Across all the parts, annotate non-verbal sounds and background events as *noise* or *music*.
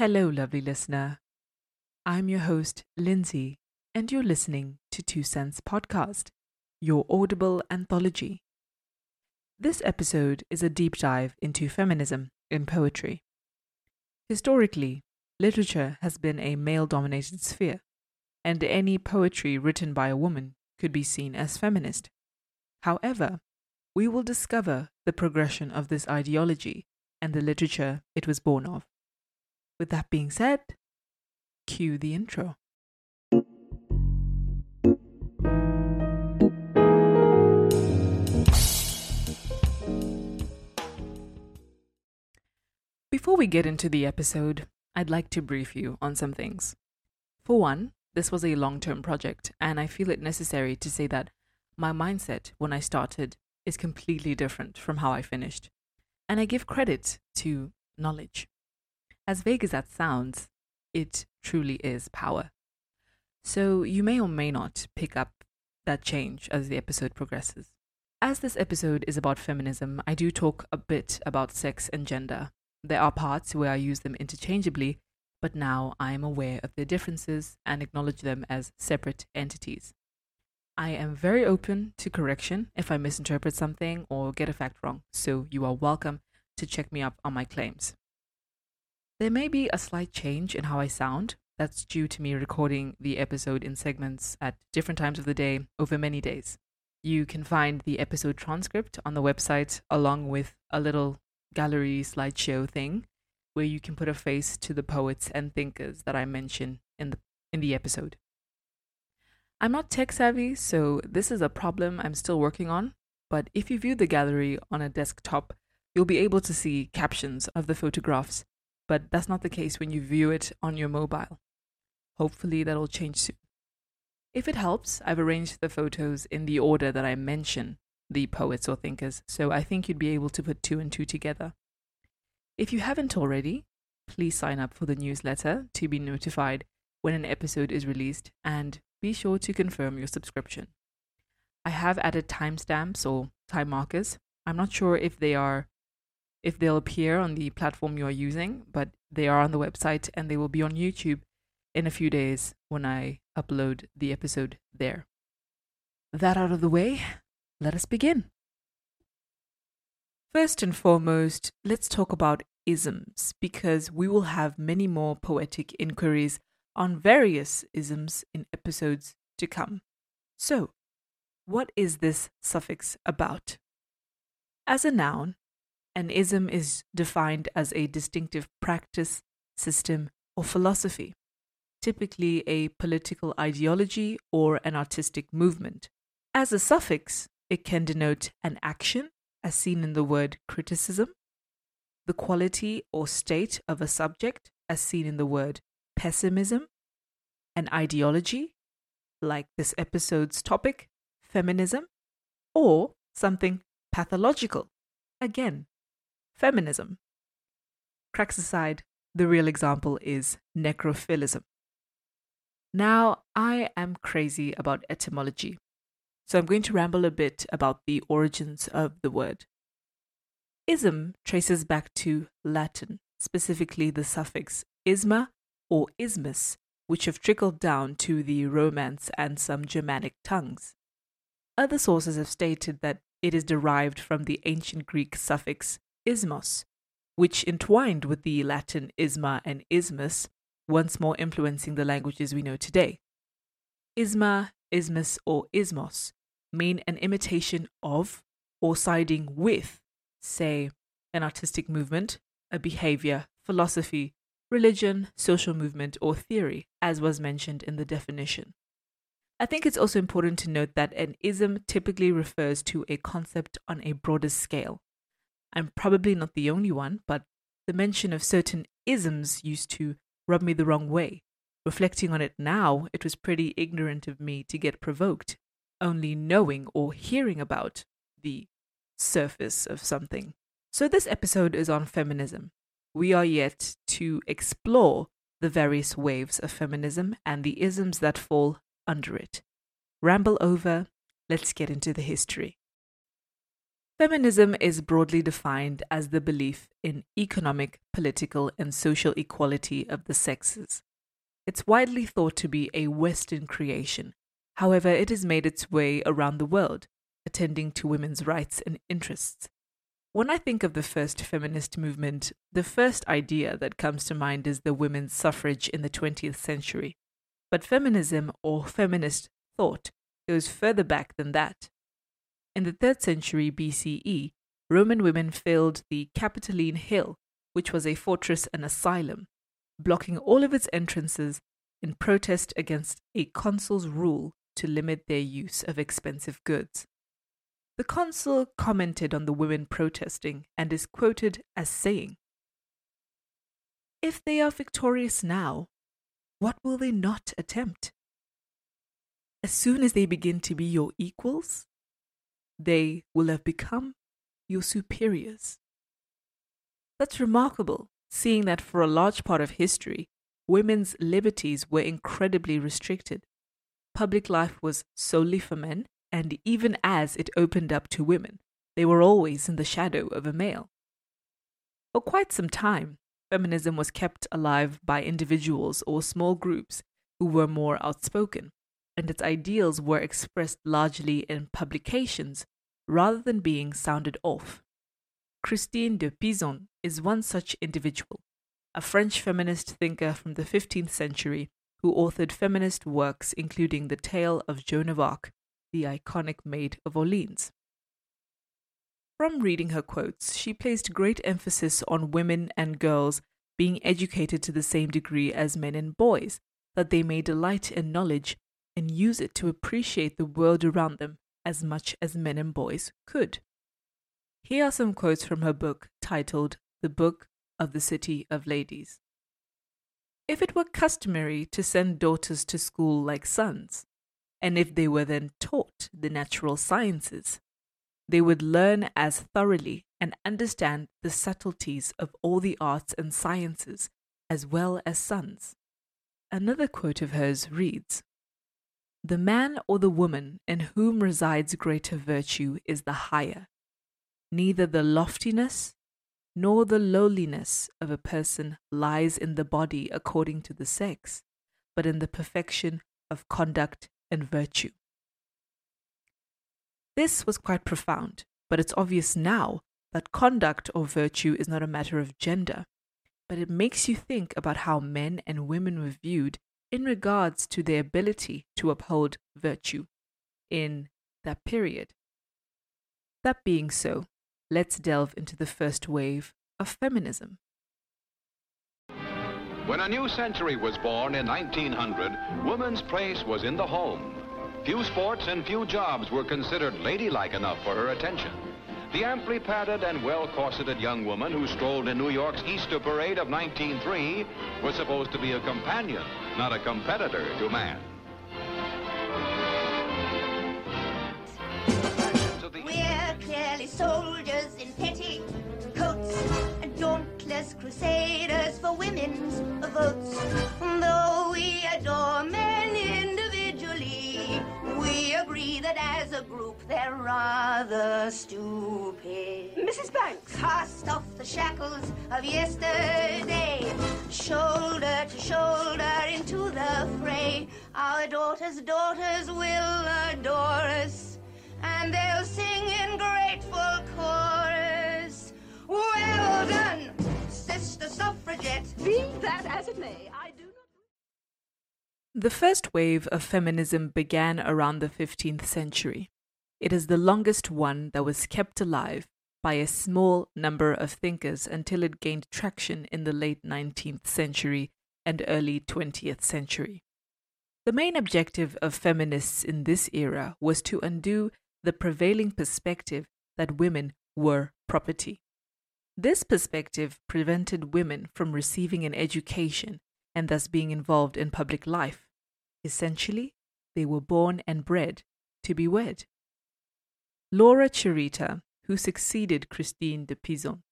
Hello, lovely listener. I'm your host, Lindsay, and you're listening to Two Cents Podcast, your audible anthology. This episode is a deep dive into feminism in poetry. Historically, literature has been a male dominated sphere, and any poetry written by a woman could be seen as feminist. However, we will discover the progression of this ideology and the literature it was born of. With that being said, cue the intro. Before we get into the episode, I'd like to brief you on some things. For one, this was a long term project, and I feel it necessary to say that my mindset when I started is completely different from how I finished. And I give credit to knowledge. As vague as that sounds, it truly is power. So you may or may not pick up that change as the episode progresses. As this episode is about feminism, I do talk a bit about sex and gender. There are parts where I use them interchangeably, but now I am aware of their differences and acknowledge them as separate entities. I am very open to correction if I misinterpret something or get a fact wrong, so you are welcome to check me up on my claims. There may be a slight change in how I sound. That's due to me recording the episode in segments at different times of the day over many days. You can find the episode transcript on the website along with a little gallery slideshow thing where you can put a face to the poets and thinkers that I mention in the in the episode. I'm not tech savvy, so this is a problem I'm still working on, but if you view the gallery on a desktop, you'll be able to see captions of the photographs, but that's not the case when you view it on your mobile. Hopefully that'll change soon. If it helps, I've arranged the photos in the order that I mention the poets or thinkers, so I think you'd be able to put two and two together. If you haven't already, please sign up for the newsletter to be notified when an episode is released and be sure to confirm your subscription. I have added timestamps or time markers. I'm not sure if they are if they'll appear on the platform you are using, but they are on the website and they will be on YouTube in a few days when I upload the episode there. That out of the way, let us begin. First and foremost, let's talk about isms because we will have many more poetic inquiries on various isms in episodes to come. So, what is this suffix about? As a noun, an ism is defined as a distinctive practice, system, or philosophy, typically a political ideology or an artistic movement. As a suffix, it can denote an action, as seen in the word criticism, the quality or state of a subject, as seen in the word pessimism, an ideology, like this episode's topic, feminism, or something pathological, again, feminism. Cracks aside, the real example is necrophilism. Now, I am crazy about etymology, so I'm going to ramble a bit about the origins of the word. Ism traces back to Latin, specifically the suffix isma or ismus, which have trickled down to the Romance and some Germanic tongues. Other sources have stated that it is derived from the ancient Greek suffix ismos, which entwined with the Latin isma and ismus, once more influencing the languages we know today. Isma, ismus, or ismos mean an imitation of or siding with, say, an artistic movement, a behavior, philosophy, religion, social movement, or theory, as was mentioned in the definition. I think it's also important to note that an ism typically refers to a concept on a broader scale. I'm probably not the only one, but the mention of certain isms used to rub me the wrong way. Reflecting on it now, it was pretty ignorant of me to get provoked, only knowing or hearing about the surface of something. So, this episode is on feminism. We are yet to explore the various waves of feminism and the isms that fall under it. Ramble over, let's get into the history. Feminism is broadly defined as the belief in economic, political, and social equality of the sexes. It's widely thought to be a Western creation. However, it has made its way around the world, attending to women's rights and interests. When I think of the first feminist movement, the first idea that comes to mind is the women's suffrage in the 20th century. But feminism or feminist thought goes further back than that. In the 3rd century BCE, Roman women filled the Capitoline Hill, which was a fortress and asylum, blocking all of its entrances in protest against a consul's rule to limit their use of expensive goods. The consul commented on the women protesting and is quoted as saying, If they are victorious now, what will they not attempt? As soon as they begin to be your equals, they will have become your superiors. That's remarkable, seeing that for a large part of history, women's liberties were incredibly restricted. Public life was solely for men, and even as it opened up to women, they were always in the shadow of a male. For quite some time, feminism was kept alive by individuals or small groups who were more outspoken, and its ideals were expressed largely in publications rather than being sounded off. Christine de Pizan is one such individual, a French feminist thinker from the 15th century who authored feminist works including The Tale of Joan of Arc, the iconic Maid of Orleans. From reading her quotes, she placed great emphasis on women and girls being educated to the same degree as men and boys, that they may delight in knowledge and use it to appreciate the world around them as much as men and boys could. Here are some quotes from her book titled The Book of the City of Ladies. If it were customary to send daughters to school like sons, and if they were then taught the natural sciences, they would learn as thoroughly and understand the subtleties of all the arts and sciences as well as sons. Another quote of hers reads the man or the woman in whom resides greater virtue is the higher. Neither the loftiness nor the lowliness of a person lies in the body according to the sex, but in the perfection of conduct and virtue. This was quite profound, but it's obvious now that conduct or virtue is not a matter of gender, but it makes you think about how men and women were viewed in regards to their ability to uphold virtue in that period. That being so, let's delve into the first wave of feminism. When a new century was born in 1900, woman's place was in the home. Few sports and few jobs were considered ladylike enough for her attention. The amply padded and well-corseted young woman who strolled in New York's Easter Parade of 1903 was supposed to be a companion, not a competitor to man. We're clearly soldiers in petticoats and dauntless crusaders for women's votes. Though we adore men individually, we agree that as a group they're rather stupid. Mrs. Banks. Cast off the shackles of yesterday, shoulder to shoulder into the fray. Our daughters' daughters will adore us, and they'll sing in grateful chorus. Well done, sister suffragette. Be that as it may, I. The first wave of feminism began around the 15th century. It is the longest one that was kept alive by a small number of thinkers until it gained traction in the late 19th century and early 20th century. The main objective of feminists in this era was to undo the prevailing perspective that women were property. This perspective prevented women from receiving an education and thus being involved in public life. Essentially, they were born and bred to be wed. Laura Cereta, who succeeded Christine de Pizan,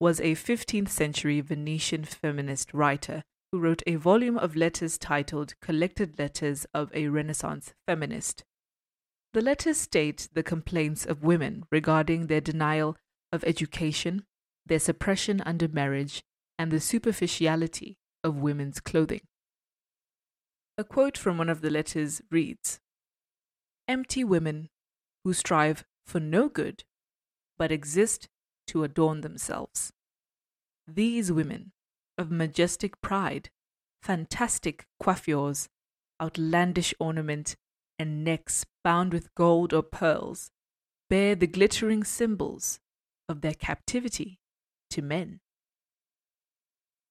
was a 15th century Venetian feminist writer who wrote a volume of letters titled Collected Letters of a Renaissance Feminist. The letters state the complaints of women regarding their denial of education, their suppression under marriage, and the superficiality of women's clothing. A quote from one of the letters reads Empty women who strive for no good, but exist to adorn themselves. These women, of majestic pride, fantastic coiffures, outlandish ornament, and necks bound with gold or pearls, bear the glittering symbols of their captivity to men.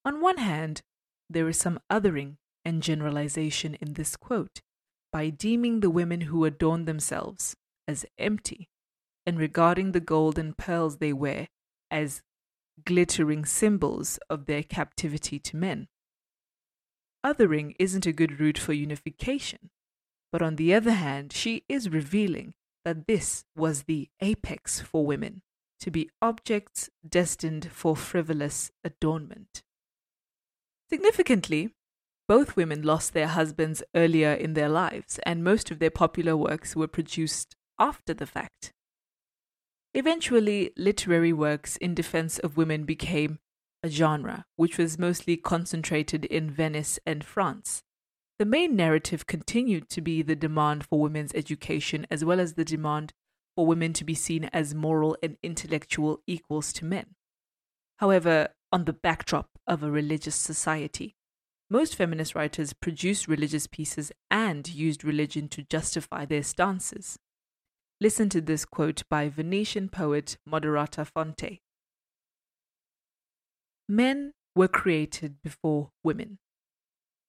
On one hand, there is some othering and generalization in this quote by deeming the women who adorn themselves as empty and regarding the gold and pearls they wear as glittering symbols of their captivity to men. Othering isn't a good route for unification, but on the other hand, she is revealing that this was the apex for women to be objects destined for frivolous adornment. Significantly, both women lost their husbands earlier in their lives, and most of their popular works were produced after the fact. Eventually, literary works in defense of women became a genre, which was mostly concentrated in Venice and France. The main narrative continued to be the demand for women's education as well as the demand for women to be seen as moral and intellectual equals to men. However, on the backdrop of a religious society, most feminist writers produced religious pieces and used religion to justify their stances. Listen to this quote by Venetian poet Moderata Fonte Men were created before women.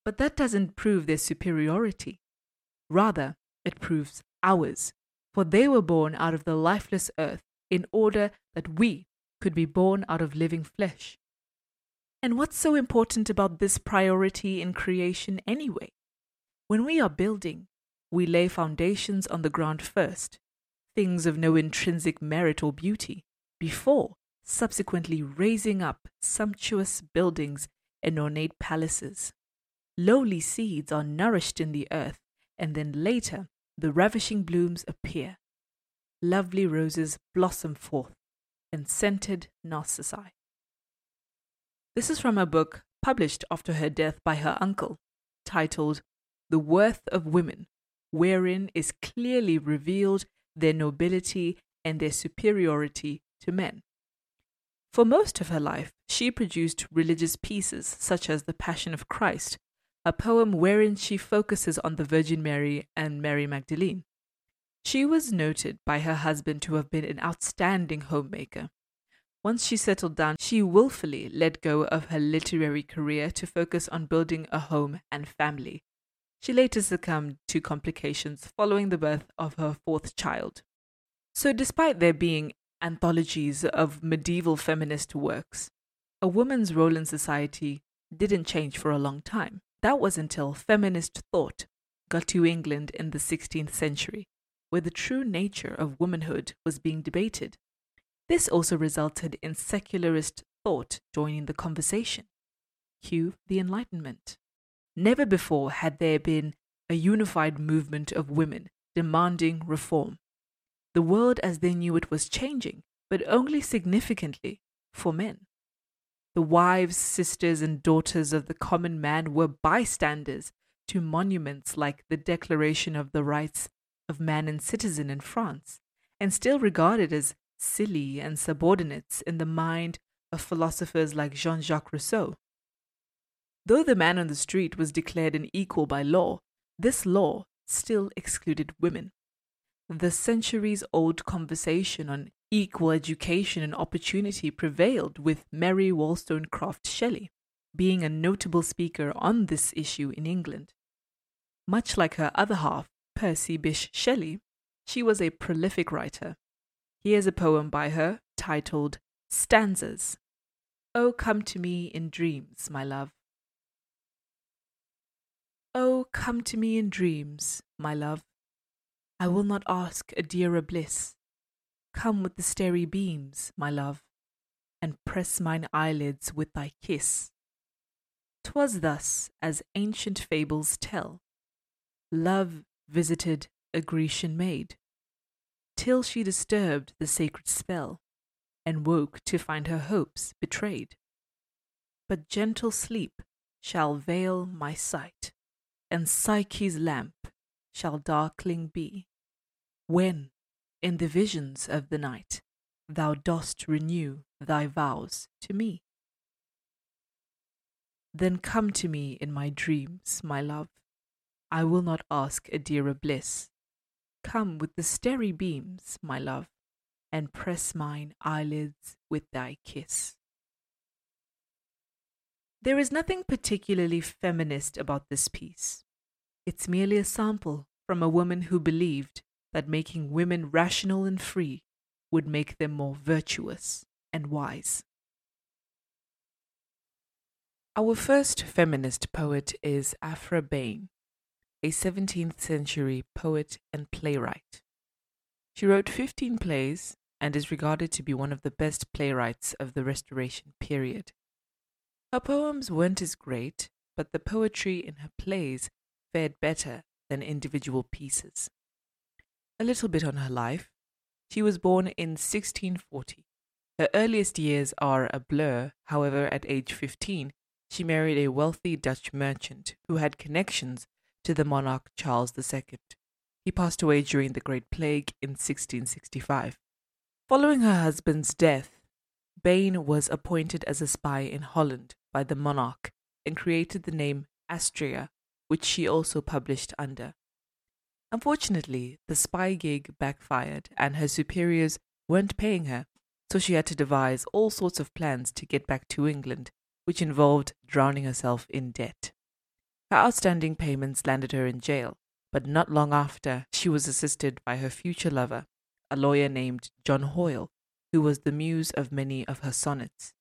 But that doesn't prove their superiority. Rather, it proves ours, for they were born out of the lifeless earth in order that we could be born out of living flesh. And what's so important about this priority in creation anyway? When we are building, we lay foundations on the ground first, things of no intrinsic merit or beauty, before subsequently raising up sumptuous buildings and ornate palaces. Lowly seeds are nourished in the earth, and then later the ravishing blooms appear. Lovely roses blossom forth, and scented narcissi. This is from a book published after her death by her uncle, titled The Worth of Women, wherein is clearly revealed their nobility, and their superiority to men. For most of her life, she produced religious pieces such as The Passion of Christ, a poem wherein she focuses on the Virgin Mary and Mary Magdalene. She was noted by her husband to have been an outstanding homemaker. Once she settled down, she willfully let go of her literary career to focus on building a home and family, she later succumbed to complications following the birth of her fourth child. So, despite there being anthologies of medieval feminist works, a woman's role in society didn't change for a long time. That was until feminist thought got to England in the 16th century, where the true nature of womanhood was being debated. This also resulted in secularist thought joining the conversation. Cue the Enlightenment. Never before had there been a unified movement of women demanding reform. The world as they knew it was changing, but only significantly for men. The wives, sisters, and daughters of the common man were bystanders to monuments like the Declaration of the Rights of Man and Citizen in France, and still regarded as silly and subordinates in the mind of philosophers like Jean Jacques Rousseau. Though the man on the street was declared an equal by law, this law still excluded women. The centuries old conversation on equal education and opportunity prevailed, with Mary Wollstonecraft Shelley being a notable speaker on this issue in England. Much like her other half, Percy Bysshe Shelley, she was a prolific writer. Here's a poem by her titled Stanzas. Oh, come to me in dreams, my love. Oh, come to me in dreams, my love. I will not ask a dearer bliss. Come with the starry beams, my love, and press mine eyelids with thy kiss. 'Twas thus, as ancient fables tell, love visited a Grecian maid, till she disturbed the sacred spell, and woke to find her hopes betrayed. But gentle sleep shall veil my sight, and Psyche's lamp shall darkling be, when, in the visions of the night, thou dost renew thy vows to me. Then come to me in my dreams, my love. I will not ask a dearer bliss. Come with the starry beams, my love, and press mine eyelids with thy kiss. There is nothing particularly feminist about this piece. It's merely a sample from a woman who believed that making women rational and free would make them more virtuous and wise. Our first feminist poet is Aphra Behn, a 17th century poet and playwright. She wrote 15 plays and is regarded to be one of the best playwrights of the Restoration period. Her poems weren't as great, but the poetry in her plays fared better than individual pieces. A little bit on her life. She was born in 1640. Her earliest years are a blur, however, at age 15, she married a wealthy Dutch merchant who had connections to the monarch Charles II. He passed away during the Great Plague in 1665. Following her husband's death, Behn was appointed as a spy in Holland by the monarch and created the name Astrea, which she also published under. Unfortunately, the spy gig backfired and her superiors weren't paying her, so she had to devise all sorts of plans to get back to England, which involved drowning herself in debt. Her outstanding payments landed her in jail, but not long after, she was assisted by her future lover, a lawyer named John Hoyle, who was the muse of many of her sonnets.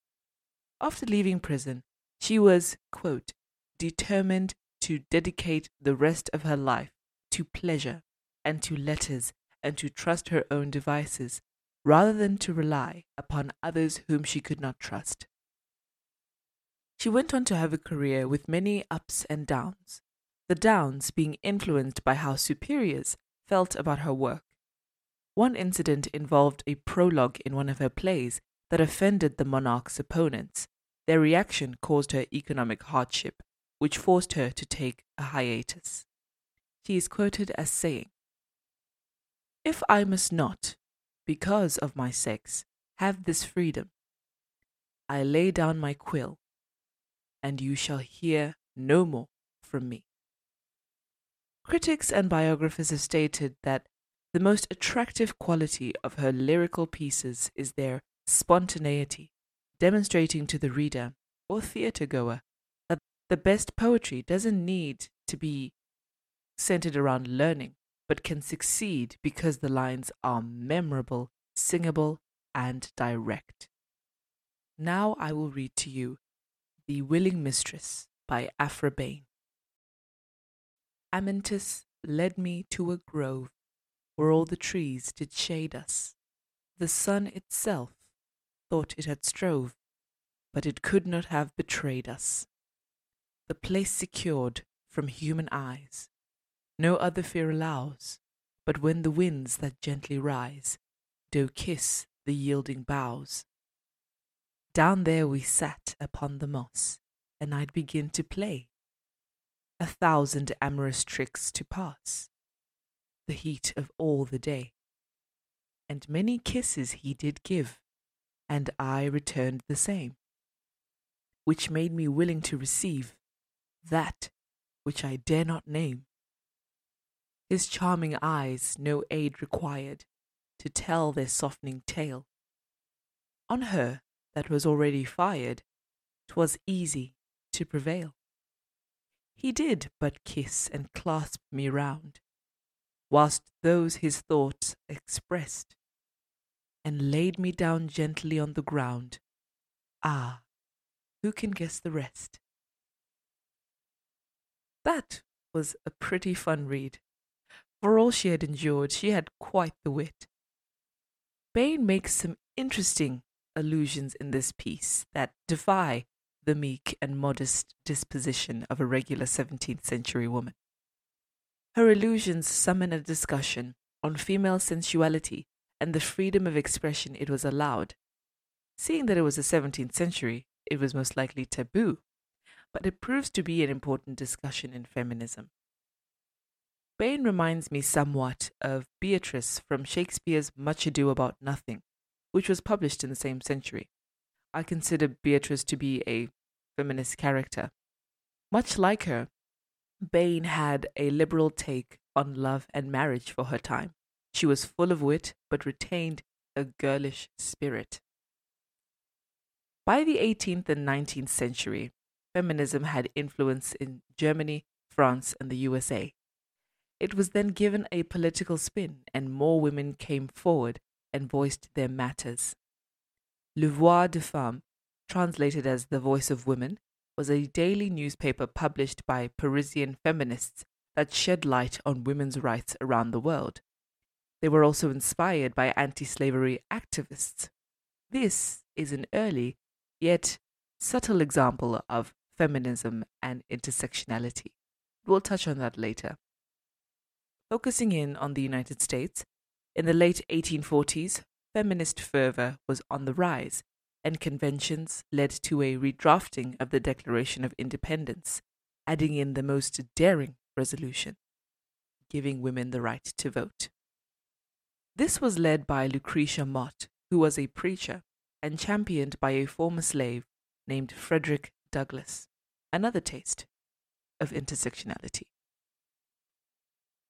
After leaving prison, she was, quote, determined to dedicate the rest of her life to pleasure and to letters and to trust her own devices rather than to rely upon others whom she could not trust. She went on to have a career with many ups and downs, the downs being influenced by how superiors felt about her work. One incident involved a prologue in one of her plays that offended the monarch's opponents. Their reaction caused her economic hardship, which forced her to take a hiatus. She is quoted as saying, If I must not, because of my sex, have this freedom, I lay down my quill, and you shall hear no more from me. Critics and biographers have stated that the most attractive quality of her lyrical pieces is their spontaneity, demonstrating to the reader or theatre goer that the best poetry doesn't need to be centered around learning, but can succeed because the lines are memorable, singable, and direct. Now I will read to you The Willing Mistress by Behn. Amyntas led me to a grove where all the trees did shade us. The sun itself thought it had strove, but it could not have betrayed us. The place secured from human eyes, no other fear allows, but when the winds that gently rise do kiss the yielding boughs. Down there we sat upon the moss, and I'd begin to play, a thousand amorous tricks to pass, the heat of all the day. And many kisses he did give, and I returned the same, which made me willing to receive that which I dare not name. His charming eyes no aid required to tell their softening tale. On her that was already fired, 'twas easy to prevail. He did but kiss and clasp me round, whilst those his thoughts expressed, and laid me down gently on the ground. Ah, who can guess the rest? That was a pretty fun read. For all she had endured, she had quite the wit. Behn makes some interesting allusions in this piece that defy the meek and modest disposition of a regular 17th century woman. Her allusions summon a discussion on female sensuality and the freedom of expression it was allowed. Seeing that it was the 17th century, it was most likely taboo, but it proves to be an important discussion in feminism. Behn reminds me somewhat of Beatrice from Shakespeare's Much Ado About Nothing, which was published in the same century. I consider Beatrice to be a feminist character. Much like her, Behn had a liberal take on love and marriage for her time. She was full of wit, but retained a girlish spirit. By the 18th and 19th century, feminism had influence in Germany, France, and the USA. It was then given a political spin, and more women came forward and voiced their matters. Le Voix de Femme, translated as The Voice of Women, was a daily newspaper published by Parisian feminists that shed light on women's rights around the world. They were also inspired by anti slavery activists. This is an early, yet subtle example of feminism and intersectionality. We'll touch on that later. Focusing in on the United States, in the late 1840s, feminist fervor was on the rise, and conventions led to a redrafting of the Declaration of Independence, adding in the most daring resolution giving women the right to vote. This was led by Lucretia Mott, who was a preacher, and championed by a former slave named Frederick Douglass, another taste of intersectionality.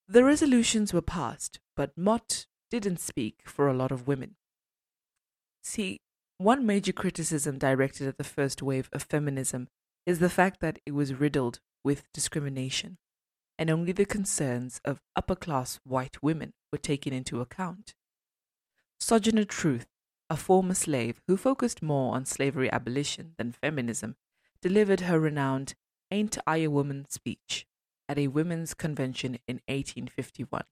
The resolutions were passed, but Mott didn't speak for a lot of women. See, one major criticism directed at the first wave of feminism is the fact that it was riddled with discrimination, and only the concerns of upper class white women were taken into account. Sojourner Truth, a former slave who focused more on slavery abolition than feminism, delivered her renowned Ain't I a Woman speech at a women's convention in 1851.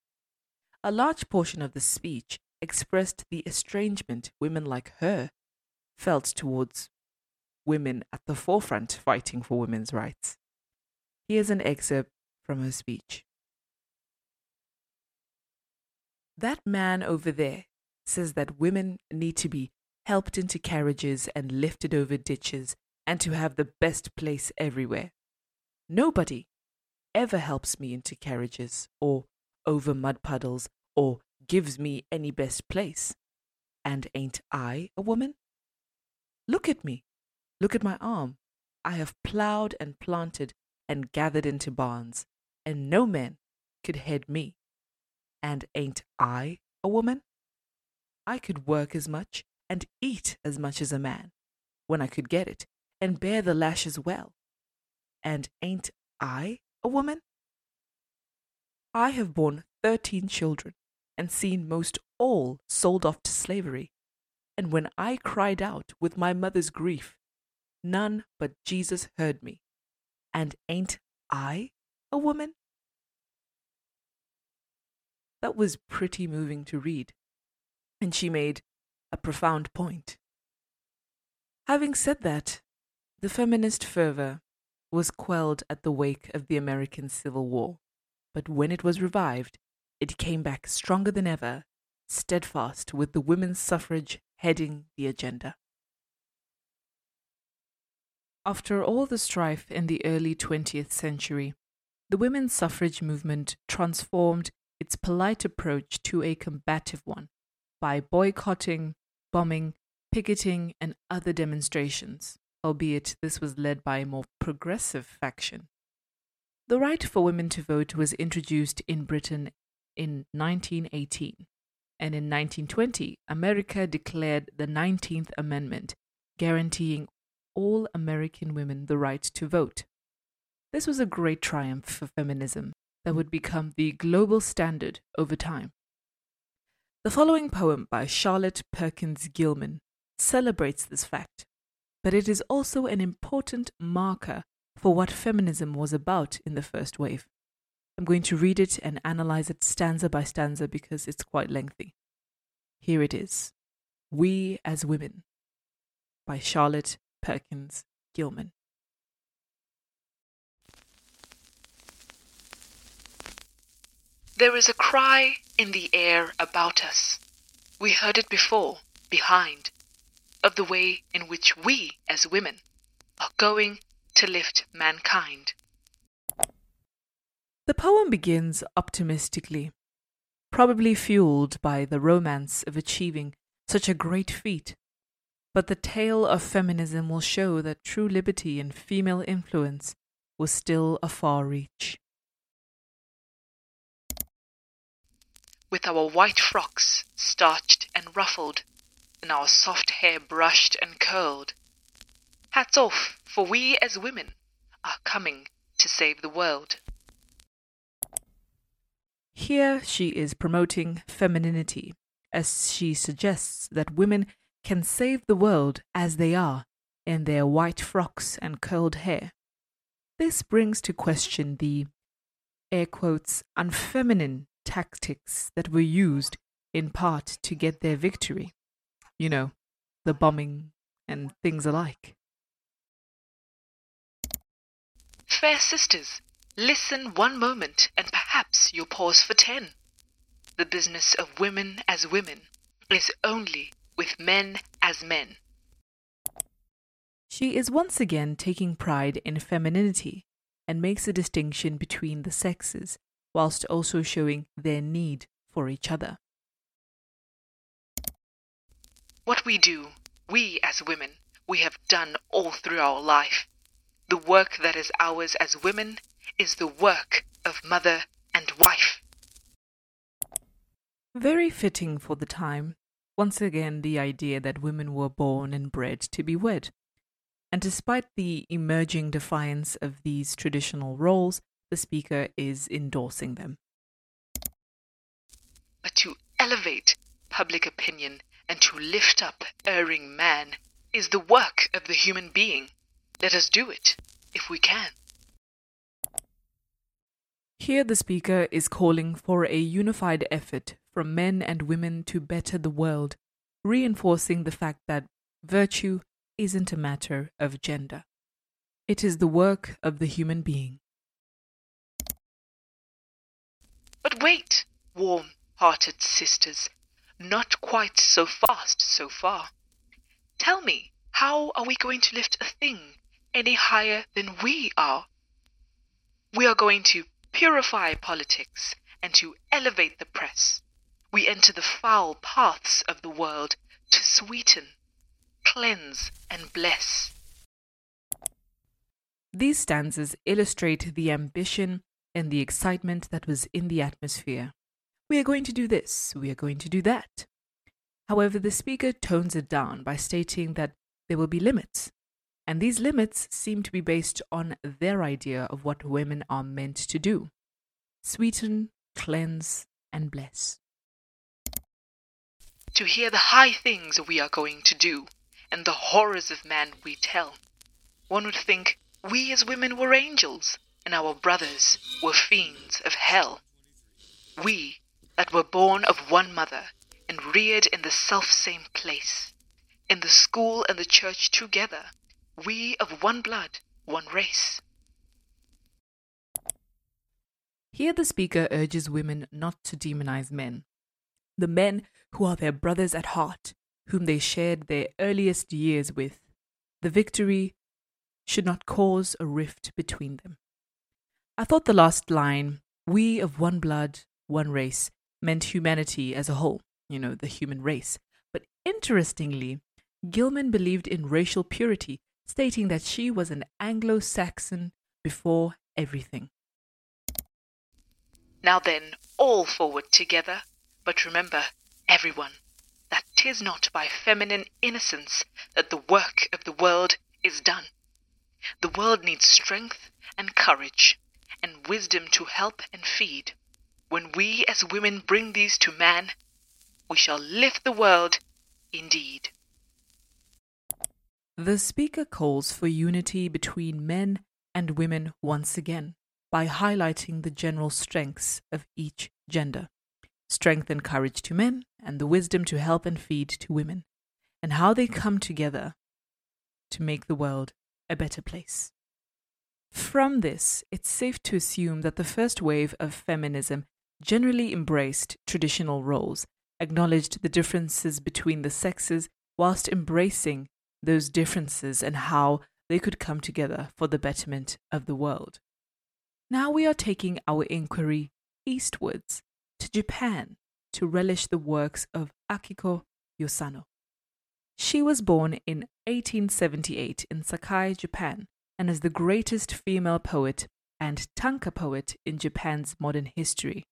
A large portion of the speech expressed the estrangement women like her felt towards women at the forefront fighting for women's rights. Here's an excerpt from her speech. That man over there says that women need to be helped into carriages and lifted over ditches and to have the best place everywhere. Nobody ever helps me into carriages or over mud puddles or gives me any best place. And ain't I a woman? Look at me. Look at my arm. I have ploughed and planted and gathered into barns, and no man could head me. And ain't I a woman? I could work as much and eat as much as a man when I could get it, and bear the lash as well. And ain't I a woman? I have borne thirteen children and seen most all sold off to slavery. And when I cried out with my mother's grief, none but Jesus heard me. And ain't I a woman? That was pretty moving to read, and she made a profound point. Having said that, the feminist fervor was quelled at the wake of the American Civil War, but when it was revived, it came back stronger than ever, steadfast with the women's suffrage heading the agenda. After all the strife in the early 20th century, the women's suffrage movement transformed its polite approach to a combative one by boycotting, bombing, picketing, and other demonstrations, albeit this was led by a more progressive faction. The right for women to vote was introduced in Britain in 1918, and in 1920, America declared the 19th Amendment, guaranteeing all American women the right to vote. This was a great triumph for feminism that would become the global standard over time. The following poem by Charlotte Perkins Gilman celebrates this fact, but it is also an important marker for what feminism was about in the first wave. I'm going to read it and analyze it stanza by stanza because it's quite lengthy. Here it is We as Women by Charlotte Perkins Gilman. There is a cry in the air about us. We heard it before, behind, of the way in which we, as women, are going to lift mankind. The poem begins optimistically, probably fueled by the romance of achieving such a great feat. But the tale of feminism will show that true liberty and female influence was still a far reach. With our white frocks starched and ruffled, and our soft hair brushed and curled, hats off, for we as women are coming to save the world. Here she is promoting femininity, as she suggests that women can save the world as they are, in their white frocks and curled hair. This brings to question the air quotes unfeminine tactics that were used in part to get their victory. You know, the bombing and things alike. Fair sisters, listen one moment and perhaps you'll pause for ten. The business of women as women is only with men as men. She is once again taking pride in femininity and makes a distinction between the sexes, whilst also showing their need for each other. What we do, we as women, we have done all through our life. The work that is ours as women is the work of mother and wife. Very fitting for the time. Once again, the idea that women were born and bred to be wed. And despite the emerging defiance of these traditional roles, the speaker is endorsing them. But to elevate public opinion and to lift up erring man is the work of the human being. Let us do it, if we can. Here, the speaker is calling for a unified effort from men and women to better the world, reinforcing the fact that virtue isn't a matter of gender. It is the work of the human being. But wait, warm hearted sisters, not quite so fast so far. Tell me, how are we going to lift a thing any higher than we are? We are going to purify politics and to elevate the press. We enter the foul paths of the world to sweeten cleanse, and bless. These stanzas illustrate the ambition and the excitement that was in the atmosphere. We are going to do this, we are going to do that. However, the speaker tones it down by stating that there will be limits, and these limits seem to be based on their idea of what women are meant to do sweeten, cleanse, and bless. To hear the high things we are going to do, and the horrors of man we tell. One would think we as women were angels, and our brothers were fiends of hell. We that were born of one mother, and reared in the self-same place, in the school and the church together, we of one blood, one race. Here the speaker urges women not to demonize men, the men who are their brothers at heart, whom they shared their earliest years with, the victory should not cause a rift between them. I thought the last line, we of one blood, one race, meant humanity as a whole, you know, the human race. But interestingly, Gilman believed in racial purity, stating that she was an Anglo Saxon before everything. Now then, all forward together, but remember, everyone, that 'tis not by feminine innocence that the work of the world is done. The world needs strength and courage and wisdom to help and feed. When we as women bring these to man, we shall lift the world indeed. The speaker calls for unity between men and women once again by highlighting the general strengths of each gender strength and courage to men, and the wisdom to help and feed to women, and how they come together to make the world a better place. From this, it's safe to assume that the first wave of feminism generally embraced traditional roles, acknowledged the differences between the sexes whilst embracing those differences and how they could come together for the betterment of the world. Now we are taking our inquiry eastwards to Japan to relish the works of Akiko Yosano. She was born in 1878 in Sakai, Japan, and is the greatest female poet and tanka poet in Japan's modern history.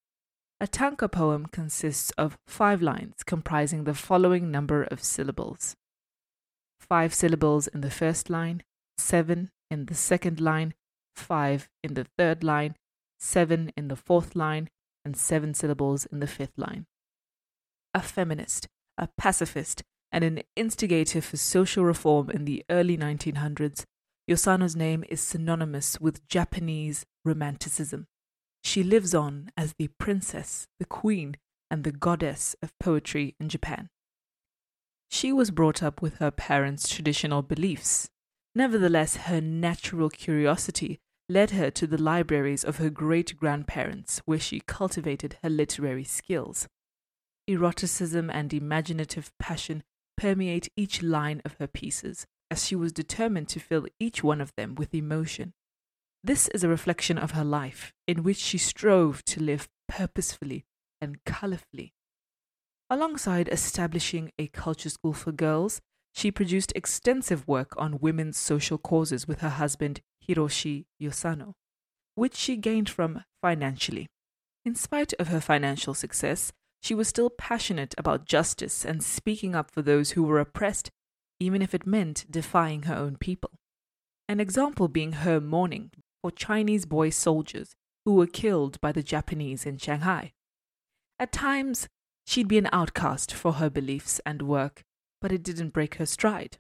A tanka poem consists of five lines comprising the following number of syllables five syllables in the first line, seven in the second line, five in the third line, seven in the fourth line, and seven syllables in the fifth line. A feminist, a pacifist, and an instigator for social reform in the early 1900s, Yosano's name is synonymous with Japanese romanticism. She lives on as the princess, the queen, and the goddess of poetry in Japan. She was brought up with her parents' traditional beliefs. Nevertheless, her natural curiosity led her to the libraries of her great grandparents, where she cultivated her literary skills. Eroticism and imaginative passion permeate each line of her pieces, as she was determined to fill each one of them with emotion. This is a reflection of her life, in which she strove to live purposefully and colourfully. Alongside establishing a culture school for girls, she produced extensive work on women's social causes with her husband Hiroshi Yosano, which she gained from financially. In spite of her financial success, she was still passionate about justice and speaking up for those who were oppressed, even if it meant defying her own people. An example being her mourning for Chinese boy soldiers who were killed by the Japanese in Shanghai. At times, she'd be an outcast for her beliefs and work, but it didn't break her stride.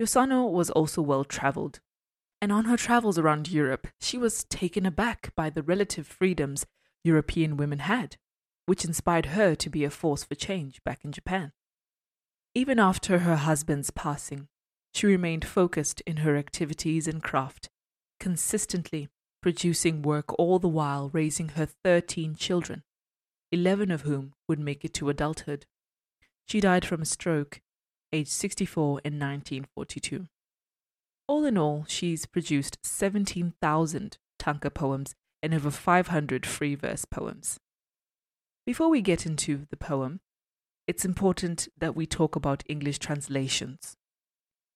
Yosano was also well traveled, and on her travels around Europe, she was taken aback by the relative freedoms European women had, which inspired her to be a force for change back in Japan. Even after her husband's passing, she remained focused in her activities and craft, consistently producing work all the while raising her 13 children, 11 of whom would make it to adulthood. She died from a stroke, aged 64 in 1942. All in all, she's produced 17,000 tanka poems and over 500 free verse poems. Before we get into the poem, it's important that we talk about English translations.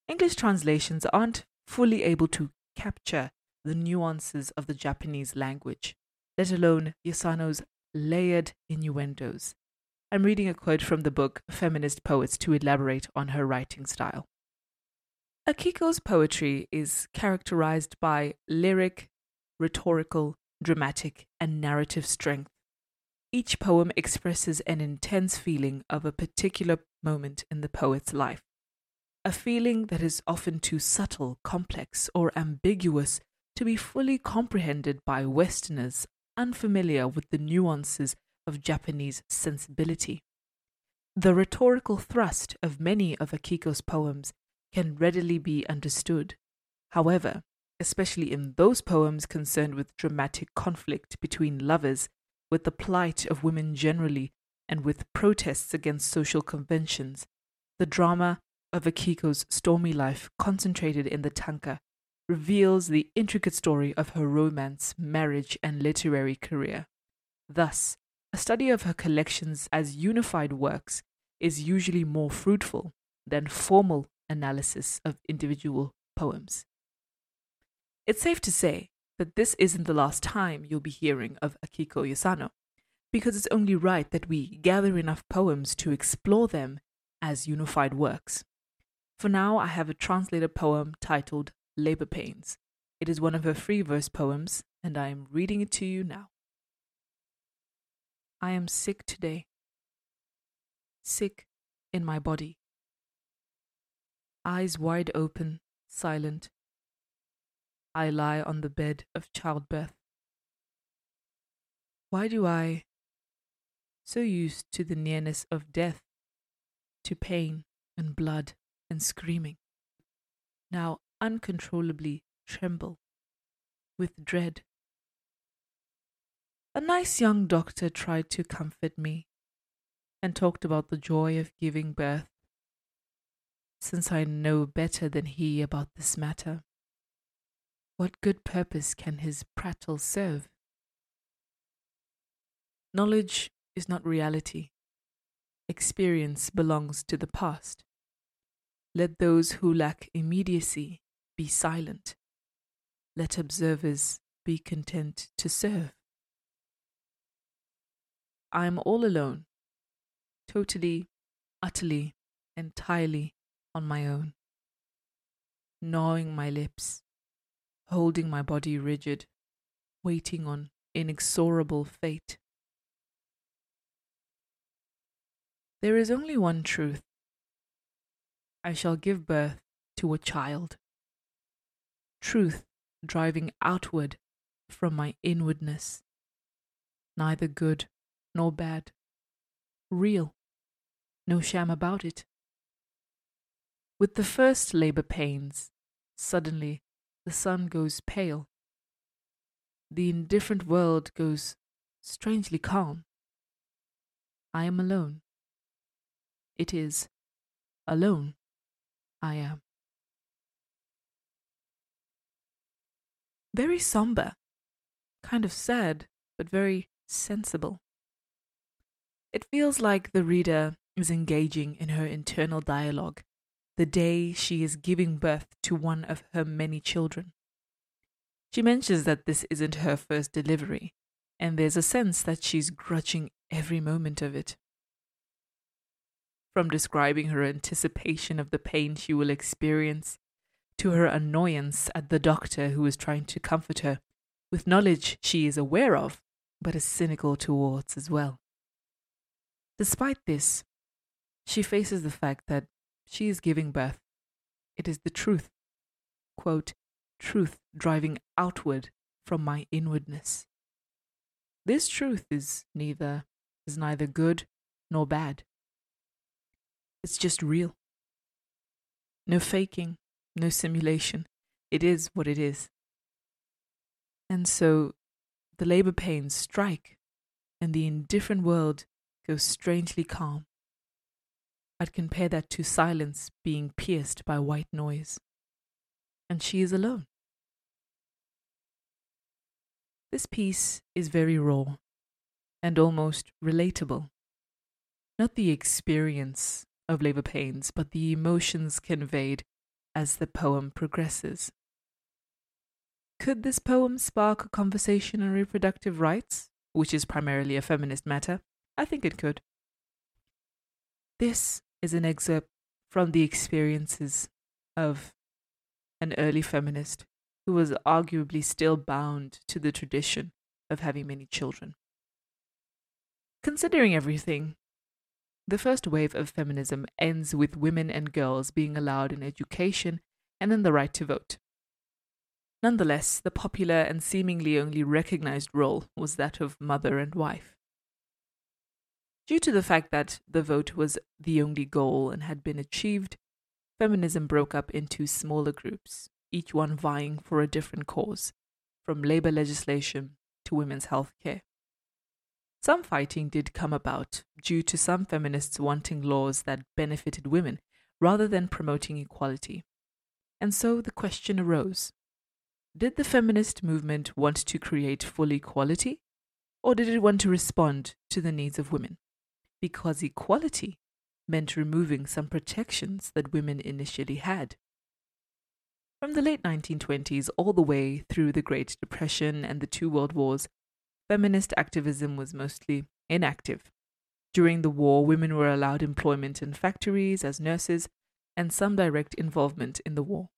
English translations aren't fully able to capture the nuances of the Japanese language, let alone Yosano's layered innuendos. I'm reading a quote from the book Feminist Poets to elaborate on her writing style. Akiko's poetry is characterized by lyric, rhetorical, dramatic, and narrative strength. Each poem expresses an intense feeling of a particular moment in the poet's life, a feeling that is often too subtle, complex, or ambiguous to be fully comprehended by Westerners unfamiliar with the nuances of Japanese sensibility. The rhetorical thrust of many of Akiko's poems can readily be understood. However, especially in those poems concerned with dramatic conflict between lovers, with the plight of women generally, and with protests against social conventions, the drama of Akiko's stormy life concentrated in the tanka reveals the intricate story of her romance, marriage, and literary career. Thus, a study of her collections as unified works is usually more fruitful than formal analysis of individual poems. It's safe to say that this isn't the last time you'll be hearing of Akiko Yosano, because it's only right that we gather enough poems to explore them as unified works. For now, I have a translated poem titled Labor Pains. It is one of her free verse poems, and I am reading it to you now. I am sick today, sick in my body. Eyes wide open, silent, I lie on the bed of childbirth. Why do I, so used to the nearness of death, to pain and blood and screaming, now uncontrollably tremble with dread? A nice young doctor tried to comfort me and talked about the joy of giving birth, since I know better than he about this matter. What good purpose can his prattle serve? Knowledge is not reality. Experience belongs to the past. Let those who lack immediacy be silent. Let observers be content to serve. I am all alone, totally, utterly, entirely on my own, gnawing my lips, holding my body rigid, waiting on inexorable fate. There is only one truth. I shall give birth to a child. Truth driving outward from my inwardness, neither good nor bad, real, no sham about it. With the first labor pains, suddenly the sun goes pale. The indifferent world goes strangely calm. I am alone. It is alone I am. Very somber, kind of sad, but very sensible. It feels like the reader is engaging in her internal dialogue the day she is giving birth to one of her many children. She mentions that this isn't her first delivery, and there's a sense that she's grudging every moment of it. From describing her anticipation of the pain she will experience, to her annoyance at the doctor who is trying to comfort her, with knowledge she is aware of, but is cynical towards as well. Despite this, she faces the fact that she is giving birth. It is the truth. Quote, truth driving outward from my inwardness. This truth is neither is neither good nor bad. It's just real. No faking, no simulation. It is what it is. And so the labor pains strike, and the indifferent world goes strangely calm. I'd compare that to silence being pierced by white noise. And she is alone. This piece is very raw and almost relatable. Not the experience of labor pains, but the emotions conveyed as the poem progresses. Could this poem spark a conversation on reproductive rights, which is primarily a feminist matter? I think it could. This is an excerpt from the experiences of an early feminist who was arguably still bound to the tradition of having many children. Considering everything, the first wave of feminism ends with women and girls being allowed an education and then the right to vote. Nonetheless, the popular and seemingly only recognized role was that of mother and wife. Due to the fact that the vote was the only goal and had been achieved, feminism broke up into smaller groups, each one vying for a different cause, from labor legislation to women's health care. Some fighting did come about due to some feminists wanting laws that benefited women rather than promoting equality. And so the question arose Did the feminist movement want to create full equality, or did it want to respond to the needs of women? because equality meant removing some protections that women initially had. From the late 1920s all the way through the Great Depression and the two World Wars, feminist activism was mostly inactive. During the war, women were allowed employment in factories as nurses and some direct involvement in the war.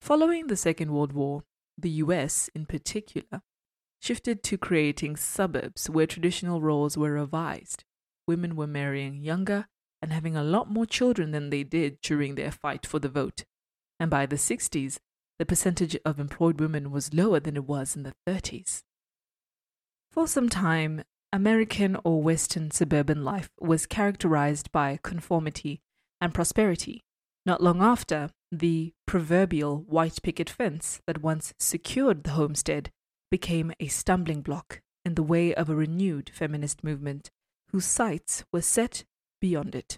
Following the Second World War, the US, in particular, shifted to creating suburbs where traditional roles were revised women were marrying younger and having a lot more children than they did during their fight for the vote. And by the 60s, the percentage of employed women was lower than it was in the 30s. For some time, American or Western suburban life was characterized by conformity and prosperity. Not long after, the proverbial white picket fence that once secured the homestead became a stumbling block in the way of a renewed feminist movement whose sights were set beyond it.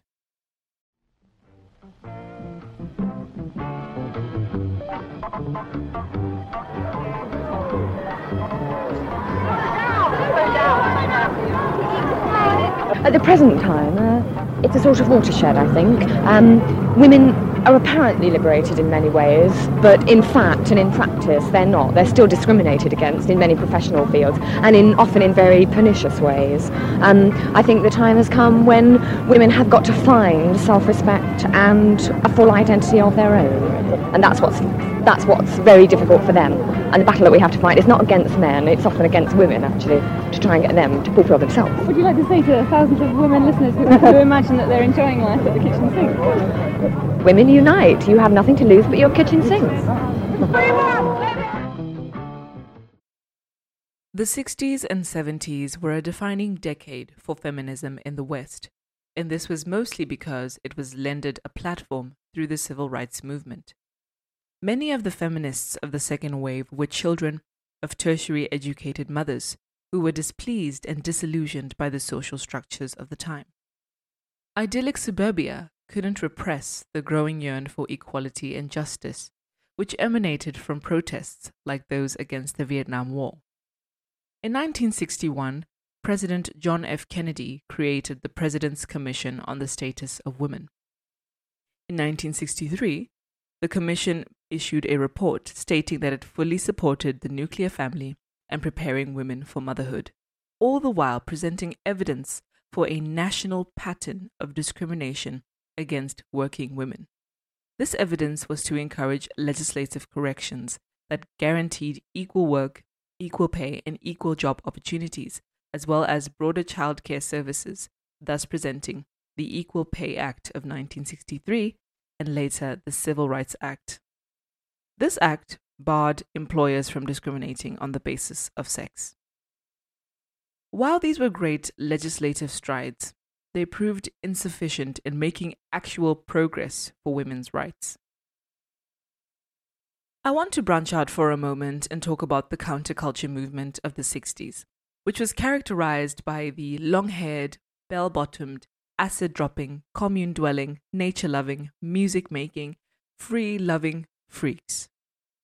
At the present time, uh, it's a sort of watershed, I think. Um, women are apparently liberated in many ways, but in fact and in practice, they're not. They're still discriminated against in many professional fields, and in often in very pernicious ways. Um, I think the time has come when women have got to find self-respect and a full identity of their own, and that's what's that's what's very difficult for them. And the battle that we have to fight is not against men; it's often against women, actually, to try and get them to fulfil themselves. Would you like to say to thousands of women listeners who, who imagine that they're enjoying life at the kitchen sink? Women unite. You have nothing to lose but your kitchen sinks. The 60s and 70s were a defining decade for feminism in the West, and this was mostly because it was lended a platform through the civil rights movement. Many of the feminists of the second wave were children of tertiary educated mothers who were displeased and disillusioned by the social structures of the time. Idyllic suburbia couldn't repress the growing yearn for equality and justice, which emanated from protests like those against the Vietnam War. In 1961, President John F. Kennedy created the President's Commission on the Status of Women. In 1963, the Commission issued a report stating that it fully supported the nuclear family and preparing women for motherhood, all the while presenting evidence for a national pattern of discrimination against working women. This evidence was to encourage legislative corrections that guaranteed equal work, equal pay, and equal job opportunities, as well as broader childcare services, thus presenting the Equal Pay Act of 1963 and later the Civil Rights Act. This act barred employers from discriminating on the basis of sex. While these were great legislative strides, they proved insufficient in making actual progress for women's rights. I want to branch out for a moment and talk about the counterculture movement of the 60s, which was characterized by the long haired, bell bottomed, acid dropping, commune dwelling, nature loving, music making, free loving freaks.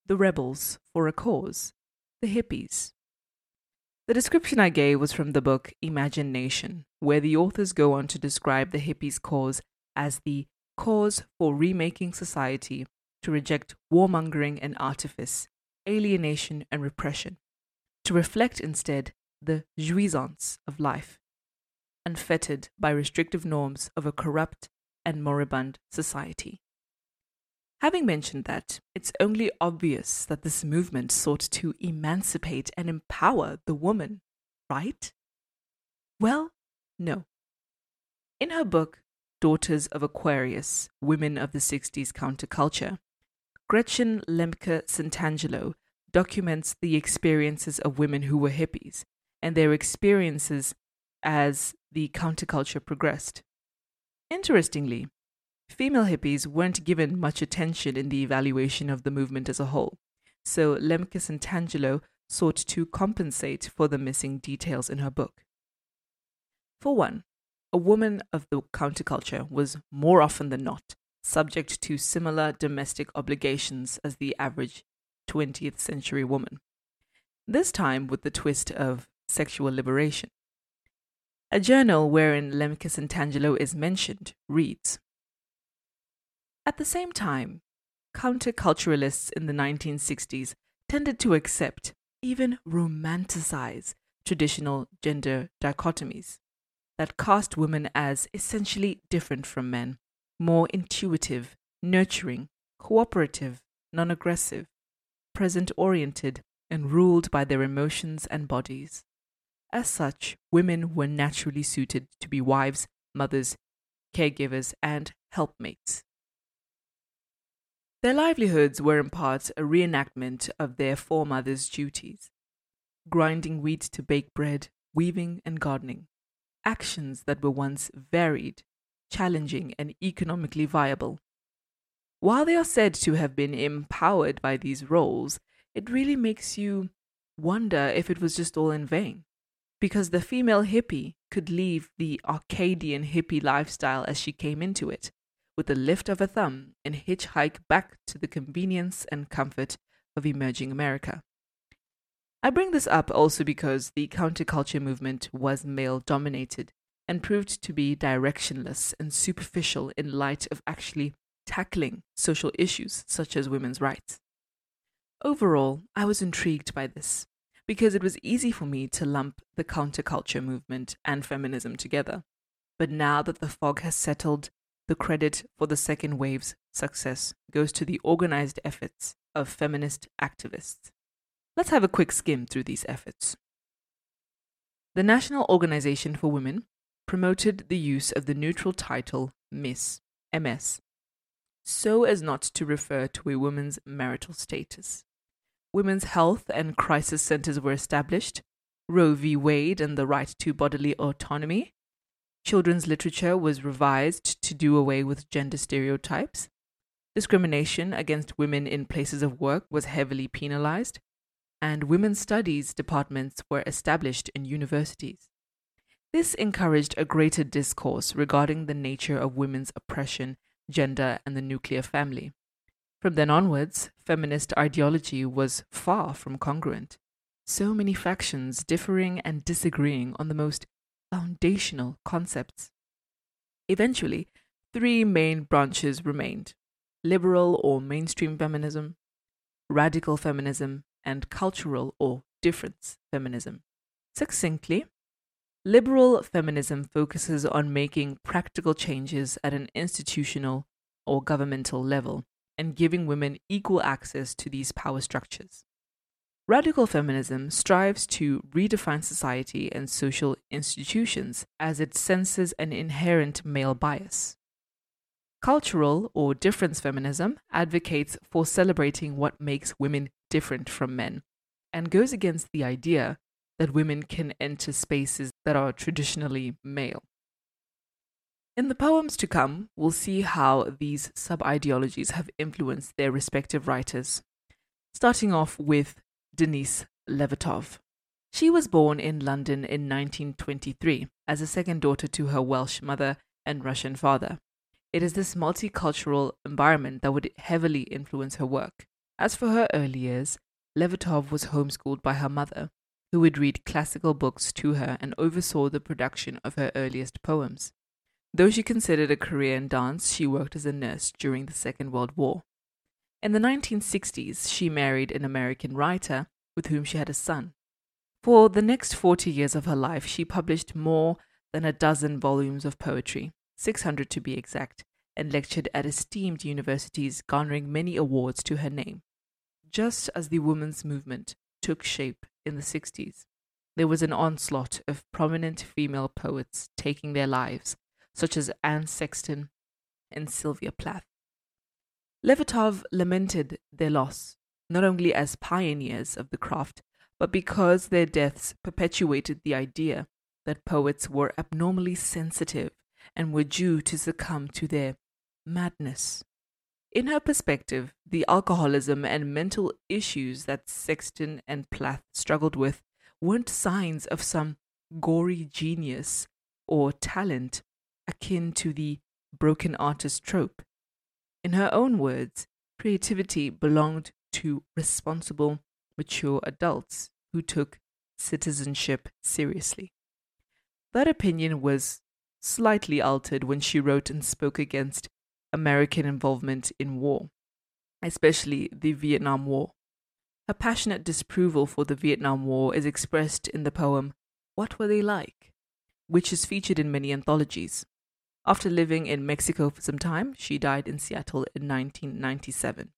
The rebels for a cause. The hippies. The description I gave was from the book Imagine Nation, where the authors go on to describe the hippies' cause as the cause for remaking society to reject warmongering and artifice, alienation and repression, to reflect instead the jouissance of life, unfettered by restrictive norms of a corrupt and moribund society. Having mentioned that, it's only obvious that this movement sought to emancipate and empower the woman, right? Well, no. In her book, Daughters of Aquarius Women of the 60s Counterculture, Gretchen Lemke Santangelo documents the experiences of women who were hippies and their experiences as the counterculture progressed. Interestingly, female hippies weren't given much attention in the evaluation of the movement as a whole, so Lemke Santangelo sought to compensate for the missing details in her book. For one, a woman of the counterculture was more often than not subject to similar domestic obligations as the average 20th century woman, this time with the twist of sexual liberation. A journal wherein Lemke Santangelo is mentioned reads At the same time, counterculturalists in the 1960s tended to accept, even romanticize, traditional gender dichotomies that cast women as essentially different from men, more intuitive, nurturing, cooperative, non aggressive, present oriented, and ruled by their emotions and bodies. As such, women were naturally suited to be wives, mothers, caregivers, and helpmates. Their livelihoods were in part a reenactment of their foremothers' duties grinding wheat to bake bread, weaving, and gardening actions that were once varied, challenging, and economically viable. While they are said to have been empowered by these roles, it really makes you wonder if it was just all in vain. because the female hippie could leave the Arcadian hippie lifestyle as she came into it, with a lift of a thumb and hitchhike back to the convenience and comfort of emerging America. I bring this up also because the counterculture movement was male dominated and proved to be directionless and superficial in light of actually tackling social issues such as women's rights. Overall, I was intrigued by this because it was easy for me to lump the counterculture movement and feminism together. But now that the fog has settled, the credit for the second wave's success goes to the organized efforts of feminist activists. Let's have a quick skim through these efforts. The National Organization for Women promoted the use of the neutral title Miss, MS, so as not to refer to a woman's marital status. Women's health and crisis centers were established, Roe v. Wade and the right to bodily autonomy. Children's literature was revised to do away with gender stereotypes. Discrimination against women in places of work was heavily penalized, and women's studies departments were established in universities. This encouraged a greater discourse regarding the nature of women's oppression, gender, and the nuclear family. From then onwards, feminist ideology was far from congruent. So many factions differing and disagreeing on the most foundational concepts. Eventually, three main branches remained liberal or mainstream feminism, radical feminism, and cultural or difference feminism. Succinctly, liberal feminism focuses on making practical changes at an institutional or governmental level and giving women equal access to these power structures. Radical feminism strives to redefine society and social institutions as it senses an inherent male bias. Cultural or difference feminism advocates for celebrating what makes women different from men and goes against the idea that women can enter spaces that are traditionally male. In the poems to come, we'll see how these sub ideologies have influenced their respective writers, starting off with Denise Levertov. She was born in London in 1923 as a second daughter to her Welsh mother and Russian father. It is this multicultural environment that would heavily influence her work. As for her early years, Levertov was homeschooled by her mother, who would read classical books to her and oversaw the production of her earliest poems. Though she considered a career in dance, she worked as a nurse during the Second World War. In the 1960s, she married an American writer with whom she had a son. For the next 40 years of her life, she published more than a dozen volumes of poetry, 600 to be exact, and lectured at esteemed universities, garnering many awards to her name. Just as the women's movement took shape in the 60s, there was an onslaught of prominent female poets taking their lives such as Anne Sexton and Sylvia Plath. Levertov lamented their loss, not only as pioneers of the craft, but because their deaths perpetuated the idea that poets were abnormally sensitive and were due to succumb to their madness. In her perspective, the alcoholism and mental issues that Sexton and Plath struggled with weren't signs of some gory genius or talent, akin to the broken artist trope. In her own words, creativity belonged to responsible, mature adults who took citizenship seriously. That opinion was slightly altered when she wrote and spoke against American involvement in war, especially the Vietnam War. Her passionate disapproval for the Vietnam War is expressed in the poem What Were They Like, which is featured in many anthologies. After living in Mexico for some time, she died in Seattle in 1997.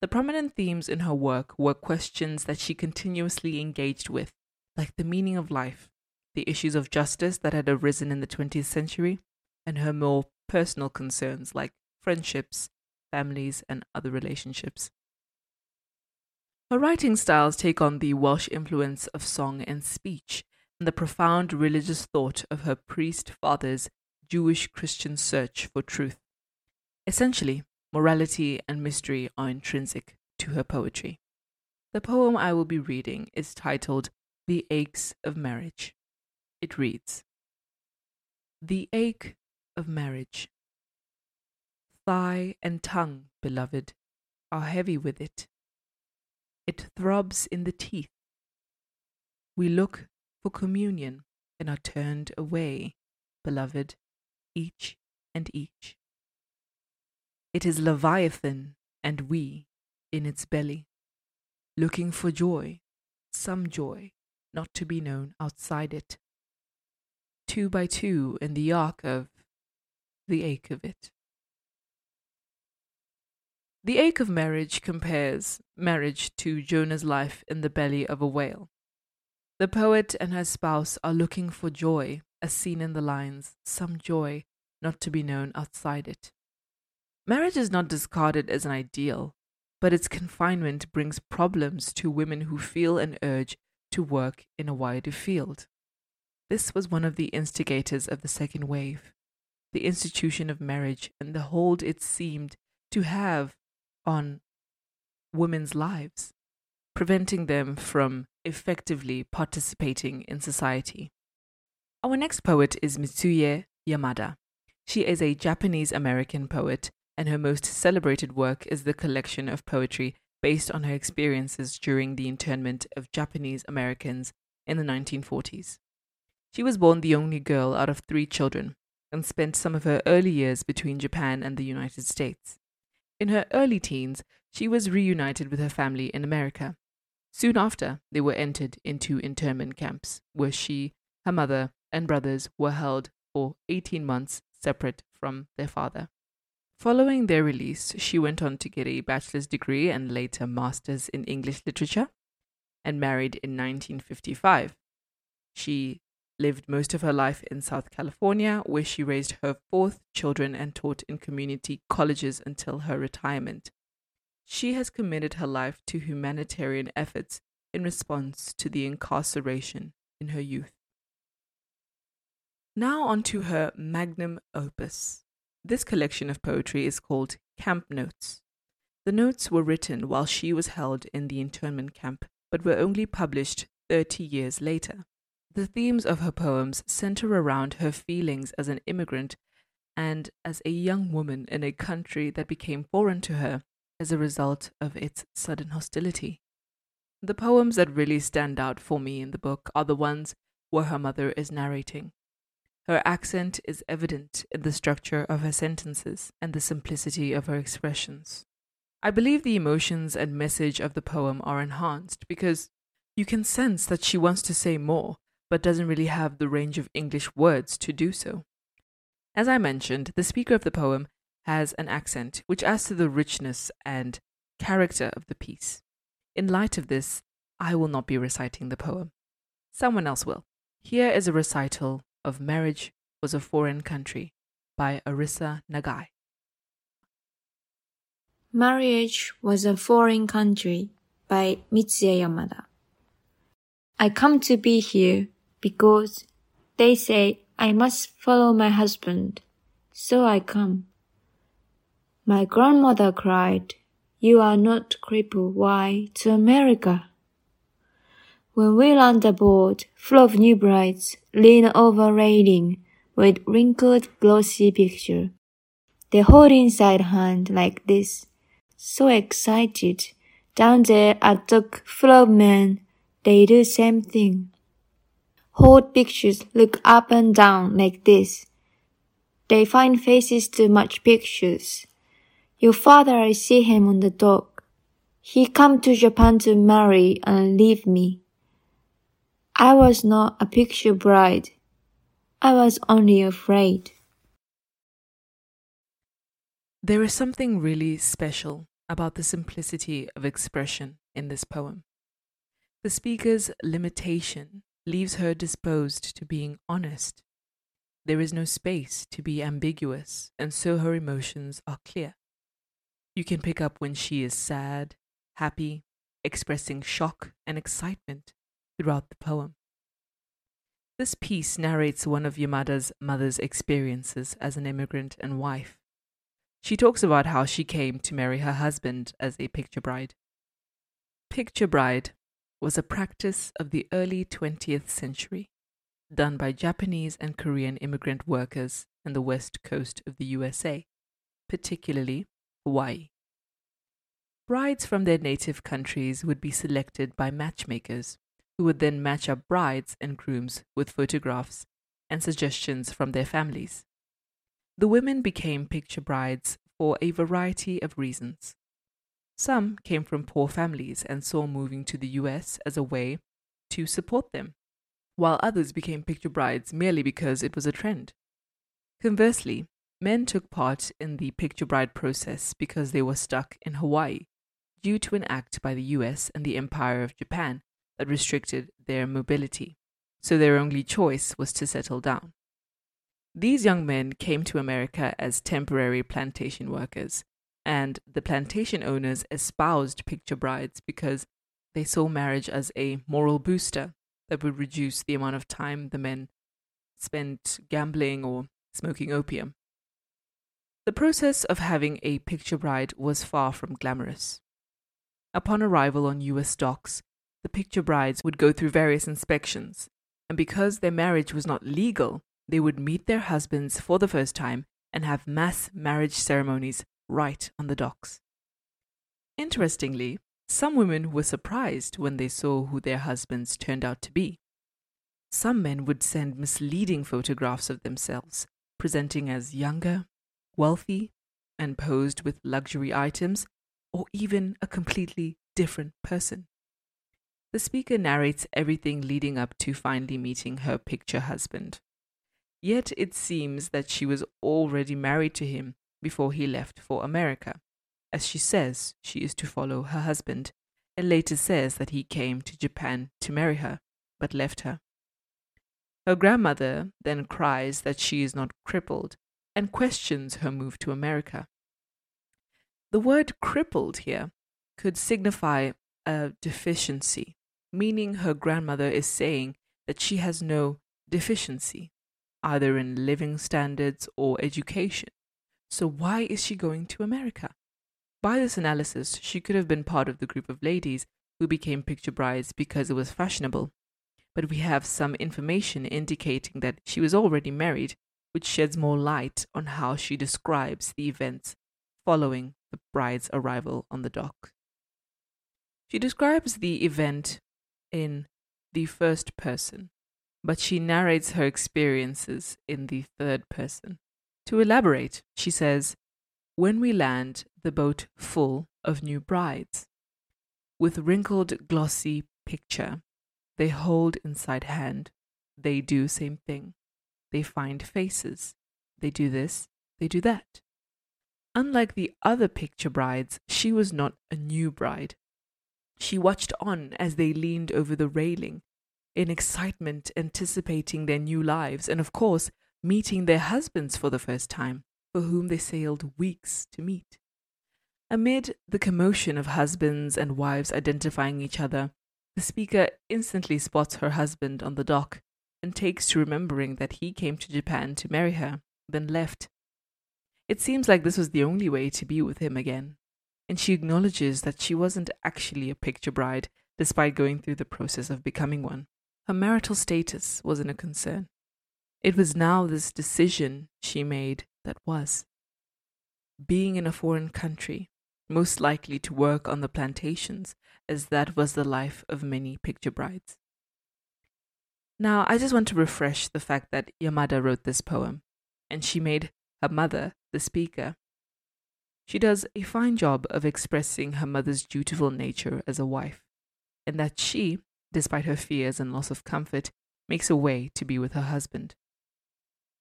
The prominent themes in her work were questions that she continuously engaged with, like the meaning of life, the issues of justice that had arisen in the 20th century, and her more personal concerns like friendships, families, and other relationships. Her writing styles take on the Welsh influence of song and speech and the profound religious thought of her priest fathers Jewish Christian search for truth. Essentially, morality and mystery are intrinsic to her poetry. The poem I will be reading is titled The Aches of Marriage. It reads The ache of marriage. Thigh and tongue, beloved, are heavy with it. It throbs in the teeth. We look for communion and are turned away, beloved, each and each. It is Leviathan and we in its belly, looking for joy, some joy not to be known outside it. Two by two in the ark of the ache of it. The ache of marriage compares marriage to Jonah's life in the belly of a whale. The poet and her spouse are looking for joy, as seen in the lines, some joy not to be known outside it. Marriage is not discarded as an ideal, but its confinement brings problems to women who feel an urge to work in a wider field. This was one of the instigators of the second wave, the institution of marriage and the hold it seemed to have on women's lives, preventing them from effectively participating in society. Our next poet is Mitsuye Yamada. She is a Japanese American poet, and her most celebrated work is the collection of poetry based on her experiences during the internment of Japanese Americans in the 1940s. She was born the only girl out of three children and spent some of her early years between Japan and the United States. In her early teens, she was reunited with her family in America. Soon after, they were entered into internment camps, where she, her mother, and brothers were held for 18 months separate from their father. Following their release, she went on to get a bachelor's degree and later master's in English literature and married in 1955. She lived most of her life in South California, where she raised her fourth children and taught in community colleges until her retirement. She has committed her life to humanitarian efforts in response to the incarceration in her youth. Now, on to her magnum opus. This collection of poetry is called Camp Notes. The notes were written while she was held in the internment camp, but were only published 30 years later. The themes of her poems center around her feelings as an immigrant and as a young woman in a country that became foreign to her as a result of its sudden hostility. The poems that really stand out for me in the book are the ones where her mother is narrating. Her accent is evident in the structure of her sentences and the simplicity of her expressions. I believe the emotions and message of the poem are enhanced because you can sense that she wants to say more but doesn't really have the range of English words to do so. As I mentioned, the speaker of the poem has an accent which adds to the richness and character of the piece. In light of this, I will not be reciting the poem. Someone else will. Here is a recital of Marriage Was a Foreign Country by Arisa Nagai. Marriage Was a Foreign Country by Mitsuye Yamada. I come to be here because they say I must follow my husband, so I come. My grandmother cried, You are not crippled, why to America? When we land aboard, full of new brides, lean over railing with wrinkled glossy picture. They hold inside hand like this, so excited. Down there at dock full of men, they do same thing hold pictures look up and down like this. They find faces too much pictures. Your father, I see him on the dock. He come to Japan to marry and leave me. I was not a picture bride. I was only afraid. There is something really special about the simplicity of expression in this poem. The speaker's limitation leaves her disposed to being honest. There is no space to be ambiguous, and so her emotions are clear. You can pick up when she is sad, happy, expressing shock and excitement throughout the poem. This piece narrates one of Yamada's mother's experiences as an immigrant and wife. She talks about how she came to marry her husband as a picture bride. Picture bride was a practice of the early 20th century. done by Japanese and Korean immigrant workers in the west coast of the USA, particularly Hawaii. Brides from their native countries would be selected by matchmakers, who would then match up brides and grooms with photographs and suggestions from their families. The women became picture brides for a variety of reasons. Some came from poor families and saw moving to the US as a way to support them, while others became picture brides merely because it was a trend. Conversely, men took part in the picture bride process because they were stuck in Hawaii due to an act by the US and the Empire of Japan that restricted their mobility, so their only choice was to settle down. These young men came to America as temporary plantation workers, and the plantation owners espoused picture brides because they saw marriage as a moral booster that would reduce the amount of time the men spent gambling or smoking opium. The process of having a picture bride was far from glamorous. Upon arrival on US docks, the picture brides would go through various inspections, and because their marriage was not legal, they would meet their husbands for the first time and have mass marriage ceremonies right on the docks. Interestingly, some women were surprised when they saw who their husbands turned out to be. Some men would send misleading photographs of themselves, presenting as younger, wealthy, and posed with luxury items, or even a completely different person. The speaker narrates everything leading up to finally meeting her picture husband. Yet it seems that she was already married to him before he left for America, as she says she is to follow her husband, and later says that he came to Japan to marry her, but left her. Her grandmother then cries that she is not crippled and questions her move to America. The word crippled here could signify a deficiency, meaning her grandmother is saying that she has no deficiency, either in living standards or education. So, why is she going to America? By this analysis, she could have been part of the group of ladies who became picture brides because it was fashionable. But we have some information indicating that she was already married, which sheds more light on how she describes the events following the bride's arrival on the dock. She describes the event in the first person, but she narrates her experiences in the third person. To elaborate, she says, When we land, the boat full of new brides. With wrinkled, glossy picture, they hold inside hand. They do same thing. They find faces. They do this, they do that. Unlike the other picture brides, she was not a new bride. She watched on as they leaned over the railing, in excitement, anticipating their new lives, and of course, meeting their husbands for the first time, for whom they sailed weeks to meet. Amid the commotion of husbands and wives identifying each other, the speaker instantly spots her husband on the dock and takes to remembering that he came to Japan to marry her, then left. It seems like this was the only way to be with him again and she acknowledges that she wasn't actually a picture bride despite going through the process of becoming one. Her marital status wasn't a concern. It was now this decision she made that was. Being in a foreign country, most likely to work on the plantations, as that was the life of many picture brides. Now, I just want to refresh the fact that Yamada wrote this poem, and she made her mother the speaker she does a fine job of expressing her mother's dutiful nature as a wife, and that she, despite her fears and loss of comfort, makes a way to be with her husband.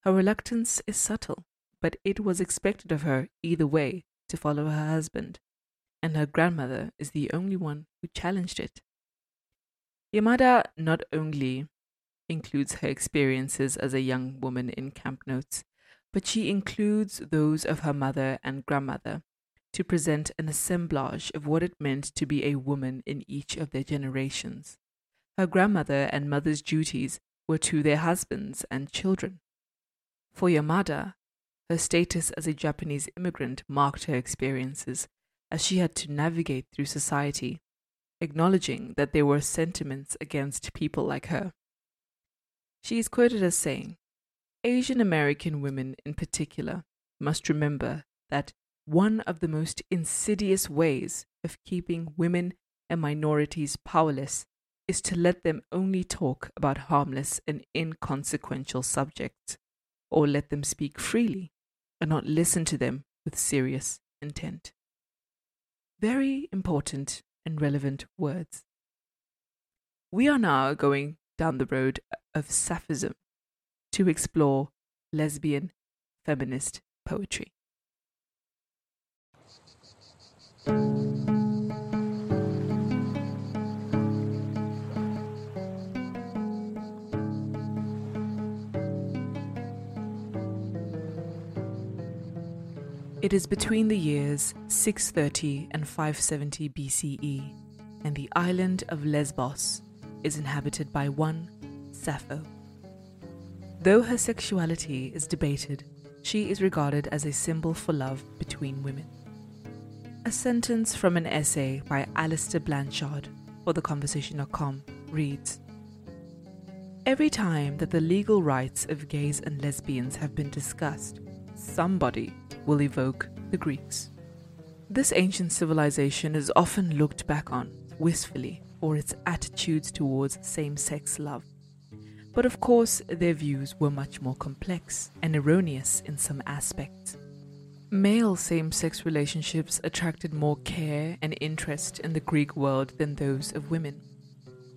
Her reluctance is subtle, but it was expected of her either way to follow her husband, and her grandmother is the only one who challenged it. Yamada not only includes her experiences as a young woman in camp notes, but she includes those of her mother and grandmother to present an assemblage of what it meant to be a woman in each of their generations. Her grandmother and mother's duties were to their husbands and children. For Yamada, her status as a Japanese immigrant marked her experiences as she had to navigate through society, acknowledging that there were sentiments against people like her. She is quoted as saying, Asian American women in particular must remember that one of the most insidious ways of keeping women and minorities powerless is to let them only talk about harmless and inconsequential subjects, or let them speak freely and not listen to them with serious intent. Very important and relevant words. We are now going down the road of Sapphism to explore lesbian feminist poetry. It is between the years 630 and 570 BCE, and the island of Lesbos is inhabited by one Sappho. Though her sexuality is debated, she is regarded as a symbol for love between women. A sentence from an essay by Alastair Blanshard for theconversation.com reads Every time that the legal rights of gays and lesbians have been discussed, somebody will evoke the Greeks. This ancient civilization is often looked back on wistfully for its attitudes towards same sex love. But of course, their views were much more complex and erroneous in some aspects. Male same sex relationships attracted more care and interest in the Greek world than those of women.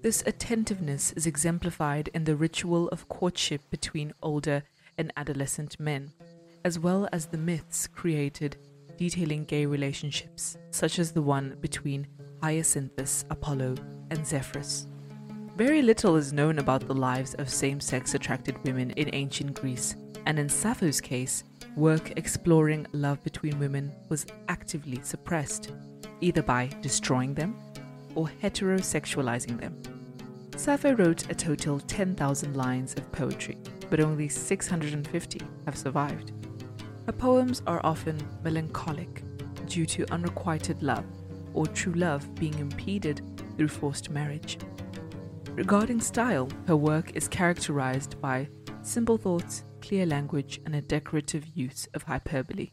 This attentiveness is exemplified in the ritual of courtship between older and adolescent men, as well as the myths created detailing gay relationships, such as the one between Hyacinthus, Apollo, and Zephyrus. Very little is known about the lives of same sex attracted women in ancient Greece, and in Sappho's case, work exploring love between women was actively suppressed, either by destroying them or heterosexualizing them. Sappho wrote a total 10,000 lines of poetry, but only 650 have survived. Her poems are often melancholic due to unrequited love or true love being impeded through forced marriage. Regarding style, her work is characterized by simple thoughts, clear language, and a decorative use of hyperbole.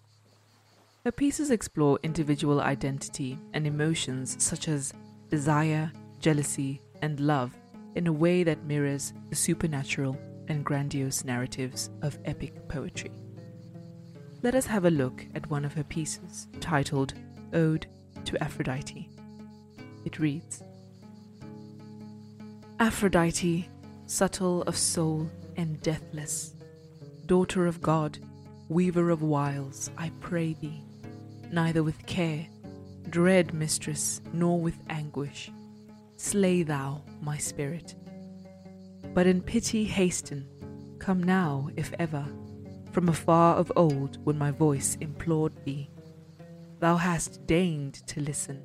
Her pieces explore individual identity and emotions such as desire, jealousy, and love in a way that mirrors the supernatural and grandiose narratives of epic poetry. Let us have a look at one of her pieces titled Ode to Aphrodite. It reads Aphrodite, subtle of soul and deathless, daughter of God, weaver of wiles, I pray thee, neither with care, dread mistress, nor with anguish, slay thou my spirit. But in pity hasten, come now, if ever, from afar of old when my voice implored thee. Thou hast deigned to listen,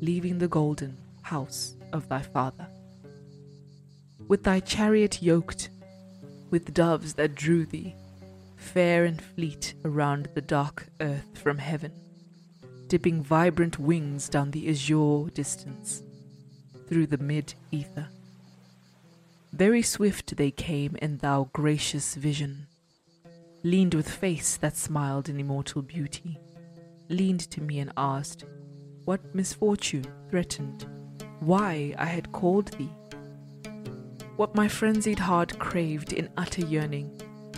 leaving the golden house of thy father. With thy chariot yoked, with doves that drew thee, fair and fleet around the dark earth from heaven, dipping vibrant wings down the azure distance, through the mid ether. Very swift they came in thou gracious vision, leaned with face that smiled in immortal beauty leaned to me and asked, What misfortune threatened? Why I had called thee? What my frenzied heart craved in utter yearning,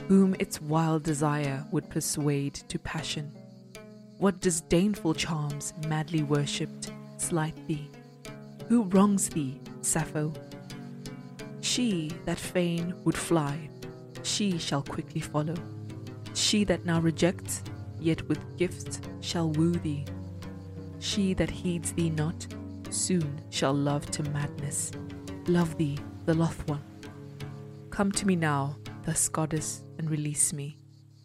whom its wild desire would persuade to passion? What disdainful charms madly worshipped slight thee? Who wrongs thee, Sappho? She that fain would fly, she shall quickly follow. She that now rejects, yet with gifts shall woo thee. She that heeds thee not, soon shall love to madness. Love thee, the loth one. Come to me now, thus goddess, and release me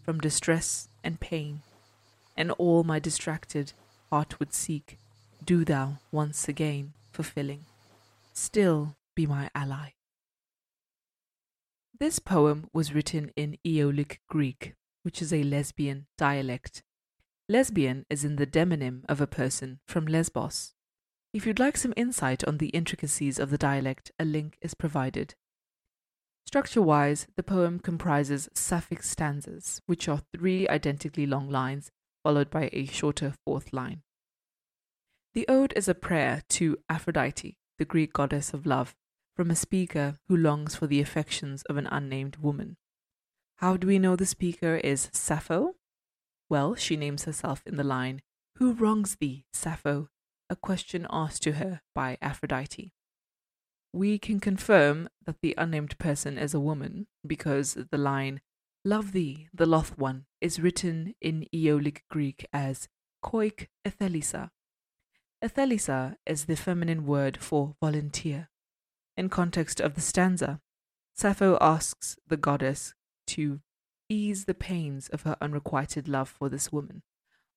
from distress and pain, and all my distracted heart would seek, do thou once again fulfilling. Still be my ally. This poem was written in Aeolic Greek which is a lesbian dialect. Lesbian is in the demonym of a person from Lesbos. If you'd like some insight on the intricacies of the dialect, a link is provided. Structure wise, the poem comprises sapphic stanzas, which are three identically long lines followed by a shorter fourth line. The ode is a prayer to Aphrodite, the Greek goddess of love, from a speaker who longs for the affections of an unnamed woman. How do we know the speaker is Sappho? Well, she names herself in the line, Who wrongs thee, Sappho? a question asked to her by Aphrodite. We can confirm that the unnamed person is a woman because the line, Love thee, the loth one, is written in Aeolic Greek as koik ethelisa. Ethelisa is the feminine word for volunteer. In context of the stanza, Sappho asks the goddess to ease the pains of her unrequited love for this woman.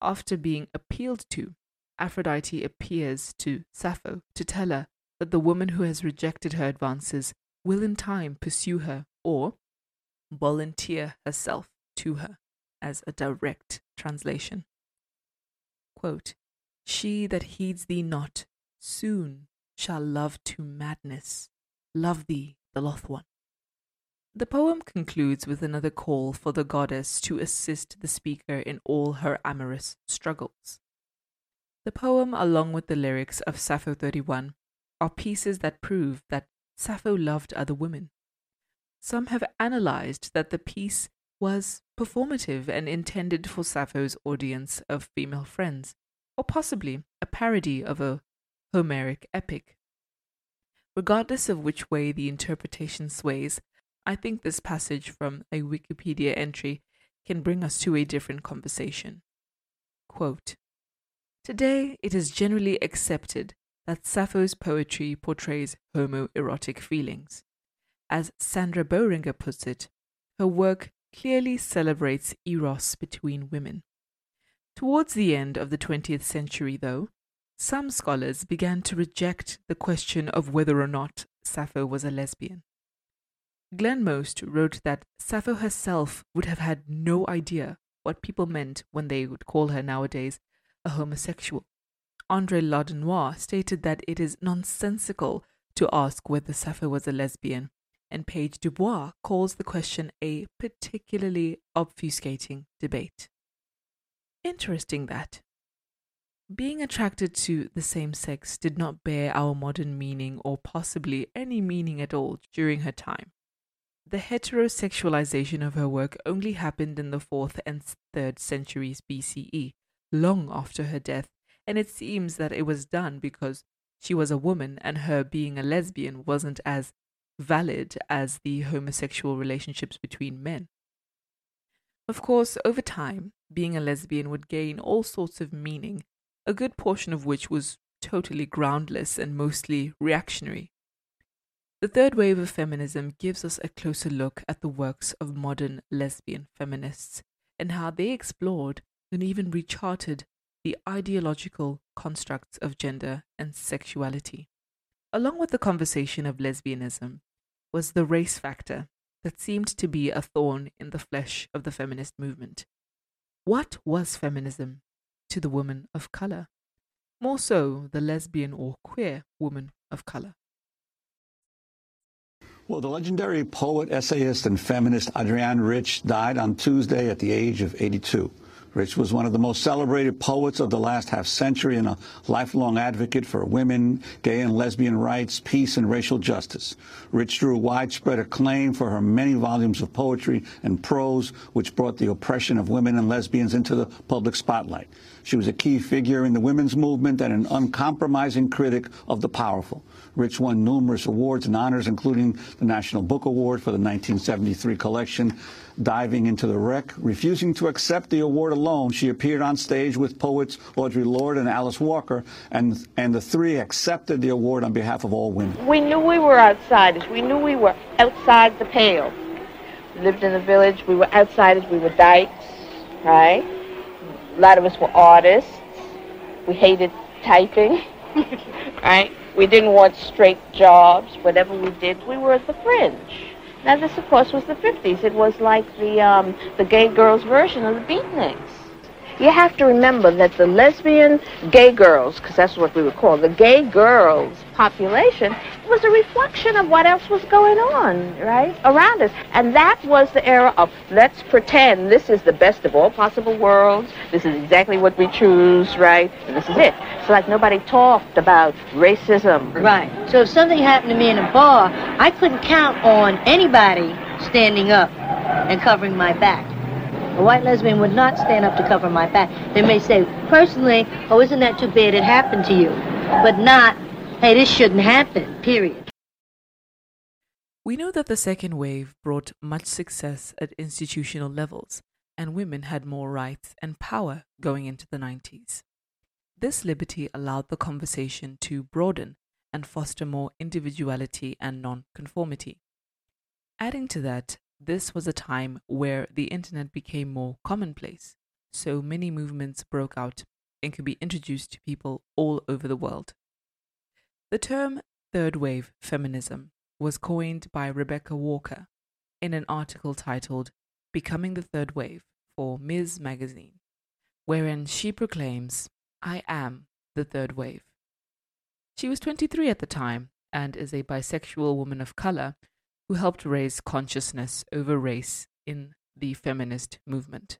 After being appealed to, Aphrodite appears to Sappho to tell her that the woman who has rejected her advances will in time pursue her or volunteer herself to her, as a direct translation. Quote, she that heeds thee not soon shall love to madness, love thee, the loth one. The poem concludes with another call for the goddess to assist the speaker in all her amorous struggles. The poem, along with the lyrics of Sappho 31, are pieces that prove that Sappho loved other women. Some have analyzed that the piece was performative and intended for Sappho's audience of female friends, or possibly a parody of a Homeric epic. Regardless of which way the interpretation sways, I think this passage from a Wikipedia entry can bring us to a different conversation. Quote, Today, it is generally accepted that Sappho's poetry portrays homoerotic feelings. As Sandra Boehringer puts it, her work clearly celebrates eros between women. Towards the end of the 20th century, though, some scholars began to reject the question of whether or not Sappho was a lesbian. Glenn Most wrote that Sappho herself would have had no idea what people meant when they would call her nowadays a homosexual. Andre Lardinois stated that it is nonsensical to ask whether Sappho was a lesbian, and Page Dubois calls the question a particularly obfuscating debate. Interesting that. Being attracted to the same sex did not bear our modern meaning or possibly any meaning at all during her time. The heterosexualization of her work only happened in the 4th and 3rd centuries BCE, long after her death, and it seems that it was done because she was a woman and her being a lesbian wasn't as valid as the homosexual relationships between men. Of course, over time, being a lesbian would gain all sorts of meaning, a good portion of which was totally groundless and mostly reactionary. The third wave of feminism gives us a closer look at the works of modern lesbian feminists and how they explored and even recharted the ideological constructs of gender and sexuality. Along with the conversation of lesbianism was the race factor that seemed to be a thorn in the flesh of the feminist movement. What was feminism to the woman of color? More so, the lesbian or queer woman of color. Well, the legendary poet, essayist, and feminist Adrienne Rich died on Tuesday at the age of 82. Rich was one of the most celebrated poets of the last half century and a lifelong advocate for women, gay and lesbian rights, peace, and racial justice. Rich drew widespread acclaim for her many volumes of poetry and prose, which brought the oppression of women and lesbians into the public spotlight. She was a key figure in the women's movement and an uncompromising critic of the powerful. Rich won numerous awards and honors, including the National Book Award for the 1973 collection, Diving into the Wreck. Refusing to accept the award alone, she appeared on stage with poets Audre Lorde and Alice Walker, and, and the three accepted the award on behalf of all women. We knew we were outsiders. We knew we were outside the pale. We lived in the village. We were outsiders. We were dykes, right? A lot of us were artists. We hated typing, *laughs* right? We didn't want straight jobs. Whatever we did, we were at the fringe. Now, this, of course, was the 50s. It was like the, um, the gay girls' version of the beatniks. you have to remember that the lesbian gay girls, because that's what we would call the gay girls population, was a reflection of what else was going on, right, around us. And that was the era of let's pretend this is the best of all possible worlds. This is exactly what we choose, right? And this is it. So like nobody talked about racism. Right. So if something happened to me in a bar, I couldn't count on anybody standing up and covering my back. A white lesbian would not stand up to cover my back. They may say, personally, oh, isn't that too bad it happened to you? But not, hey, this shouldn't happen, period. We know that the second wave brought much success at institutional levels, and women had more rights and power going into the 90s. This liberty allowed the conversation to broaden and foster more individuality and non-conformity. Adding to that, this was a time where the internet became more commonplace, so many movements broke out and could be introduced to people all over the world. The term third wave feminism was coined by Rebecca Walker in an article titled Becoming the Third Wave for Ms. Magazine, wherein she proclaims, I am the third wave. She was 23 at the time and is a bisexual woman of color who helped raise consciousness over race in the feminist movement.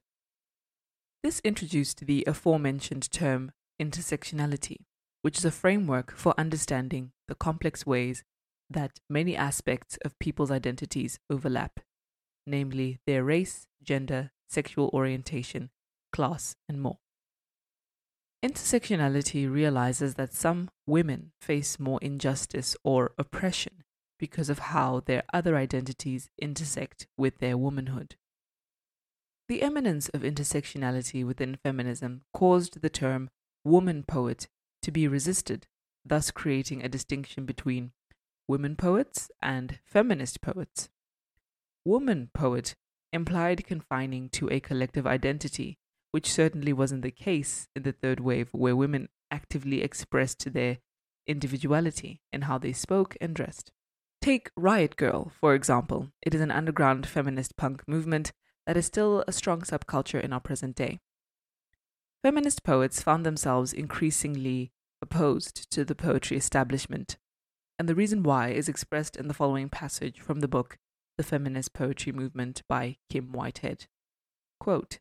This introduced the aforementioned term intersectionality, which is a framework for understanding the complex ways that many aspects of people's identities overlap, namely their race, gender, sexual orientation, class, and more. Intersectionality realizes that some women face more injustice or oppression because of how their other identities intersect with their womanhood. The eminence of intersectionality within feminism caused the term woman poet to be resisted, thus creating a distinction between women poets and feminist poets. Woman poet implied confining to a collective identity, which certainly wasn't the case in the third wave, where women actively expressed their individuality in how they spoke and dressed. Take Riot Grrrl, for example. It is an underground feminist punk movement that is still a strong subculture in our present day. Feminist poets found themselves increasingly opposed to the poetry establishment, and the reason why is expressed in the following passage from the book The Feminist Poetry Movement by Kim Whitehead. Quote,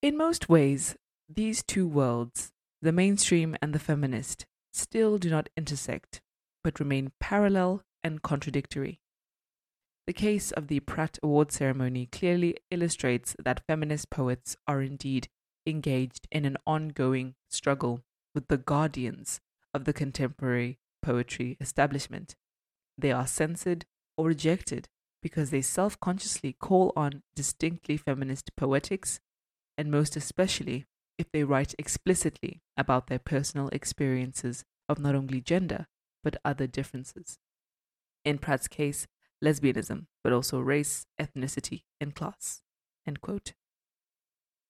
in most ways, these two worlds, the mainstream and the feminist, still do not intersect, but remain parallel and contradictory. The case of the Pratt Award ceremony clearly illustrates that feminist poets are indeed engaged in an ongoing struggle with the guardians of the contemporary poetry establishment. They are censored or rejected because they self consciously call on distinctly feminist poetics, and most especially if they write explicitly about their personal experiences of not only gender, but other differences. In Pratt's case, lesbianism, but also race, ethnicity, and class.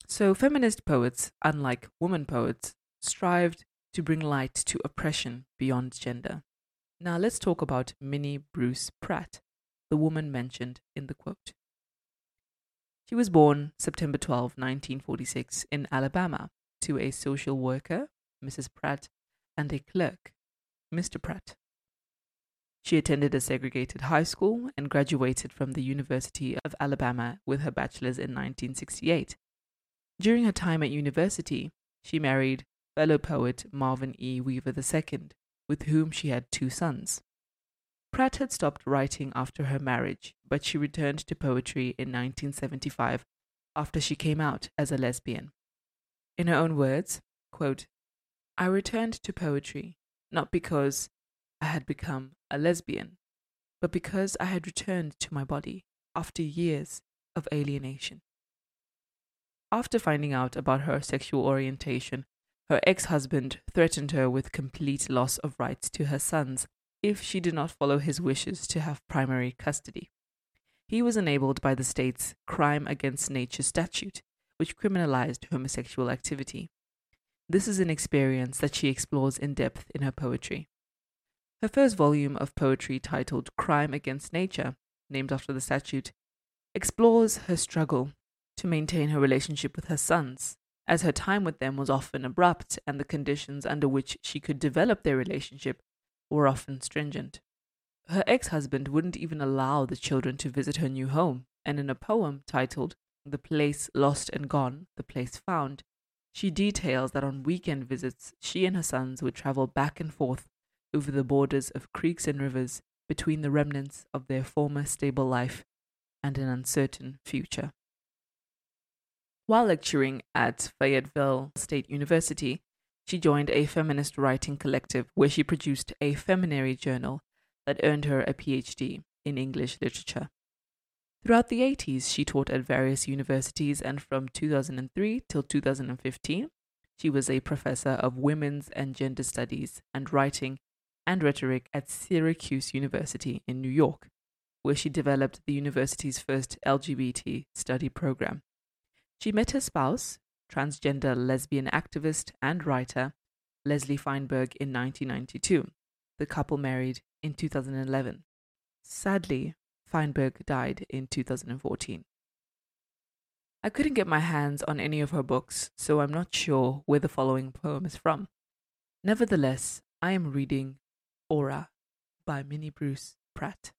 So, feminist poets, unlike woman poets, strived to bring light to oppression beyond gender. Now, let's talk about Minnie Bruce Pratt, the woman mentioned in the quote. She was born September 12, 1946, in Alabama, to a social worker, Mrs. Pratt, and a clerk, Mr. Pratt. She attended a segregated high school and graduated from the University of Alabama with her bachelor's in 1968. During her time at university, she married fellow poet Marvin E. Weaver II, with whom she had two sons. Pratt had stopped writing after her marriage, but she returned to poetry in 1975 after she came out as a lesbian. In her own words, quote, I returned to poetry not because I had become a lesbian, but because I had returned to my body after years of alienation. After finding out about her sexual orientation, her ex husband threatened her with complete loss of rights to her sons if she did not follow his wishes to have primary custody. He was enabled by the state's Crime Against Nature statute, which criminalized homosexual activity. This is an experience that she explores in depth in her poetry. Her first volume of poetry, titled Crime Against Nature, named after the statute, explores her struggle to maintain her relationship with her sons, as her time with them was often abrupt and the conditions under which she could develop their relationship were often stringent. Her ex husband wouldn't even allow the children to visit her new home, and in a poem titled The Place Lost and Gone, The Place Found, she details that on weekend visits she and her sons would travel back and forth over the borders of creeks and rivers between the remnants of their former stable life and an uncertain future. While lecturing at Fayetteville State University, she joined a feminist writing collective where she produced a feminary journal that earned her a PhD in English literature. Throughout the 80s, she taught at various universities, and from 2003 till 2015, she was a professor of women's and gender studies and writing and rhetoric at Syracuse University in New York, where she developed the university's first LGBT study program. She met her spouse, transgender lesbian activist and writer Leslie Feinberg, in 1992. The couple married in 2011. Sadly, Feinberg died in 2014. I couldn't get my hands on any of her books, so I'm not sure where the following poem is from. Nevertheless, I am reading Aura by Minnie Bruce Pratt.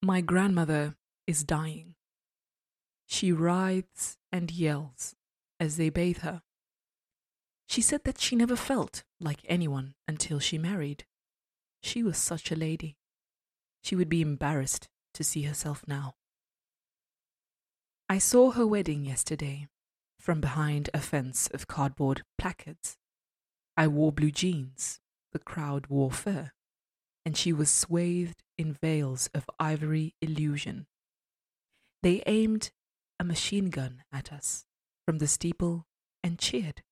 My grandmother is dying. She writhes and yells as they bathe her. She said that she never felt like anyone until she married. She was such a lady. She would be embarrassed to see herself now. I saw her wedding yesterday from behind a fence of cardboard placards. I wore blue jeans the crowd wore fur, and she was swathed in veils of ivory illusion. They aimed a machine gun at us from the steeple and cheered.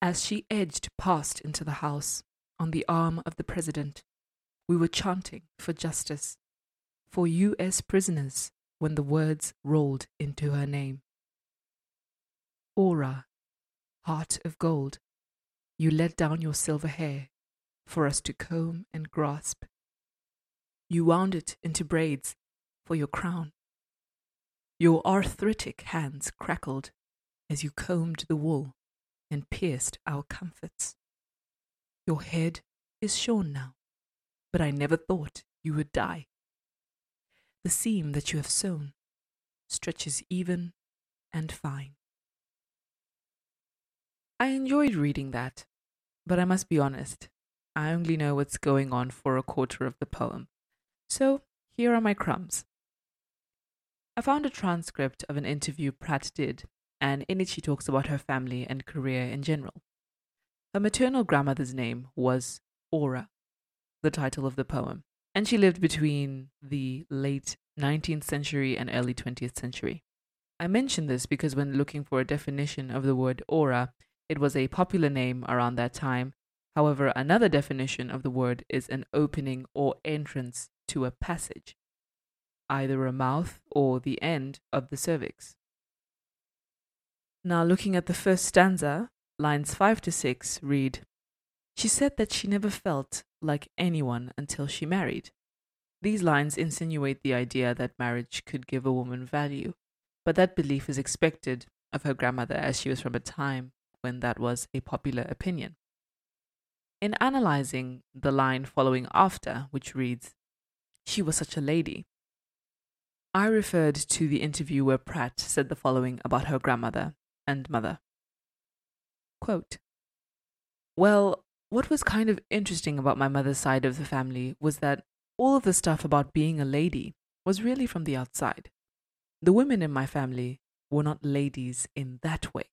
As she edged past into the house on the arm of the president, we were chanting for justice, for U.S. prisoners when the words rolled into her name. Aura, heart of gold, you let down your silver hair for us to comb and grasp. You wound it into braids for your crown. Your arthritic hands crackled as you combed the wool and pierced our comforts. Your head is shorn now, but I never thought you would die. The seam that you have sewn stretches even and fine. I enjoyed reading that, but I must be honest, I only know what's going on for a quarter of the poem. So here are my crumbs. I found a transcript of an interview Pratt did, and in it she talks about her family and career in general. Her maternal grandmother's name was Aura, the title of the poem, and she lived between the late 19th century and early 20th century. I mention this because when looking for a definition of the word aura, it was a popular name around that time. However, another definition of the word is an opening or entrance to a passage, either a mouth or the end of the cervix. Now, looking at the first stanza, lines 5 to 6 read She said that she never felt like anyone until she married. These lines insinuate the idea that marriage could give a woman value, but that belief is expected of her grandmother as she was from a time when that was a popular opinion. In analyzing the line following after, which reads, She was such a lady, I referred to the interview where Pratt said the following about her grandmother and mother. Quote, well, what was kind of interesting about my mother's side of the family was that all of the stuff about being a lady was really from the outside. The women in my family were not ladies in that way.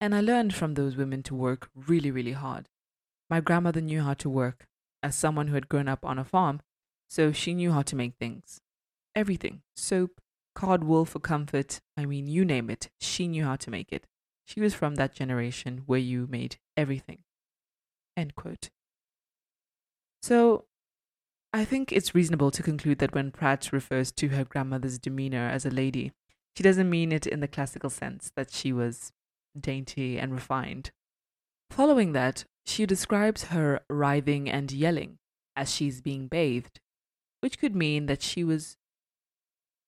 And I learned from those women to work really, really hard. My grandmother knew how to work as someone who had grown up on a farm, so she knew how to make things. Everything soap, cod wool for comfort, I mean, you name it, she knew how to make it. She was from that generation where you made everything. End quote. So, I think it's reasonable to conclude that when Pratt refers to her grandmother's demeanor as a lady, she doesn't mean it in the classical sense that she was dainty, and refined. Following that, she describes her writhing and yelling as she's being bathed, which could mean that she was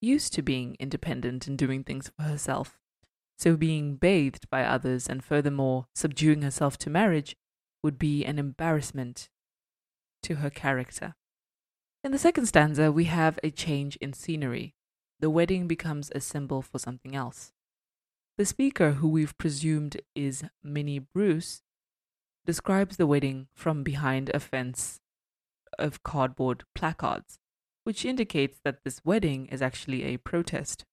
used to being independent and doing things for herself. So being bathed by others and furthermore subduing herself to marriage would be an embarrassment to her character. In the second stanza, we have a change in scenery. The wedding becomes a symbol for something else. The speaker, who we've presumed is Minnie Bruce, describes the wedding from behind a fence of cardboard placards, which indicates that this wedding is actually a protest.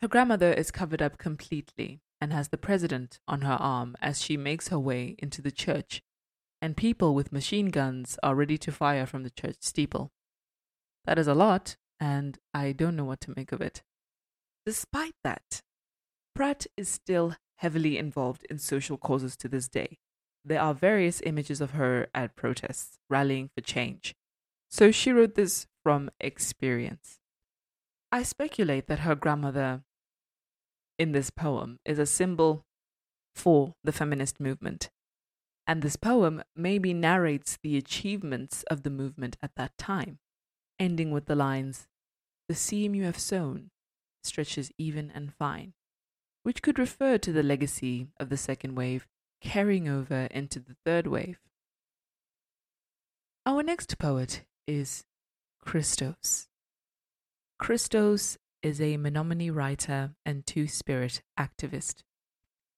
Her grandmother is covered up completely and has the president on her arm as she makes her way into the church, and people with machine guns are ready to fire from the church steeple. That is a lot, and I don't know what to make of it. Despite that, Pratt is still heavily involved in social causes to this day. There are various images of her at protests, rallying for change. So she wrote this from experience. I speculate that her grandmother in this poem is a symbol for the feminist movement. And this poem maybe narrates the achievements of the movement at that time, ending with the lines The seam you have sown stretches even and fine, which could refer to the legacy of the second wave carrying over into the third wave. Our next poet is Chrystos. Chrystos is a Menominee writer and Two Spirit activist.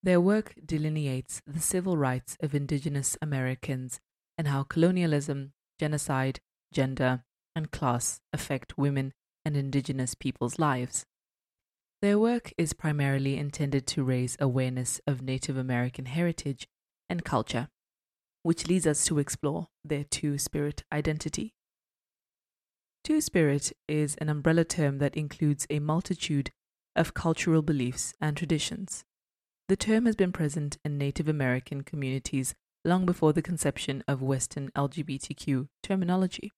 Their work delineates the civil rights of indigenous Americans and how colonialism, genocide, gender, and class affect women and indigenous people's lives. Their work is primarily intended to raise awareness of Native American heritage and culture, which leads us to explore their Two Spirit identity. Two Spirit is an umbrella term that includes a multitude of cultural beliefs and traditions. The term has been present in Native American communities long before the conception of Western LGBTQ terminology.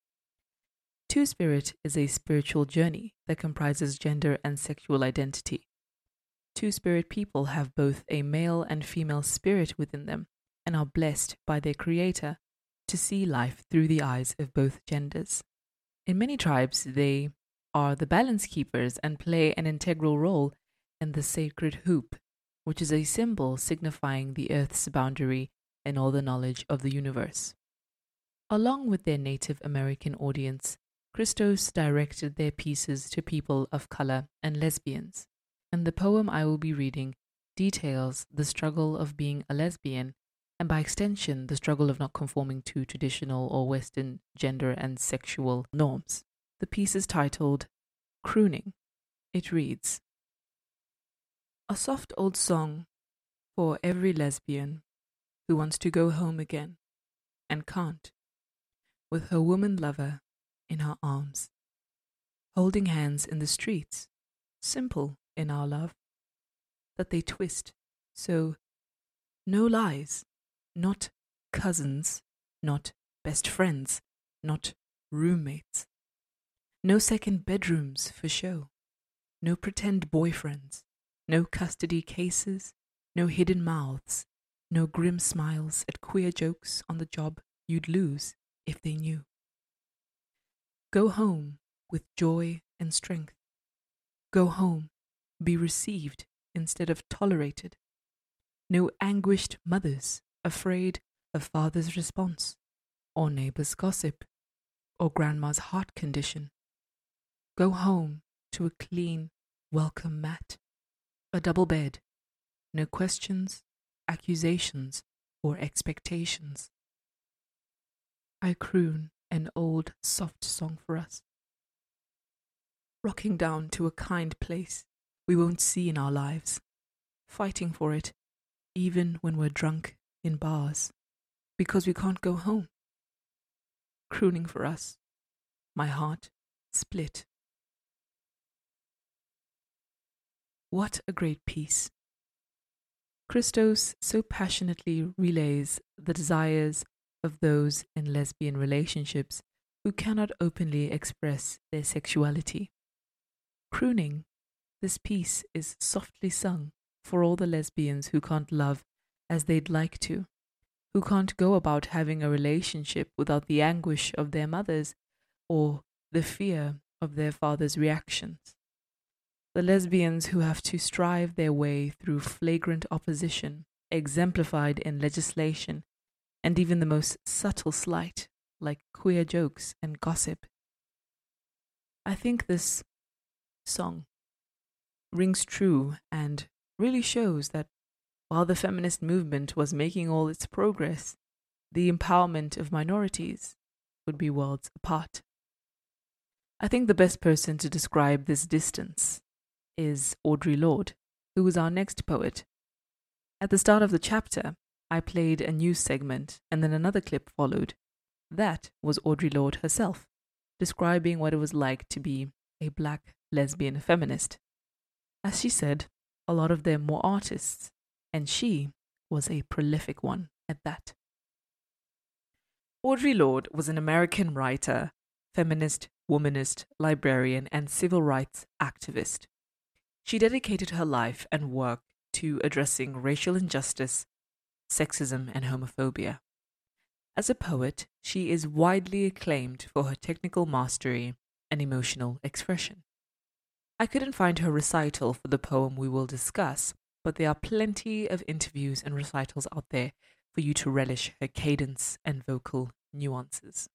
Two Spirit is a spiritual journey that comprises gender and sexual identity. Two Spirit people have both a male and female spirit within them and are blessed by their Creator to see life through the eyes of both genders. In many tribes, they are the balance keepers and play an integral role in the sacred hoop, which is a symbol signifying the earth's boundary and all the knowledge of the universe. Along with their Native American audience, Chrystos directed their pieces to people of color and lesbians, and the poem I will be reading details the struggle of being a lesbian and by extension, the struggle of not conforming to traditional or Western gender and sexual norms. The piece is titled Crooning. It reads A soft old song for every lesbian who wants to go home again and can't, with her woman lover in her arms, holding hands in the streets, simple in our love, that they twist so no lies not cousins, not best friends, not roommates. No second bedrooms for show. No pretend boyfriends. No custody cases. No hidden mouths. No grim smiles at queer jokes on the job you'd lose if they knew. Go home with joy and strength. Go home, be received instead of tolerated. No anguished mothers afraid of father's response, or neighbor's gossip, or grandma's heart condition. Go home to a clean, welcome mat, a double bed, no questions, accusations, or expectations. I croon an old, soft song for us, rocking down to a kind place we won't see in our lives, fighting for it, even when we're drunk in bars because we can't go home. Crooning for us, my heart split. What a great piece. Chrystos so passionately relays the desires of those in lesbian relationships who cannot openly express their sexuality. Crooning, this piece is softly sung for all the lesbians who can't love as they'd like to, who can't go about having a relationship without the anguish of their mothers or the fear of their father's reactions. The lesbians who have to strive their way through flagrant opposition, exemplified in legislation, and even the most subtle slight, like queer jokes and gossip. I think this song rings true and really shows that while the feminist movement was making all its progress, the empowerment of minorities would be worlds apart. I think the best person to describe this distance is Audre Lorde, who was our next poet. At the start of the chapter, I played a news segment and then another clip followed. That was Audre Lorde herself, describing what it was like to be a black lesbian feminist. As she said, a lot of them were artists, and she was a prolific one at that. Audre Lorde was an American writer, feminist, womanist, librarian, and civil rights activist. She dedicated her life and work to addressing racial injustice, sexism, and homophobia. As a poet, she is widely acclaimed for her technical mastery and emotional expression. I couldn't find her recital for the poem we will discuss, but there are plenty of interviews and recitals out there for you to relish her cadence and vocal nuances.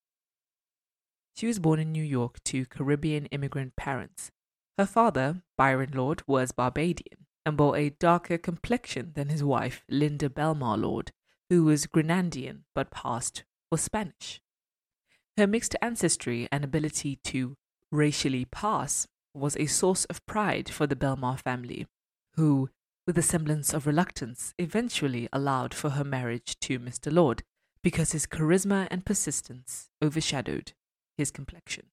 She was born in New York to Caribbean immigrant parents. Her father, Byron Lorde, was Barbadian and bore a darker complexion than his wife, Linda Belmar Lorde, who was Grenadian but passed for Spanish. Her mixed ancestry and ability to racially pass was a source of pride for the Belmar family, who, with a semblance of reluctance, eventually allowed for her marriage to Mr. Lorde because his charisma and persistence overshadowed his complexion.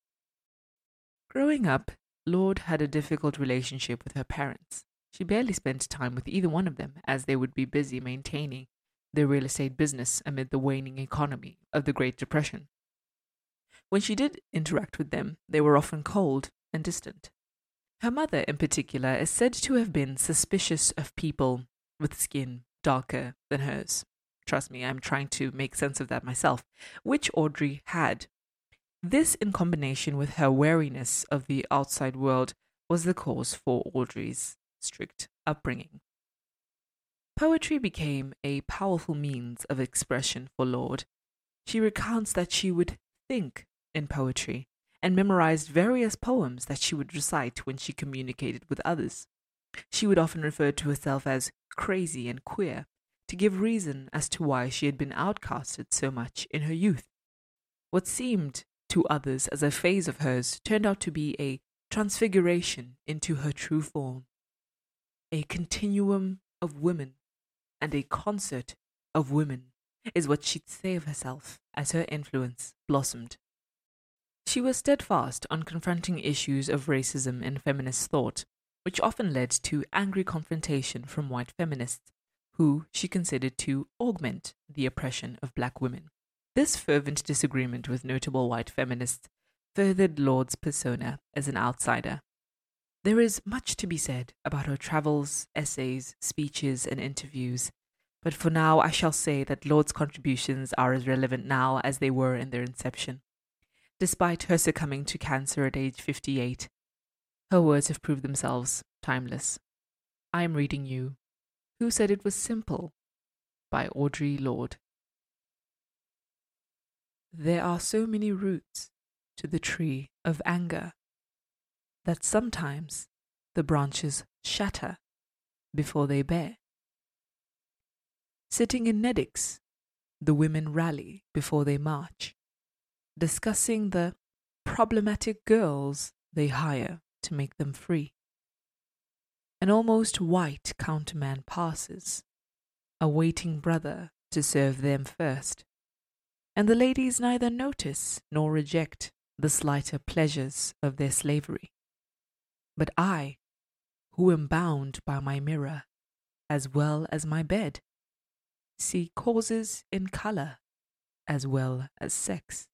Growing up, Lorde had a difficult relationship with her parents. She barely spent time with either one of them as they would be busy maintaining their real estate business amid the waning economy of the Great Depression. When she did interact with them, they were often cold and distant. Her mother, in particular, is said to have been suspicious of people with skin darker than hers. Trust me, I'm trying to make sense of that myself, which Audre had. This, in combination with her wariness of the outside world, was the cause for Audre's strict upbringing. Poetry became a powerful means of expression for Lorde. She recounts that she would think in poetry and memorized various poems that she would recite when she communicated with others. She would often refer to herself as crazy and queer to give reason as to why she had been outcasted so much in her youth. What seemed to others as a phase of hers turned out to be a transfiguration into her true form, a continuum of women and a concert of women is what she'd say of herself as her influence blossomed. She was steadfast on confronting issues of racism in feminist thought, which often led to angry confrontation from white feminists, who she considered to augment the oppression of black women. This fervent disagreement with notable white feminists furthered Lorde's persona as an outsider. There is much to be said about her travels, essays, speeches, and interviews, but for now I shall say that Lorde's contributions are as relevant now as they were in their inception. Despite her succumbing to cancer at age 58, her words have proved themselves timeless. I am reading you Who Said It Was Simple by Audre Lorde. There are so many roots to the tree of anger that sometimes the branches shatter before they bear. Sitting in Nedicks, the women rally before they march discussing the problematic girls they hire to make them free. An almost white counterman passes, a waiting brother to serve them first, and the ladies neither notice nor reject the slighter pleasures of their slavery. But I, who am bound by my mirror as well as my bed, see causes in color as well as sex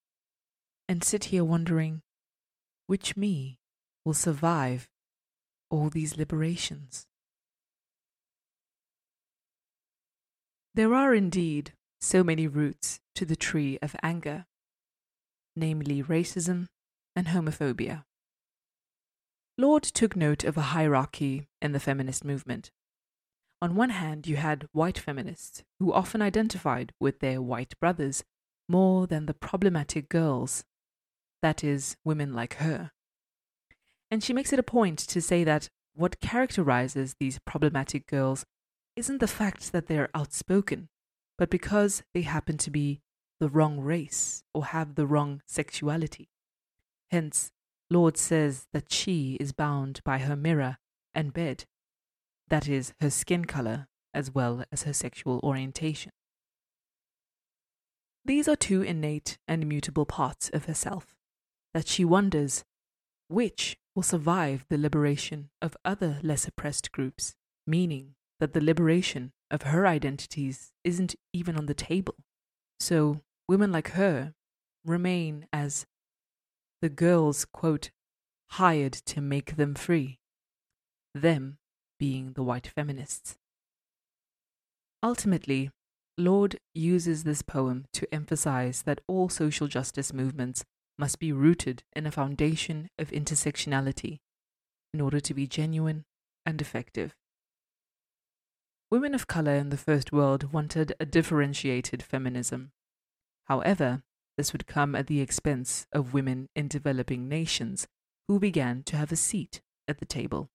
and sit here wondering which me will survive all these liberations. There are indeed so many roots to the tree of anger, namely racism and homophobia. Lorde took note of a hierarchy in the feminist movement. On one hand, you had white feminists who often identified with their white brothers more than the problematic girls, that is, women like her. And she makes it a point to say that what characterizes these problematic girls isn't the fact that they're outspoken, but because they happen to be the wrong race or have the wrong sexuality. Hence, Lorde says that she is bound by her mirror and bed, that is, her skin color as well as her sexual orientation. These are two innate and immutable parts of herself that she wonders which will survive the liberation of other less oppressed groups, meaning that the liberation of her identities isn't even on the table. So, women like her remain as the girls, quote, hired to make them free, them being the white feminists. Ultimately, Lorde uses this poem to emphasize that all social justice movements must be rooted in a foundation of intersectionality in order to be genuine and effective. Women of color in the First World wanted a differentiated feminism. However, this would come at the expense of women in developing nations who began to have a seat at the table.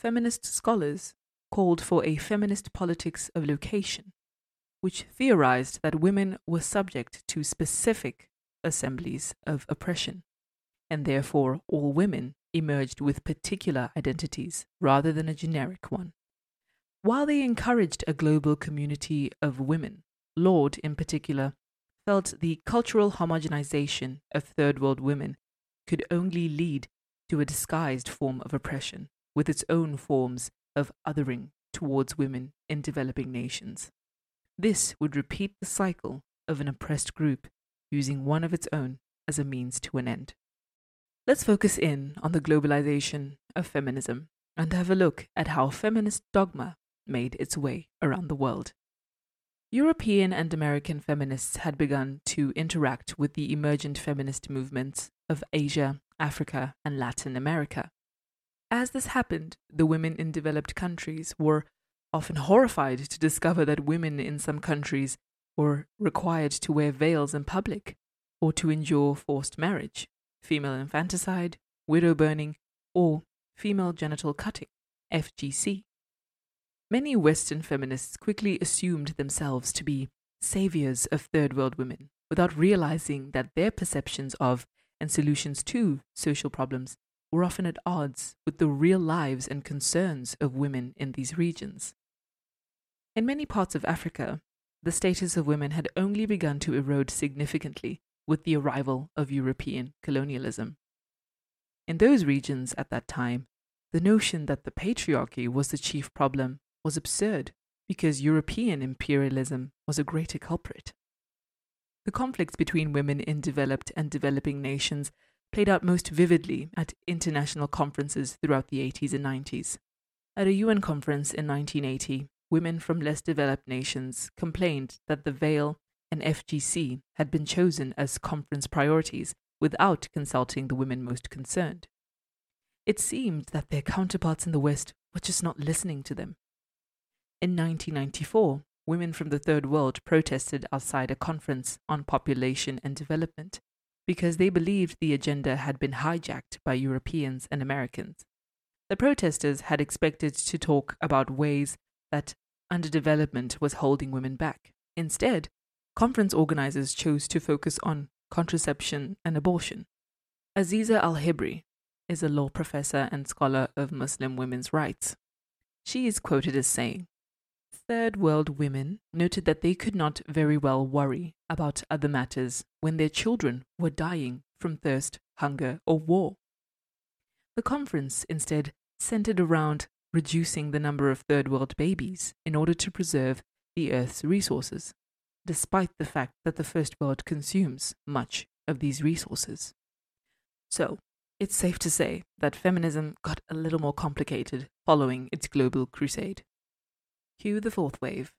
Feminist scholars called for a feminist politics of location, which theorized that women were subject to specific assemblies of oppression, and therefore all women emerged with particular identities rather than a generic one. While they encouraged a global community of women, Lorde, in particular, felt the cultural homogenization of third world women could only lead to a disguised form of oppression with its own forms of othering towards women in developing nations. This would repeat the cycle of an oppressed group using one of its own as a means to an end. Let's focus in on the globalization of feminism and have a look at how feminist dogma made its way around the world. European and American feminists had begun to interact with the emergent feminist movements of Asia, Africa, and Latin America. As this happened, the women in developed countries were often horrified to discover that women in some countries were required to wear veils in public or to endure forced marriage, female infanticide, widow burning, or female genital cutting, FGC. Many Western feminists quickly assumed themselves to be saviors of third world women without realizing that their perceptions of and solutions to social problems were often at odds with the real lives and concerns of women in these regions. In many parts of Africa, the status of women had only begun to erode significantly with the arrival of European colonialism. In those regions at that time, the notion that the patriarchy was the chief problem was absurd because European imperialism was a greater culprit. The conflicts between women in developed and developing nations played out most vividly at international conferences throughout the 80s and 90s. At a UN conference in 1980, women from less developed nations complained that the veil and FGC had been chosen as conference priorities without consulting the women most concerned. It seemed that their counterparts in the West were just not listening to them. In 1994, women from the Third World protested outside a conference on population and development because they believed the agenda had been hijacked by Europeans and Americans. The protesters had expected to talk about ways that underdevelopment was holding women back. Instead, conference organizers chose to focus on contraception and abortion. Aziza Al Hibri is a law professor and scholar of Muslim women's rights. She is quoted as saying, Third world women noted that they could not very well worry about other matters when their children were dying from thirst, hunger, or war. The conference instead centered around reducing the number of third world babies in order to preserve the Earth's resources, despite the fact that the first world consumes much of these resources. So, it's safe to say that feminism got a little more complicated following its global crusade. Cue the fourth wave.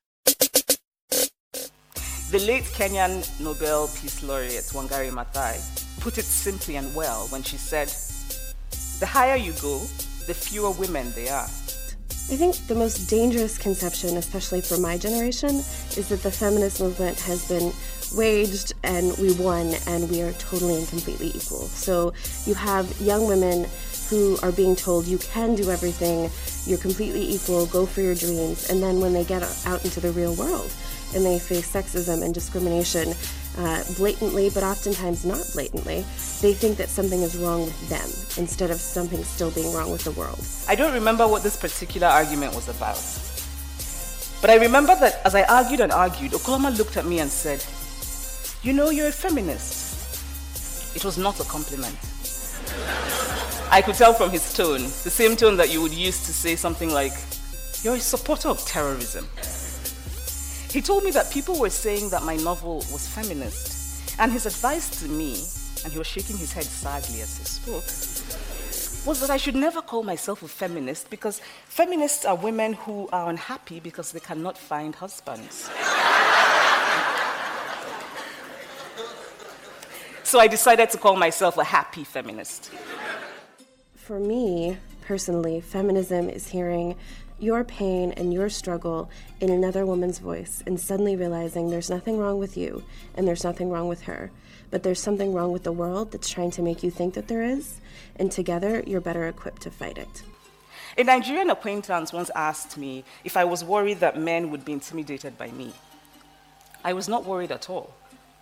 The late Kenyan Nobel Peace Laureate Wangari Maathai put it simply and well when she said, The higher you go, the fewer women there are. I think the most dangerous conception, especially for my generation, is that the feminist movement has been waged and we won and we are totally and completely equal. So you have young women who are being told you can do everything, you're completely equal, go for your dreams, and then when they get out into the real world and they face sexism and discrimination uh, blatantly, but oftentimes not blatantly, they think that something is wrong with them instead of something still being wrong with the world. I don't remember what this particular argument was about. But I remember that as I argued and argued, Okoloma looked at me and said, You know, you're a feminist. It was not a compliment. I could tell from his tone, the same tone that you would use to say something like, You're a supporter of terrorism. He told me that people were saying that my novel was feminist, and his advice to me, and he was shaking his head sadly as he spoke, was that I should never call myself a feminist because feminists are women who are unhappy because they cannot find husbands. so I decided to call myself a happy feminist. For me, personally, feminism is hearing your pain and your struggle in another woman's voice and suddenly realizing there's nothing wrong with you and there's nothing wrong with her, but there's something wrong with the world that's trying to make you think that there is, and together you're better equipped to fight it. A Nigerian acquaintance once asked me if I was worried that men would be intimidated by me. I was not worried at all.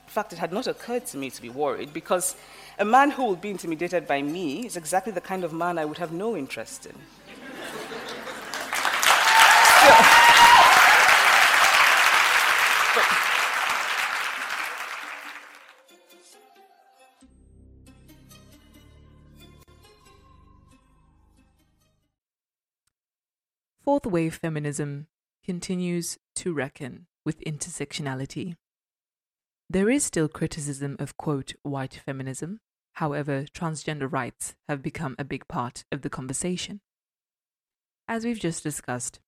In fact, it had not occurred to me to be worried because a man who would be intimidated by me is exactly the kind of man I would have no interest in. Fourth wave feminism continues to reckon with intersectionality. There is still criticism of, quote, white feminism. However, transgender rights have become a big part of the conversation. As we've just discussed,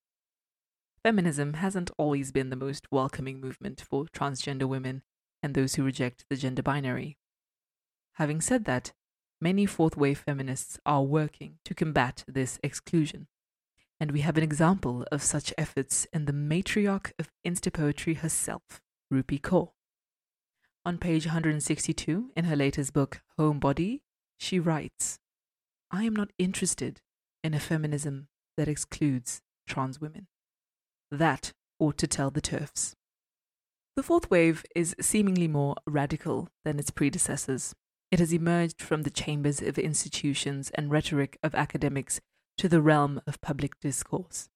feminism hasn't always been the most welcoming movement for transgender women and those who reject the gender binary. Having said that, many fourth wave feminists are working to combat this exclusion. And we have an example of such efforts in the matriarch of Insta poetry herself, Rupi Kaur. On page 162 in her latest book, Homebody, she writes I am not interested in a feminism that excludes trans women. That ought to tell the TERFs. The fourth wave is seemingly more radical than its predecessors. It has emerged from the chambers of institutions and rhetoric of academics to the realm of public discourse.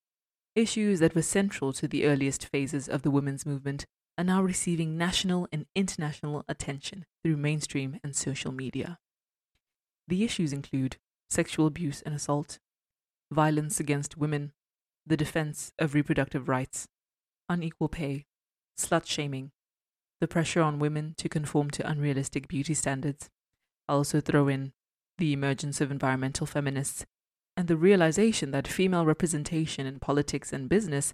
Issues that were central to the earliest phases of the women's movement are now receiving national and international attention through mainstream and social media. The issues include sexual abuse and assault, violence against women, the defense of reproductive rights, unequal pay, slut shaming, the pressure on women to conform to unrealistic beauty standards. I'll also throw in the emergence of environmental feminists and the realization that female representation in politics and business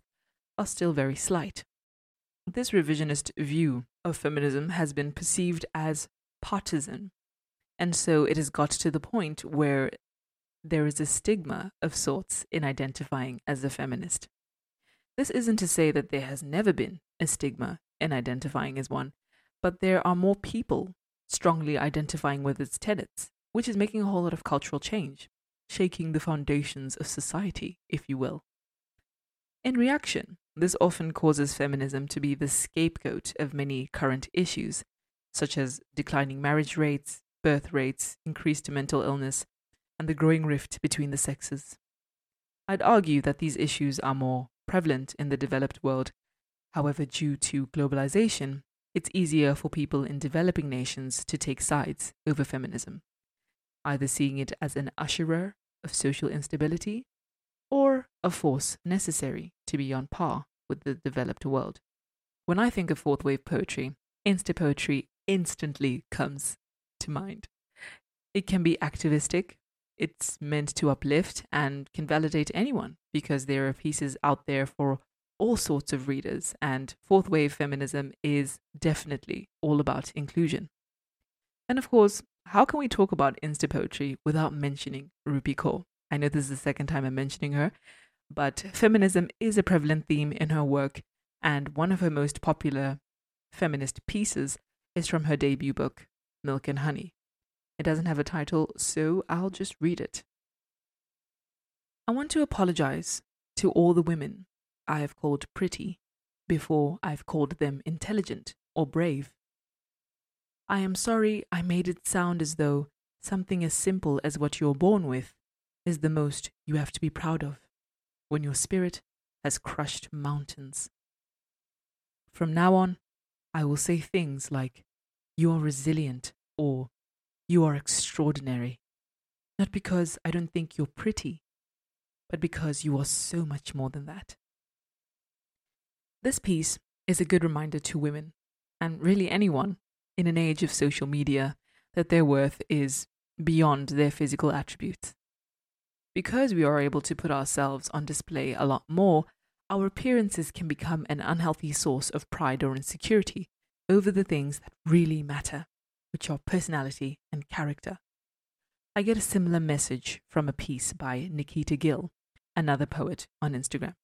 are still very slight. This revisionist view of feminism has been perceived as partisan, and so it has got to the point where there is a stigma of sorts in identifying as a feminist. This isn't to say that there has never been a stigma in identifying as one, but there are more people strongly identifying with its tenets, which is making a whole lot of cultural change shaking the foundations of society, if you will. In reaction, this often causes feminism to be the scapegoat of many current issues, such as declining marriage rates, birth rates, increased mental illness, and the growing rift between the sexes. I'd argue that these issues are more prevalent in the developed world. However, due to globalization, it's easier for people in developing nations to take sides over feminism either seeing it as an usherer of social instability or a force necessary to be on par with the developed world. When I think of fourth wave poetry, insta poetry instantly comes to mind. It can be activistic, it's meant to uplift and can validate anyone because there are pieces out there for all sorts of readers, and fourth wave feminism is definitely all about inclusion. And of course, how can we talk about Insta poetry without mentioning Rupi Kaur? I know this is the second time I'm mentioning her, but feminism is a prevalent theme in her work, and one of her most popular feminist pieces is from her debut book, Milk and Honey. It doesn't have a title, so I'll just read it. I want to apologize to all the women I have called pretty before I've called them intelligent or brave. I am sorry I made it sound as though something as simple as what you're born with is the most you have to be proud of when your spirit has crushed mountains. From now on, I will say things like, You are resilient or You are extraordinary. Not because I don't think you're pretty, but because you are so much more than that. This piece is a good reminder to women, and really anyone, in an age of social media, that their worth is beyond their physical attributes. Because we are able to put ourselves on display a lot more, our appearances can become an unhealthy source of pride or insecurity over the things that really matter, which are personality and character. I get a similar message from a piece by Nikita Gill, another poet on Instagram.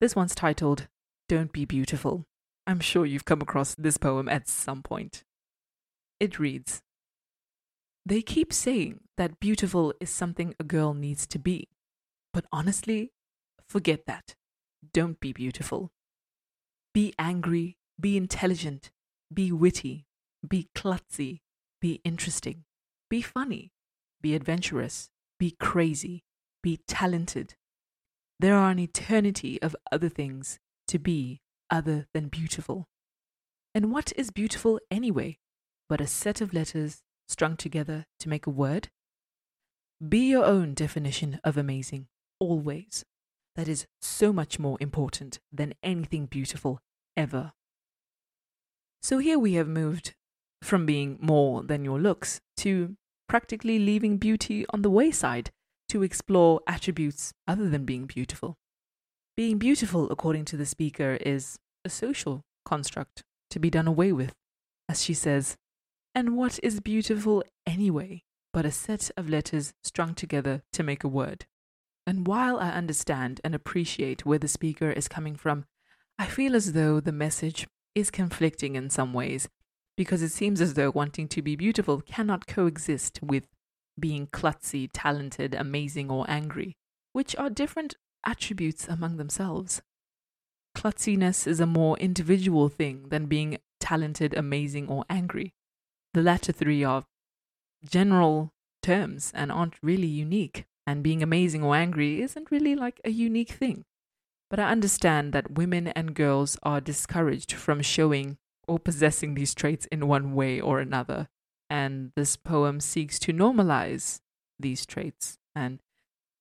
This one's titled Don't Be Beautiful. I'm sure you've come across this poem at some point. It reads They keep saying that beautiful is something a girl needs to be, but honestly, forget that. Don't be beautiful. Be angry, be intelligent, be witty, be klutzy, be interesting, be funny, be adventurous, be crazy, be talented. There are an eternity of other things to be other than beautiful. And what is beautiful anyway but a set of letters strung together to make a word? Be your own definition of amazing, always. That is so much more important than anything beautiful ever. So here we have moved from being more than your looks to practically leaving beauty on the wayside to explore attributes other than being beautiful. Being beautiful, according to the speaker, is a social construct to be done away with. As she says, and what is beautiful anyway but a set of letters strung together to make a word? And while I understand and appreciate where the speaker is coming from, I feel as though the message is conflicting in some ways, because it seems as though wanting to be beautiful cannot coexist with being klutzy, talented, amazing, or angry, which are different attributes among themselves. Klutziness is a more individual thing than being talented, amazing, or angry. The latter three are general terms and aren't really unique, and being amazing or angry isn't really like a unique thing. But I understand that women and girls are discouraged from showing or possessing these traits in one way or another. And this poem seeks to normalize these traits and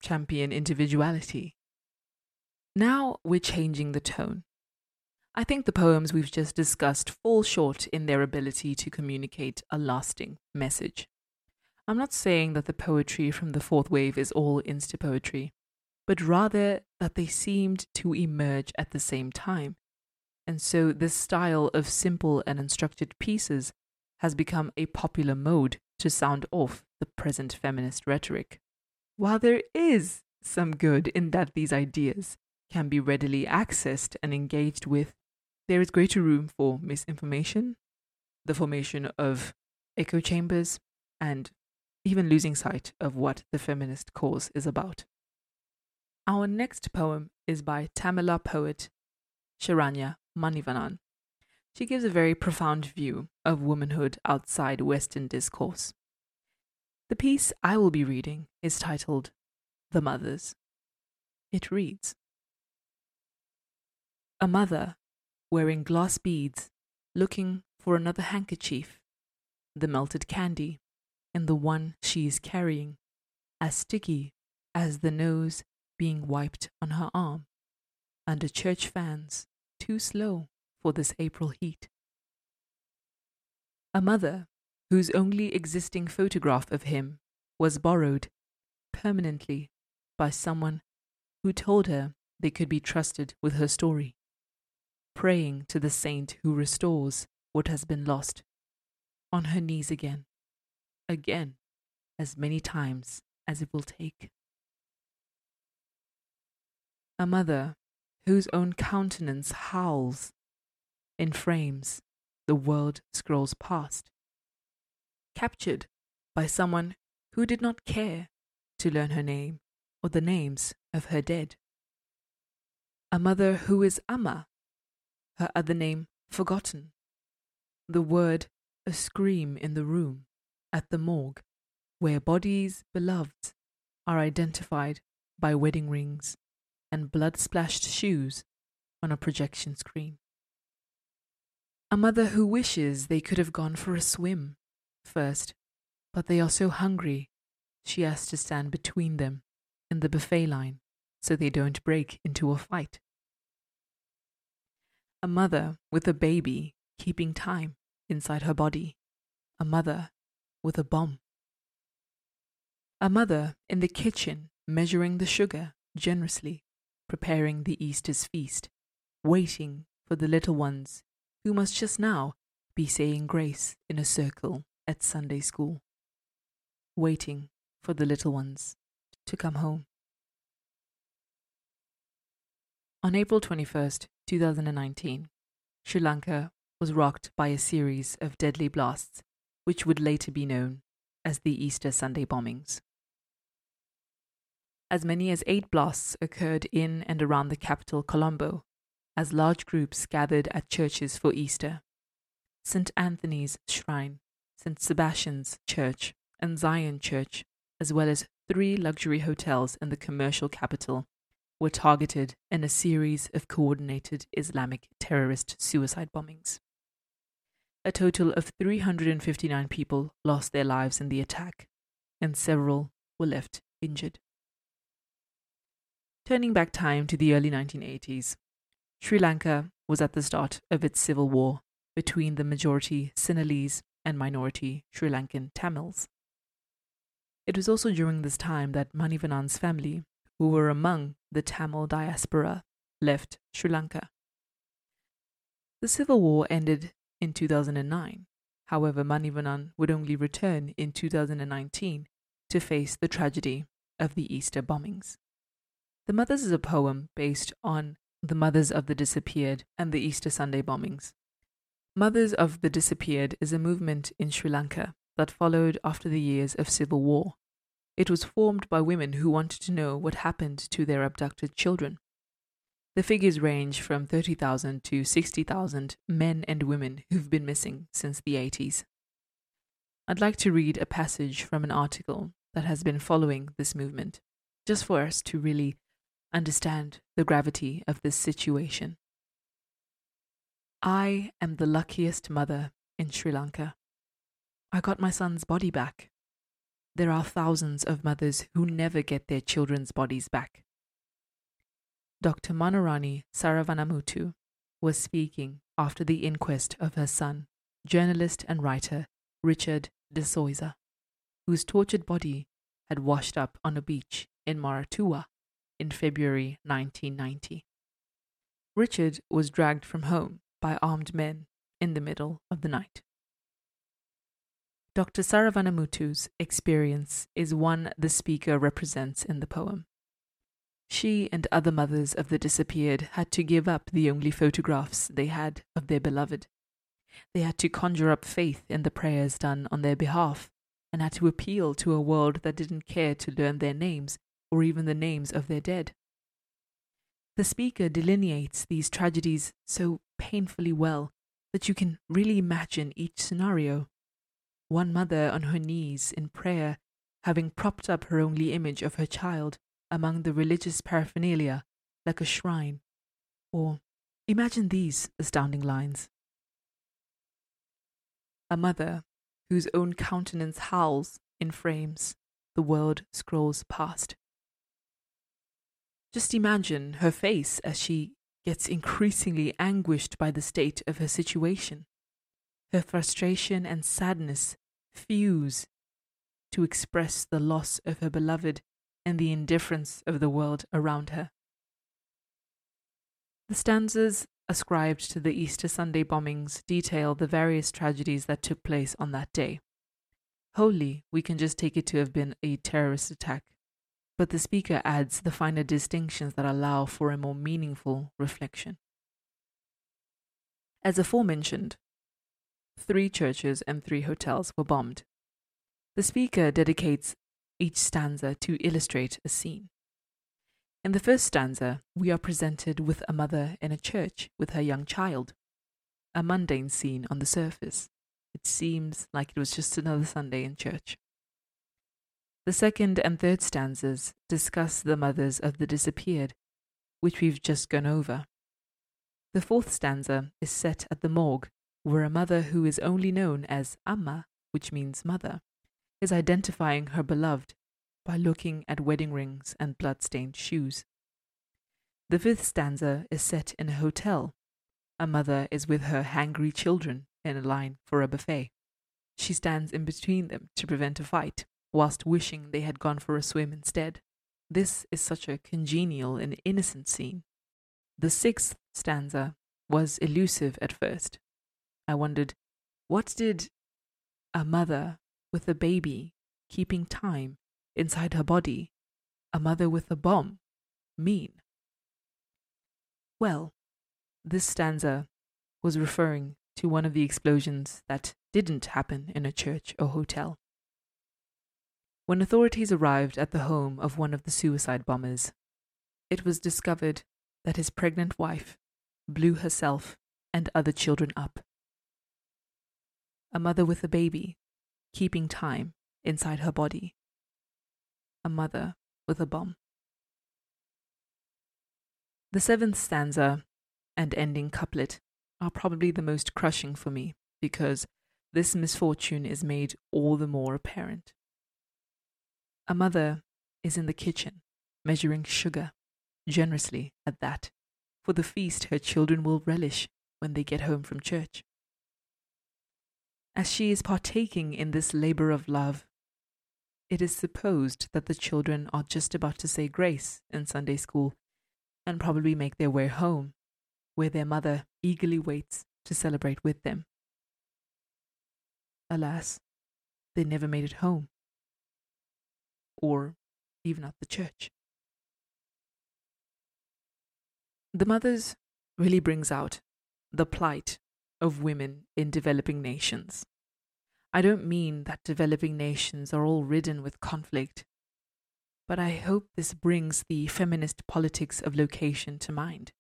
champion individuality. Now we're changing the tone. I think the poems we've just discussed fall short in their ability to communicate a lasting message. I'm not saying that the poetry from the fourth wave is all insta poetry, but rather that they seemed to emerge at the same time. And so this style of simple and unstructured pieces has become a popular mode to sound off the present feminist rhetoric. While there is some good in that these ideas can be readily accessed and engaged with, there is greater room for misinformation, the formation of echo chambers, and even losing sight of what the feminist cause is about. Our next poem is by Tamila poet Sharanya Manivannan. She gives a very profound view of womanhood outside Western discourse. The piece I will be reading is titled The Mothers. It reads A mother wearing glass beads, looking for another handkerchief, the melted candy in the one she is carrying, as sticky as the nose being wiped on her arm, under church fans too slow for this April heat. A mother whose only existing photograph of him was borrowed permanently by someone who told her they could be trusted with her story, praying to the saint who restores what has been lost, on her knees again, again as many times as it will take. A mother whose own countenance howls in frames the world scrolls past, captured by someone who did not care to learn her name or the names of her dead. A mother who is Amma, her other name forgotten, the word a scream in the room at the morgue where bodies beloved are identified by wedding rings and blood splashed shoes on a projection screen. A mother who wishes they could have gone for a swim first, but they are so hungry she has to stand between them in the buffet line so they don't break into a fight. A mother with a baby keeping time inside her body. A mother with a bomb. A mother in the kitchen measuring the sugar generously, preparing the Easter's feast, waiting for the little ones who must just now be saying grace in a circle at Sunday school. Waiting for the little ones to come home. On April 21st, 2019, Sri Lanka was rocked by a series of deadly blasts, which would later be known as the Easter Sunday bombings. As many as eight blasts occurred in and around the capital, Colombo, as large groups gathered at churches for Easter. St. Anthony's Shrine, St. Sebastian's Church, and Zion Church, as well as three luxury hotels in the commercial capital, were targeted in a series of coordinated Islamic terrorist suicide bombings. A total of 359 people lost their lives in the attack, and several were left injured. Turning back time to the early 1980s, Sri Lanka was at the start of its civil war between the majority Sinhalese and minority Sri Lankan Tamils. It was also during this time that Manivannan's family, who were among the Tamil diaspora, left Sri Lanka. The civil war ended in 2009. However, Manivannan would only return in 2019 to face the tragedy of the Easter bombings. The Mothers is a poem based on the Mothers of the Disappeared and the Easter Sunday bombings. Mothers of the Disappeared is a movement in Sri Lanka that followed after the years of civil war. It was formed by women who wanted to know what happened to their abducted children. The figures range from 30,000 to 60,000 men and women who've been missing since the 80s. I'd like to read a passage from an article that has been following this movement, just for us to really understand the gravity of this situation. I am the luckiest mother in Sri Lanka. I got my son's body back. There are thousands of mothers who never get their children's bodies back. Dr. Manorani Saravanamuttu was speaking after the inquest of her son, journalist and writer Richard de Zoysa, whose tortured body had washed up on a beach in Moratuwa in February 1990. Richard was dragged from home by armed men in the middle of the night. Dr. Saravanamuttu's experience is one the speaker represents in the poem. She and other mothers of the disappeared had to give up the only photographs they had of their beloved. They had to conjure up faith in the prayers done on their behalf and had to appeal to a world that didn't care to learn their names or even the names of their dead. The speaker delineates these tragedies so painfully well that you can really imagine each scenario. One mother on her knees in prayer, having propped up her only image of her child among the religious paraphernalia like a shrine. Or imagine these astounding lines A mother whose own countenance howls in frames the world scrolls past. Just imagine her face as she gets increasingly anguished by the state of her situation. Her frustration and sadness fuse to express the loss of her beloved and the indifference of the world around her. The stanzas ascribed to the Easter Sunday bombings detail the various tragedies that took place on that day. Wholly, we can just take it to have been a terrorist attack. But the speaker adds the finer distinctions that allow for a more meaningful reflection. As aforementioned, three churches and three hotels were bombed. The speaker dedicates each stanza to illustrate a scene. In the first stanza, we are presented with a mother in a church with her young child. A mundane scene on the surface. It seems like it was just another Sunday in church. The second and third stanzas discuss the mothers of the disappeared, which we've just gone over. The fourth stanza is set at the morgue, where a mother who is only known as Amma, which means mother, is identifying her beloved by looking at wedding rings and blood-stained shoes. The fifth stanza is set in a hotel. A mother is with her hangry children in a line for a buffet. She stands in between them to prevent a fight, whilst wishing they had gone for a swim instead. This is such a congenial and innocent scene. The sixth stanza was elusive at first. I wondered, what did a mother with a baby keeping time inside her body, a mother with a bomb, mean? Well, this stanza was referring to one of the explosions that didn't happen in a church or hotel. When authorities arrived at the home of one of the suicide bombers, it was discovered that his pregnant wife blew herself and other children up. A mother with a baby, keeping time inside her body. A mother with a bomb. The seventh stanza and ending couplet are probably the most crushing for me because this misfortune is made all the more apparent. A mother is in the kitchen, measuring sugar, generously at that, for the feast her children will relish when they get home from church. As she is partaking in this labor of love, it is supposed that the children are just about to say grace in Sunday school and probably make their way home, where their mother eagerly waits to celebrate with them. Alas, they never made it home or even at the church. The Mothers really brings out the plight of women in developing nations. I don't mean that developing nations are all ridden with conflict, but I hope this brings the feminist politics of location to mind.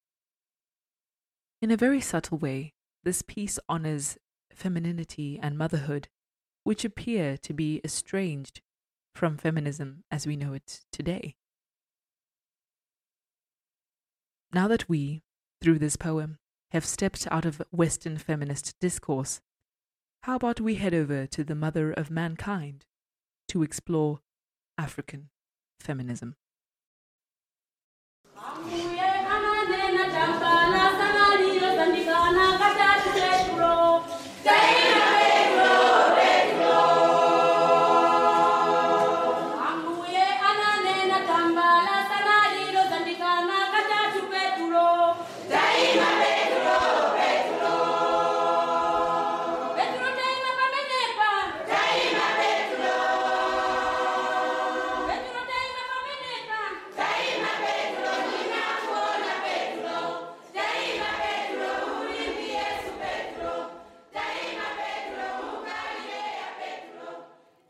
In a very subtle way, this piece honors femininity and motherhood, which appear to be estranged from feminism as we know it today. Now that we, through this poem, have stepped out of Western feminist discourse, how about we head over to the mother of mankind to explore African feminism?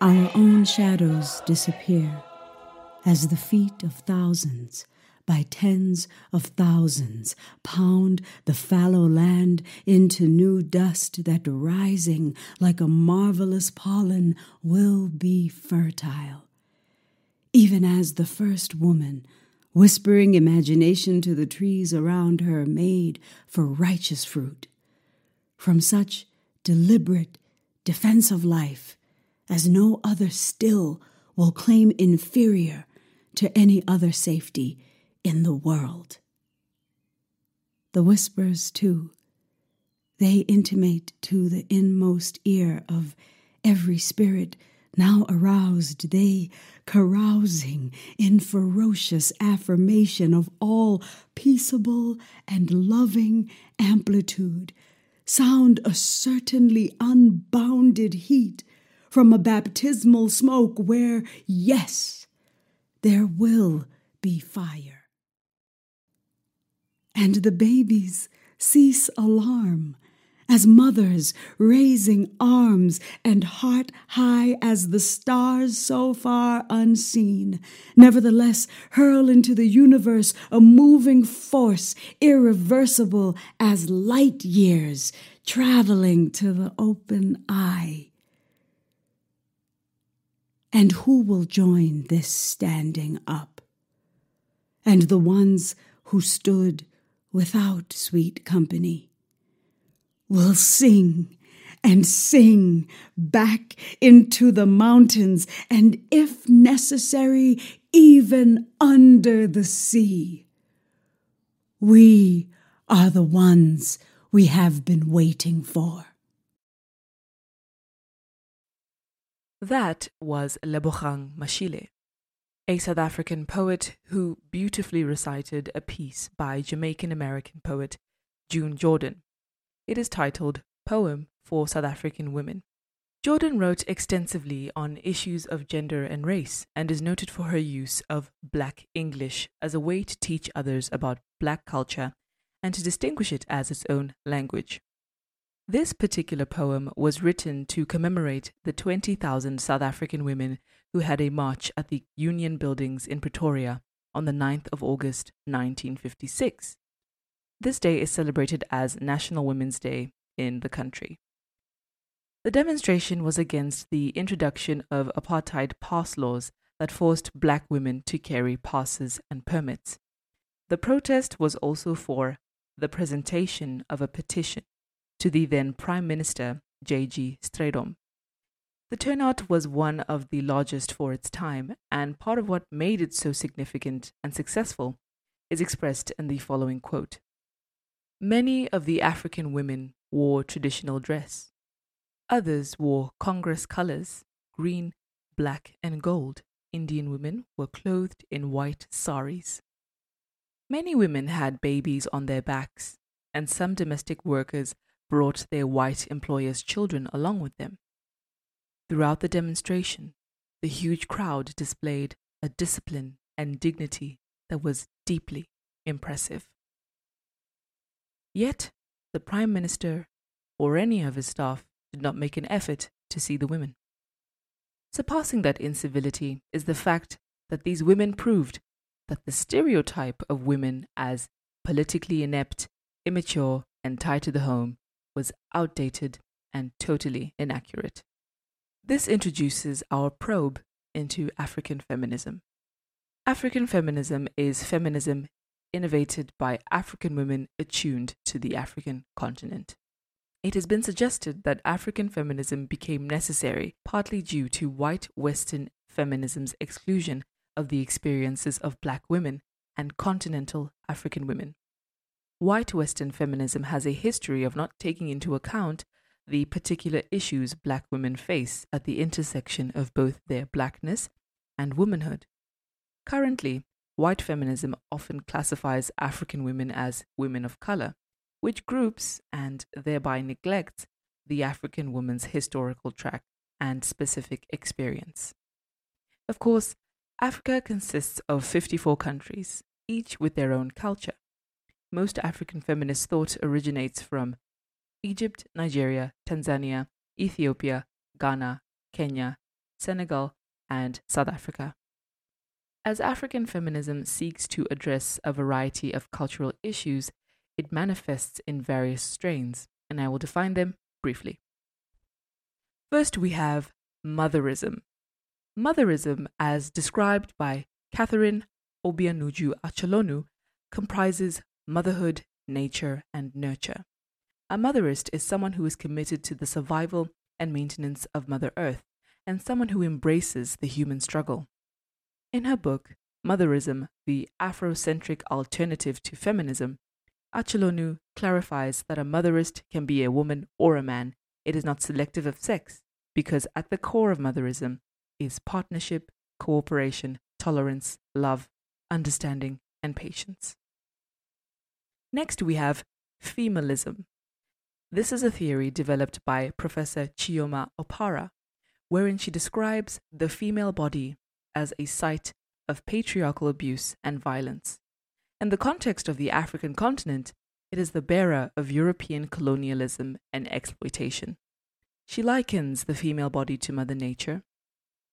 Our own shadows disappear as the feet of thousands by tens of thousands pound the fallow land into new dust that rising like a marvelous pollen will be fertile. Even as the first woman, whispering imagination to the trees around her, made for righteous fruit. From such deliberate defense of life, as no other still will claim inferior to any other safety in the world. The whispers, too, they intimate to the inmost ear of every spirit now aroused, they carousing in ferocious affirmation of all peaceable and loving amplitude, sound a certainly unbounded heat from a baptismal smoke where, yes, there will be fire. And the babies cease alarm as mothers raising arms and heart high as the stars so far unseen, nevertheless hurl into the universe a moving force irreversible as light years traveling to the open eye. And who will join this standing up? And the ones who stood without sweet company will sing and sing back into the mountains, and if necessary, even under the sea. We are the ones we have been waiting for. That was Lebogang Mashile, a South African poet who beautifully recited a piece by Jamaican American poet June Jordan it is titled Poem for South African Women. Jordan wrote extensively on issues of gender and race and is noted for her use of Black English as a way to teach others about Black culture and to distinguish it as its own language. This particular poem was written to commemorate the 20,000 South African women who had a march at the Union Buildings in Pretoria on the 9th of August 1956. This day is celebrated as National Women's Day in the country. The demonstration was against the introduction of apartheid pass laws that forced black women to carry passes and permits. The protest was also for the presentation of a petition to the then Prime Minister J.G. Strijdom. The turnout was one of the largest for its time, and part of what made it so significant and successful is expressed in the following quote Many of the African women wore traditional dress. Others wore Congress colors, green, black, and gold. Indian women were clothed in white saris. Many women had babies on their backs, and some domestic workers brought their white employers' children along with them. Throughout the demonstration, the huge crowd displayed a discipline and dignity that was deeply impressive. Yet, the Prime Minister or any of his staff did not make an effort to see the women. Surpassing that incivility is the fact that these women proved that the stereotype of women as politically inept, immature, and tied to the home was outdated and totally inaccurate. This introduces our probe into African feminism. African feminism is feminism innovated by African women attuned to the African continent. It has been suggested that African feminism became necessary partly due to white Western feminism's exclusion of the experiences of black women and continental African women. White Western feminism has a history of not taking into account the particular issues black women face at the intersection of both their blackness and womanhood. Currently, white feminism often classifies African women as women of color, which groups and thereby neglects the African woman's historical track and specific experience. Of course, Africa consists of 54 countries, each with their own culture. Most African feminist thought originates from Egypt, Nigeria, Tanzania, Ethiopia, Ghana, Kenya, Senegal, and South Africa. As African feminism seeks to address a variety of cultural issues, it manifests in various strains, and I will define them briefly. First, we have motherism. Motherism, as described by Catherine Obianuju Acholonu, comprises motherhood, nature, and nurture. A motherist is someone who is committed to the survival and maintenance of Mother Earth, and someone who embraces the human struggle. In her book, Motherism, the Afrocentric Alternative to Feminism, Acholonu clarifies that a motherist can be a woman or a man. It is not selective of sex, because at the core of motherism is partnership, cooperation, tolerance, love, understanding, and patience. Next, we have femalism. This is a theory developed by Professor Chioma Opara, wherein she describes the female body as a site of patriarchal abuse and violence. In the context of the African continent, it is the bearer of European colonialism and exploitation. She likens the female body to Mother Nature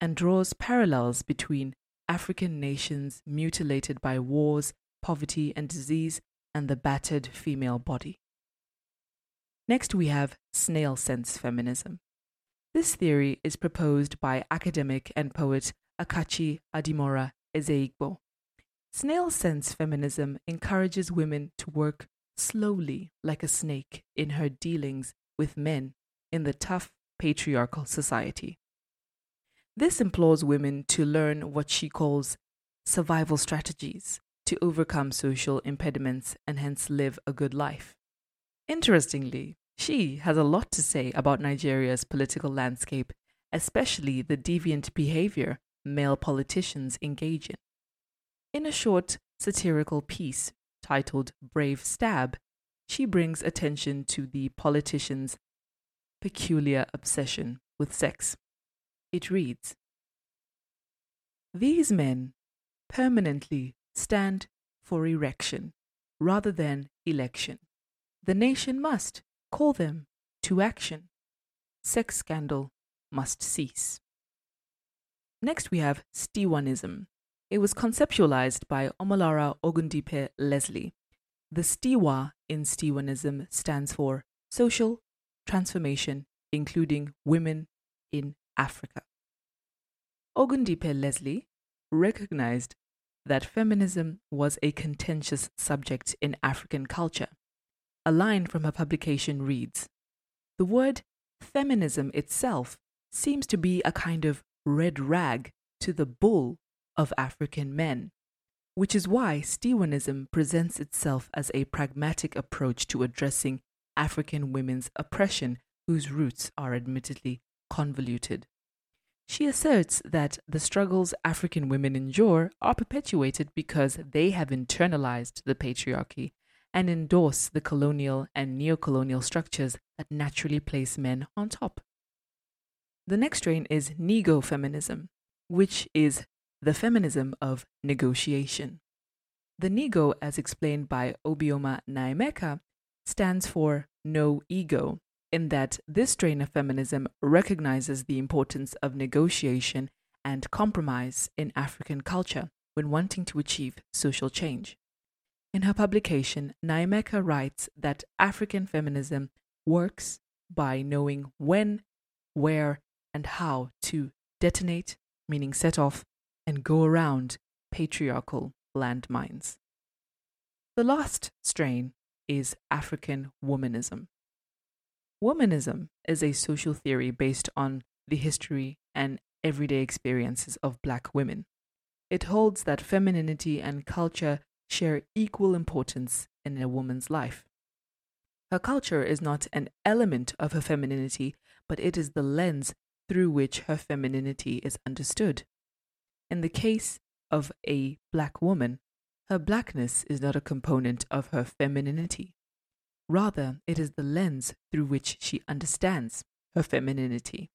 and draws parallels between African nations mutilated by wars, poverty, and disease and the battered female body. Next, we have snail sense feminism. This theory is proposed by academic and poet Akachi Adimora Ezeigbo. Snail sense feminism encourages women to work slowly like a snake in her dealings with men in the tough patriarchal society. This implores women to learn what she calls survival strategies to overcome social impediments and hence live a good life. Interestingly, she has a lot to say about Nigeria's political landscape, especially the deviant behavior male politicians engage in. In a short satirical piece titled Brave Stab, she brings attention to the politicians' peculiar obsession with sex. It reads These men permanently stand for erection rather than election. The nation must call them to action. Sex scandal must cease. Next, we have Stiwanism. It was conceptualized by Omolara Ogundipe Leslie. The Stiwa in Stiwanism stands for Social Transformation, including Women in Africa. Ogundipe Leslie recognized that feminism was a contentious subject in African culture. A line from her publication reads The word feminism itself seems to be a kind of red rag to the bull of African men, which is why Stiwanism presents itself as a pragmatic approach to addressing African women's oppression, whose roots are admittedly convoluted. She asserts that the struggles African women endure are perpetuated because they have internalized the patriarchy and endorse the colonial and neocolonial structures that naturally place men on top. The next strain is nego feminism, which is the feminism of negotiation. The nego, as explained by Obioma Nnaemeka, stands for no ego in that this strain of feminism recognizes the importance of negotiation and compromise in African culture when wanting to achieve social change. In her publication, Nnaemeka writes that African feminism works by knowing when, where, and how to detonate, meaning set off, and go around patriarchal landmines. The last strain is African womanism. Womanism is a social theory based on the history and everyday experiences of black women. It holds that femininity and culture share equal importance in a woman's life. Her culture is not an element of her femininity, but it is the lens through which her femininity is understood. In the case of a black woman, her blackness is not a component of her femininity. Rather, it is the lens through which she understands her femininity.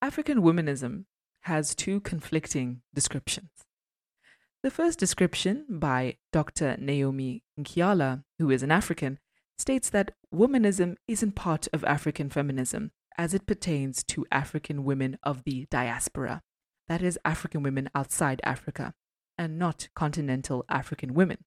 African womanism has two conflicting descriptions. The first description by Dr. Naomi Nkealah, who is an African, states that womanism isn't part of African feminism as it pertains to African women of the diaspora, that is, African women outside Africa, and not continental African women.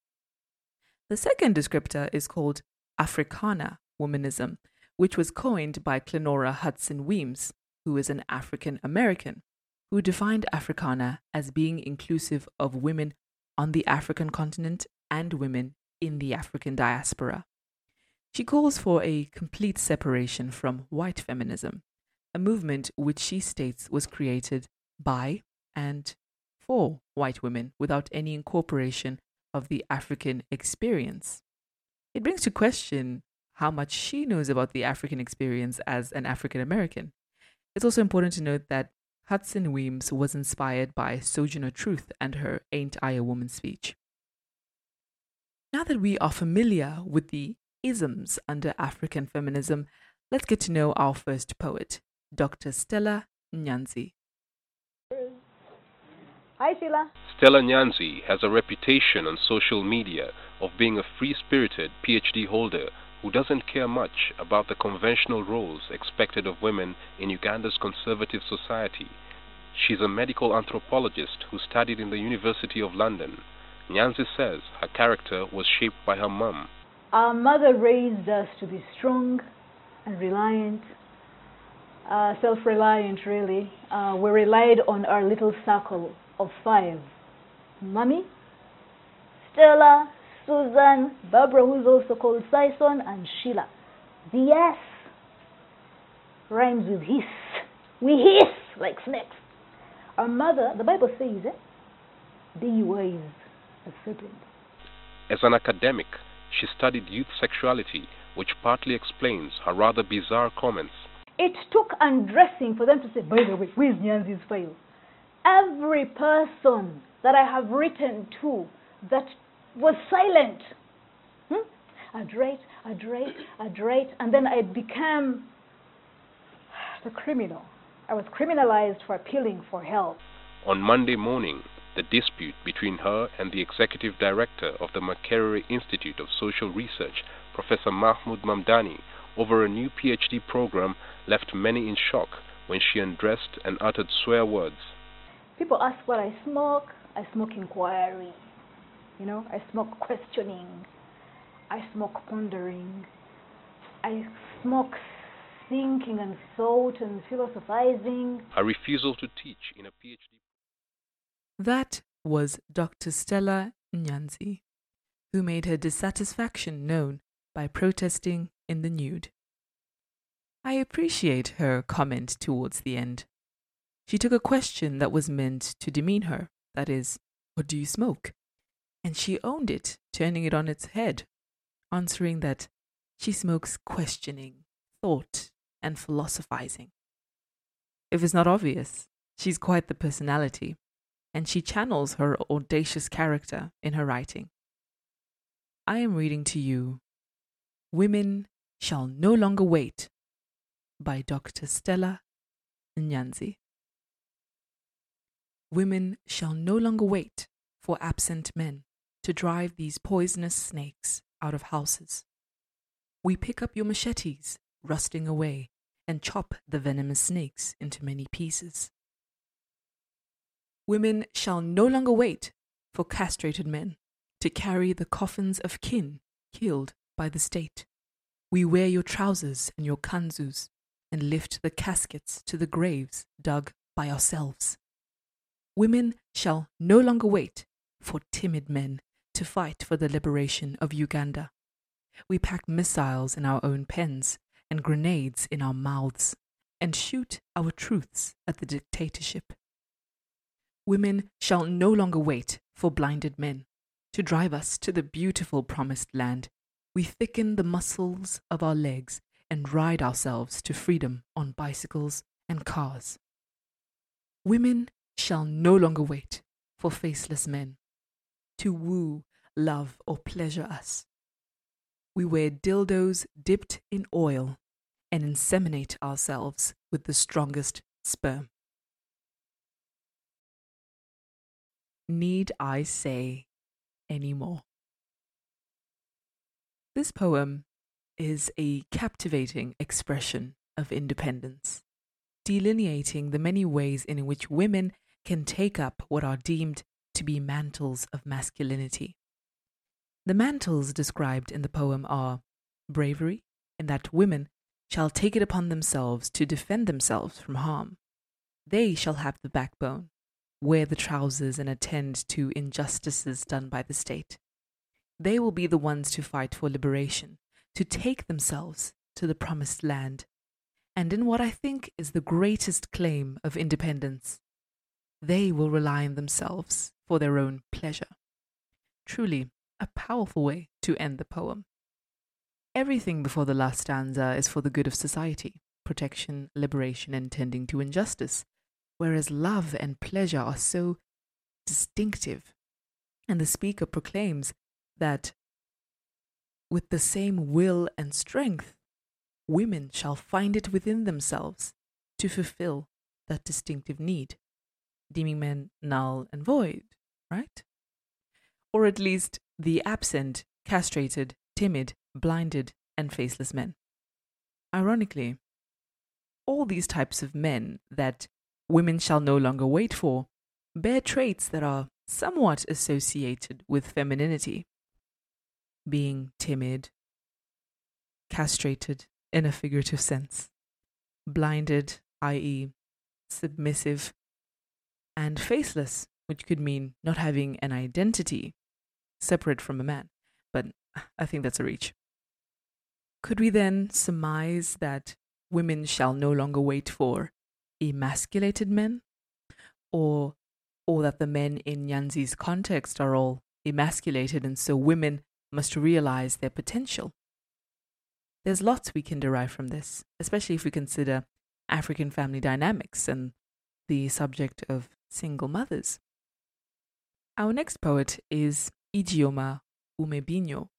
The second descriptor is called Africana womanism, which was coined by Clenora Hudson Weems, who is an African American, who defined Africana as being inclusive of women on the African continent and women in the African diaspora. She calls for a complete separation from white feminism, a movement which she states was created by and for white women without any incorporation of the African experience. It brings to question how much she knows about the African experience as an African American. It's also important to note that Hudson Weems was inspired by Sojourner Truth and her Ain't I a Woman speech. Now that we are familiar with the isms under African feminism, let's get to know our first poet, Dr. Stella Nyanzi. Hi, Sheila. Stella Nyanzi has a reputation on social media of being a free spirited PhD holder who doesn't care much about the conventional roles expected of women in Uganda's conservative society. She's a medical anthropologist who studied in the University of London. Nyanzi says her character was shaped by her mum. Our mother raised us to be strong and reliant, uh, self reliant, really. Uh, we relied on our little circle of five Mummy, Stella, Susan, Barbara, who's also called Sison, and Sheila. The S rhymes with hiss. We hiss like snakes. Our mother, the Bible says, eh? Be wise as serpent. As an academic, she studied youth sexuality, which partly explains her rather bizarre comments. It took undressing for them to say, by the way, where's Nyanzi's file? Every person that I have written to that was silent. Hmm? I'd write, I'd write, I'd write, and then I became the criminal. I was criminalized for appealing for help. On Monday morning, the dispute between her and the executive director of the Makerere Institute of Social Research, Professor Mahmood Mamdani, over a new PhD program left many in shock when she undressed and uttered swear words. People ask what I smoke. I smoke inquiry. You know, I smoke questioning. I smoke pondering. I smoke thinking and thought and philosophizing. A refusal to teach in a PhD. That was Dr. Stella Nyanzi, who made her dissatisfaction known by protesting in the nude. I appreciate her comment towards the end. She took a question that was meant to demean her, that is, what do you smoke? And she owned it, turning it on its head, answering that she smokes questioning, thought, and philosophizing. If it's not obvious, she's quite the personality, and she channels her audacious character in her writing. I am reading to you Women Shall No Longer Wait by Dr. Stella Nyanzi. Women shall no longer wait for absent men to drive these poisonous snakes out of houses. We pick up your machetes, rusting away, and chop the venomous snakes into many pieces. Women shall no longer wait for castrated men to carry the coffins of kin killed by the state. We wear your trousers and your kanzus and lift the caskets to the graves dug by ourselves. Women shall no longer wait for timid men to fight for the liberation of Uganda. We pack missiles in our own pens and grenades in our mouths and shoot our truths at the dictatorship. Women shall no longer wait for blinded men to drive us to the beautiful promised land. We thicken the muscles of our legs and ride ourselves to freedom on bicycles and cars. Women shall no longer wait for faceless men to woo, love, or pleasure us. We wear dildos dipped in oil and inseminate ourselves with the strongest sperm. Need I say any more? This poem is a captivating expression of independence, delineating the many ways in which women can take up what are deemed to be mantles of masculinity. The mantles described in the poem are bravery, in that women shall take it upon themselves to defend themselves from harm. They shall have the backbone, wear the trousers, and attend to injustices done by the state. They will be the ones to fight for liberation, to take themselves to the promised land. And in what I think is the greatest claim of independence, they will rely on themselves for their own pleasure. Truly, a powerful way to end the poem. Everything before the last stanza is for the good of society, protection, liberation, and tending to injustice, whereas love and pleasure are so distinctive. And the speaker proclaims that with the same will and strength, women shall find it within themselves to fulfill that distinctive need, deeming men null and void, right? Or at least the absent, castrated, timid, blinded, and faceless men. Ironically, all these types of men that women shall no longer wait for bear traits that are somewhat associated with femininity being timid, castrated in a figurative sense, blinded, i.e., submissive, and faceless, which could mean not having an identity separate from a man. But I think that's a reach. Could we then surmise that women shall no longer wait for emasculated men? Or, or that the men in Nyanzi's context are all emasculated and so women must realize their potential? There's lots we can derive from this, especially if we consider African family dynamics and the subject of single mothers. Our next poet is Ijeoma Umebinyuo.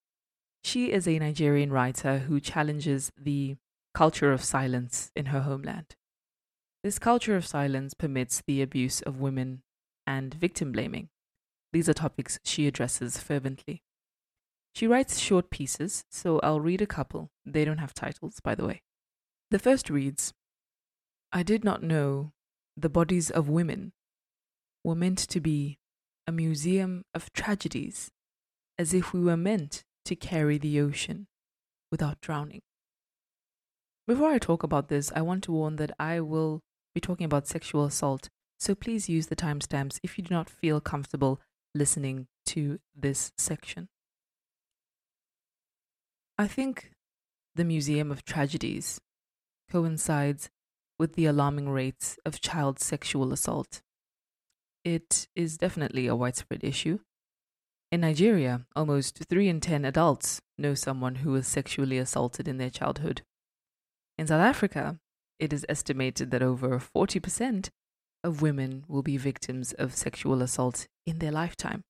She is a Nigerian writer who challenges the culture of silence in her homeland. This culture of silence permits the abuse of women and victim blaming. These are topics she addresses fervently. She writes short pieces, so I'll read a couple. They don't have titles, by the way. The first reads I did not know the bodies of women were meant to be a museum of tragedies, as if we were meant to carry the ocean without drowning. Before I talk about this, I want to warn that I will be talking about sexual assault, so please use the timestamps if you do not feel comfortable listening to this section. I think the Museum of Tragedies coincides with the alarming rates of child sexual assault. It is definitely a widespread issue. In Nigeria, almost 3 in 10 adults know someone who was sexually assaulted in their childhood. In South Africa, it is estimated that over 40% of women will be victims of sexual assault in their lifetime,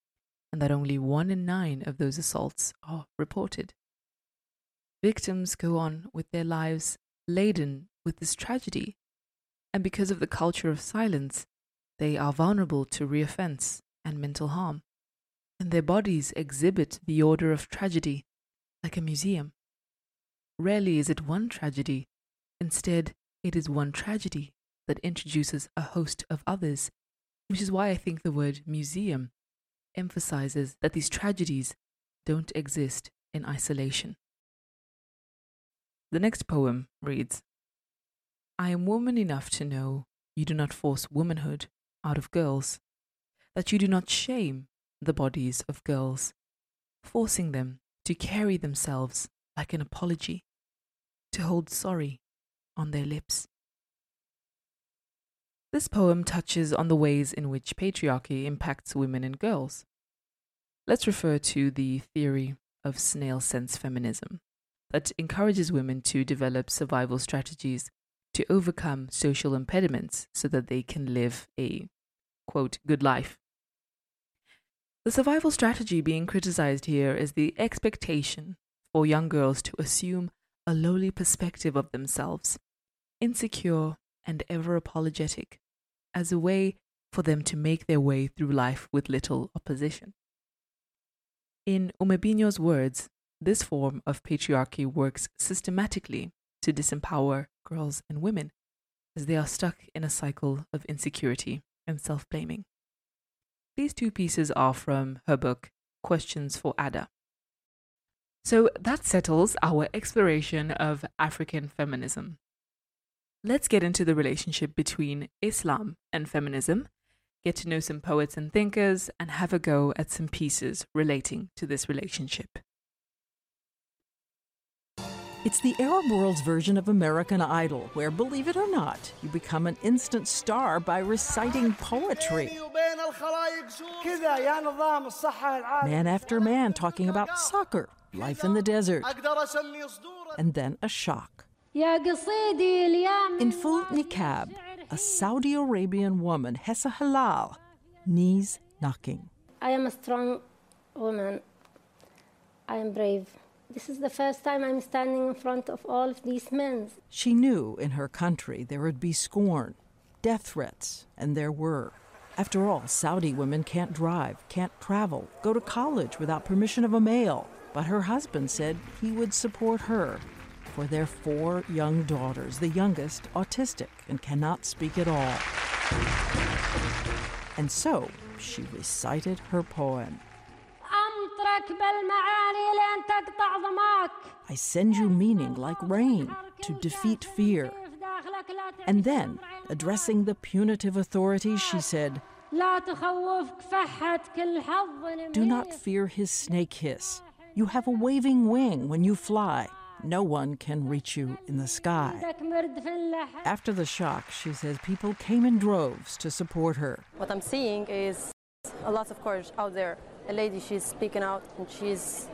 and that only 1 in 9 of those assaults are reported. Victims go on with their lives laden with this tragedy, and because of the culture of silence, they are vulnerable to reoffense and mental harm, and their bodies exhibit the order of tragedy like a museum. Rarely is it one tragedy, instead, it is one tragedy that introduces a host of others, which is why I think the word museum emphasizes that these tragedies don't exist in isolation. The next poem reads I am woman enough to know you do not force womanhood out of girls, that you do not shame the bodies of girls, forcing them to carry themselves like an apology, to hold sorry on their lips. This poem touches on the ways in which patriarchy impacts women and girls. Let's refer to the theory of snail sense feminism that encourages women to develop survival strategies to overcome social impediments so that they can live a quote good life. The survival strategy being criticized here is the expectation for young girls to assume a lowly perspective of themselves, insecure and ever apologetic, as a way for them to make their way through life with little opposition. In Umebinyuo's words, this form of patriarchy works systematically to disempower girls and women as they are stuck in a cycle of insecurity and self blaming. These two pieces are from her book, Questions for Ada. So that settles our exploration of African feminism. Let's get into the relationship between Islam and feminism, get to know some poets and thinkers, and have a go at some pieces relating to this relationship. It's the Arab world's version of American Idol, where, believe it or not, you become an instant star by reciting poetry. Man after man talking about soccer, life in the desert, and then a shock. In full niqab, a Saudi Arabian woman, Hissa Hilal, knees knocking. I am a strong woman. I am brave. This is the first time I'm standing in front of all of these men. She knew in her country there would be scorn, death threats, and there were. After all, Saudi women can't drive, can't travel, go to college without permission of a male. But her husband said he would support her for their four young daughters, the youngest autistic and cannot speak at all. And so she recited her poem. I send you meaning like rain to defeat fear. And then, addressing the punitive authorities, she said, Do not fear his snake hiss. You have a waving wing when you fly. No one can reach you in the sky. After the shock, she says people came in droves to support her. What I'm seeing is a lot of courage out there. A lady, she's speaking out and she's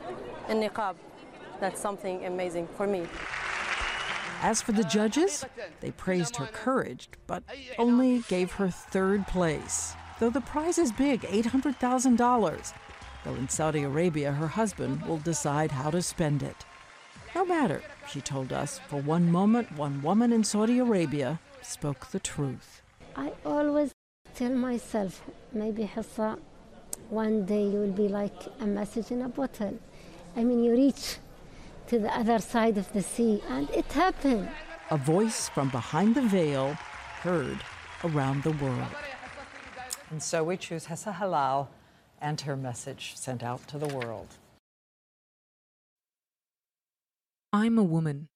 in niqab. That's something amazing for me. As for the judges, they praised her courage, but only gave her third place. Though the prize is big $800,000. Though in Saudi Arabia, her husband will decide how to spend it. No matter, she told us, for one moment, one woman in Saudi Arabia spoke the truth. I always tell myself, maybe Hissa, one day you will be like a message in a bottle. I mean, you reach to the other side of the sea, and it happened. A voice from behind the veil heard around the world. And so we choose Hissa Hilal and her message sent out to the world. I'm a woman,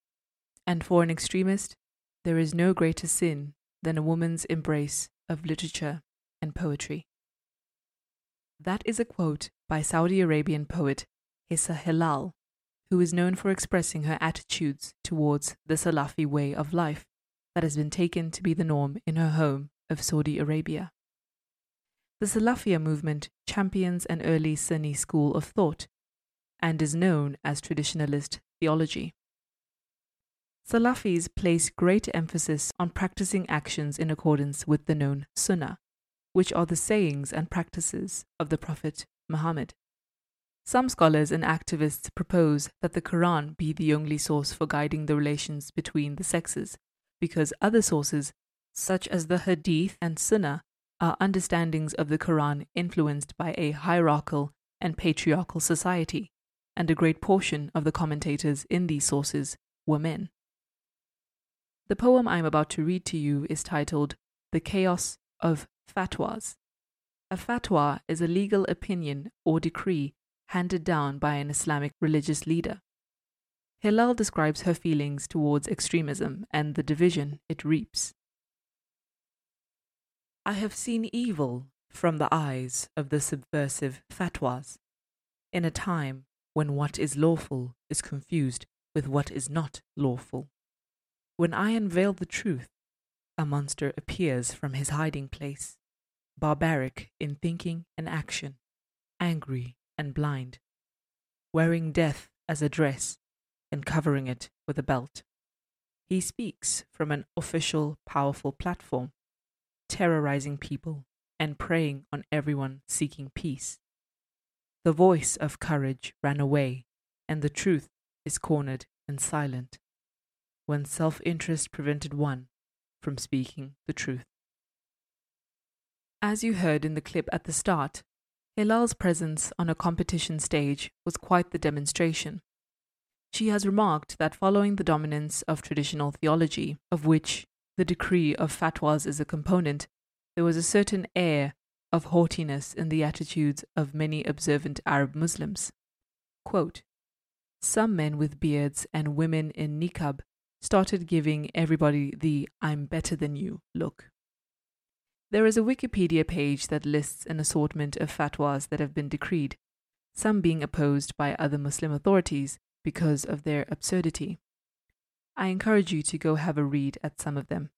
and for an extremist, there is no greater sin than a woman's embrace of literature and poetry. That is a quote by Saudi Arabian poet Hissa Hilal, who is known for expressing her attitudes towards the Salafi way of life that has been taken to be the norm in her home of Saudi Arabia. The Salafia movement champions an early Sunni school of thought and is known as traditionalist theology. Salafis place great emphasis on practicing actions in accordance with the known Sunnah, which are the sayings and practices of the Prophet Muhammad. Some scholars and activists propose that the Quran be the only source for guiding the relations between the sexes, because other sources, such as the Hadith and Sunnah, are understandings of the Quran influenced by a hierarchical and patriarchal society, and a great portion of the commentators in these sources were men. The poem I am about to read to you is titled The Chaos of Fatwas. A fatwa is a legal opinion or decree handed down by an Islamic religious leader. Hilal describes her feelings towards extremism and the division it reaps. I have seen evil from the eyes of the subversive fatwas, in a time when what is lawful is confused with what is not lawful. When I unveil the truth, a monster appears from his hiding place, barbaric in thinking and action, angry and blind, wearing death as a dress and covering it with a belt. He speaks from an official, powerful platform, terrorizing people and preying on everyone seeking peace. The voice of courage ran away, and the truth is cornered and silent, when self interest prevented one from speaking the truth. As you heard in the clip at the start, Hilal's presence on a competition stage was quite the demonstration. She has remarked that following the dominance of traditional theology, of which the decree of fatwas is a component, there was a certain air of haughtiness in the attitudes of many observant Arab Muslims. Quote, Some men with beards and women in niqab started giving everybody the I'm better than you look. There is a Wikipedia page that lists an assortment of fatwas that have been decreed, some being opposed by other Muslim authorities because of their absurdity. I encourage you to go have a read at some of them.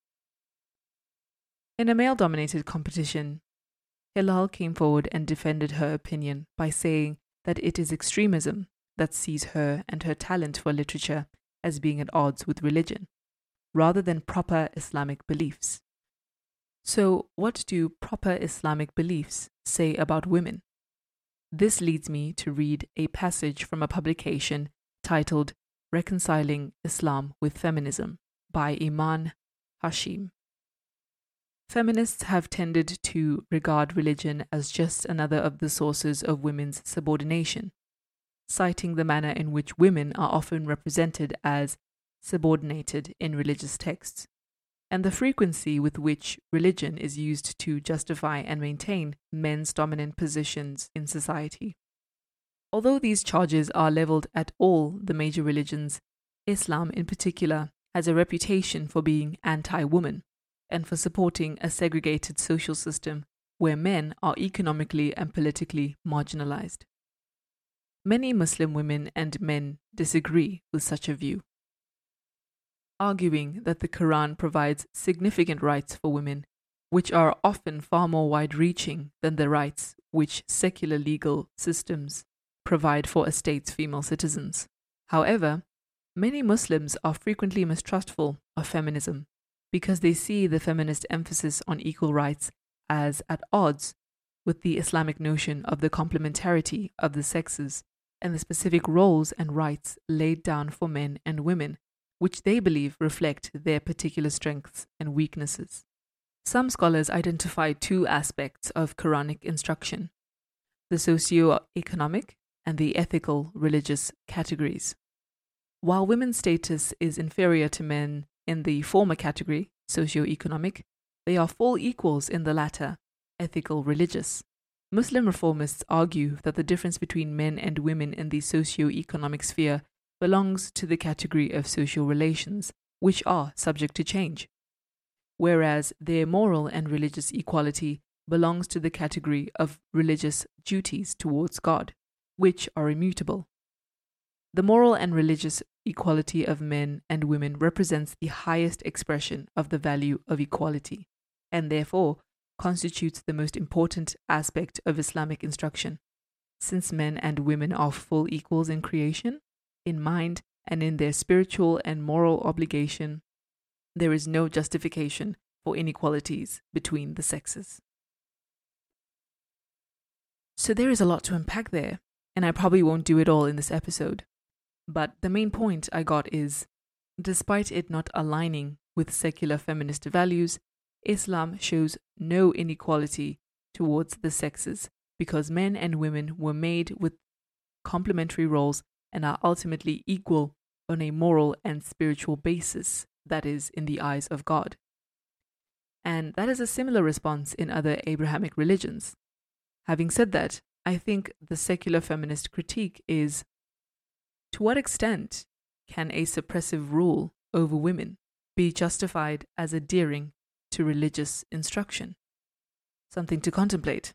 In a male dominated competition, Hilal came forward and defended her opinion by saying that it is extremism that sees her and her talent for literature as being at odds with religion, rather than proper Islamic beliefs. So, what do proper Islamic beliefs say about women? This leads me to read a passage from a publication titled Reconciling Islam with Feminism by Iman Hashim. feminists have tended to regard religion as just another of the sources of women's subordination, citing the manner in which women are often represented as subordinated in religious texts, and the frequency with which religion is used to justify and maintain men's dominant positions in society. Although these charges are leveled at all the major religions, Islam in particular has a reputation for being anti woman and for supporting a segregated social system where men are economically and politically marginalized. Many Muslim women and men disagree with such a view, arguing that the Quran provides significant rights for women, which are often far more wide reaching than the rights which secular legal systems provide for a state's female citizens. However, many Muslims are frequently mistrustful of feminism because they see the feminist emphasis on equal rights as at odds with the Islamic notion of the complementarity of the sexes and the specific roles and rights laid down for men and women, which they believe reflect their particular strengths and weaknesses. Some scholars identify two aspects of Quranic instruction the socio-economic and the ethical religious categories. While women's status is inferior to men in the former category, socio-economic, they are full equals in the latter, ethical religious. Muslim reformists argue that the difference between men and women in the socio-economic sphere belongs to the category of social relations, which are subject to change, whereas their moral and religious equality belongs to the category of religious duties towards God, which are immutable. The moral and religious equality of men and women represents the highest expression of the value of equality, and therefore constitutes the most important aspect of Islamic instruction. Since men and women are full equals in creation, in mind, and in their spiritual and moral obligation, there is no justification for inequalities between the sexes. So there is a lot to unpack there, and I probably won't do it all in this episode. But the main point I got is despite it not aligning with secular feminist values, Islam shows no inequality towards the sexes because men and women were made with complementary roles and are ultimately equal on a moral and spiritual basis, that is, in the eyes of God. And that is a similar response in other Abrahamic religions. Having said that, I think the secular feminist critique is to what extent can a suppressive rule over women be justified as adhering to religious instruction? Something to contemplate.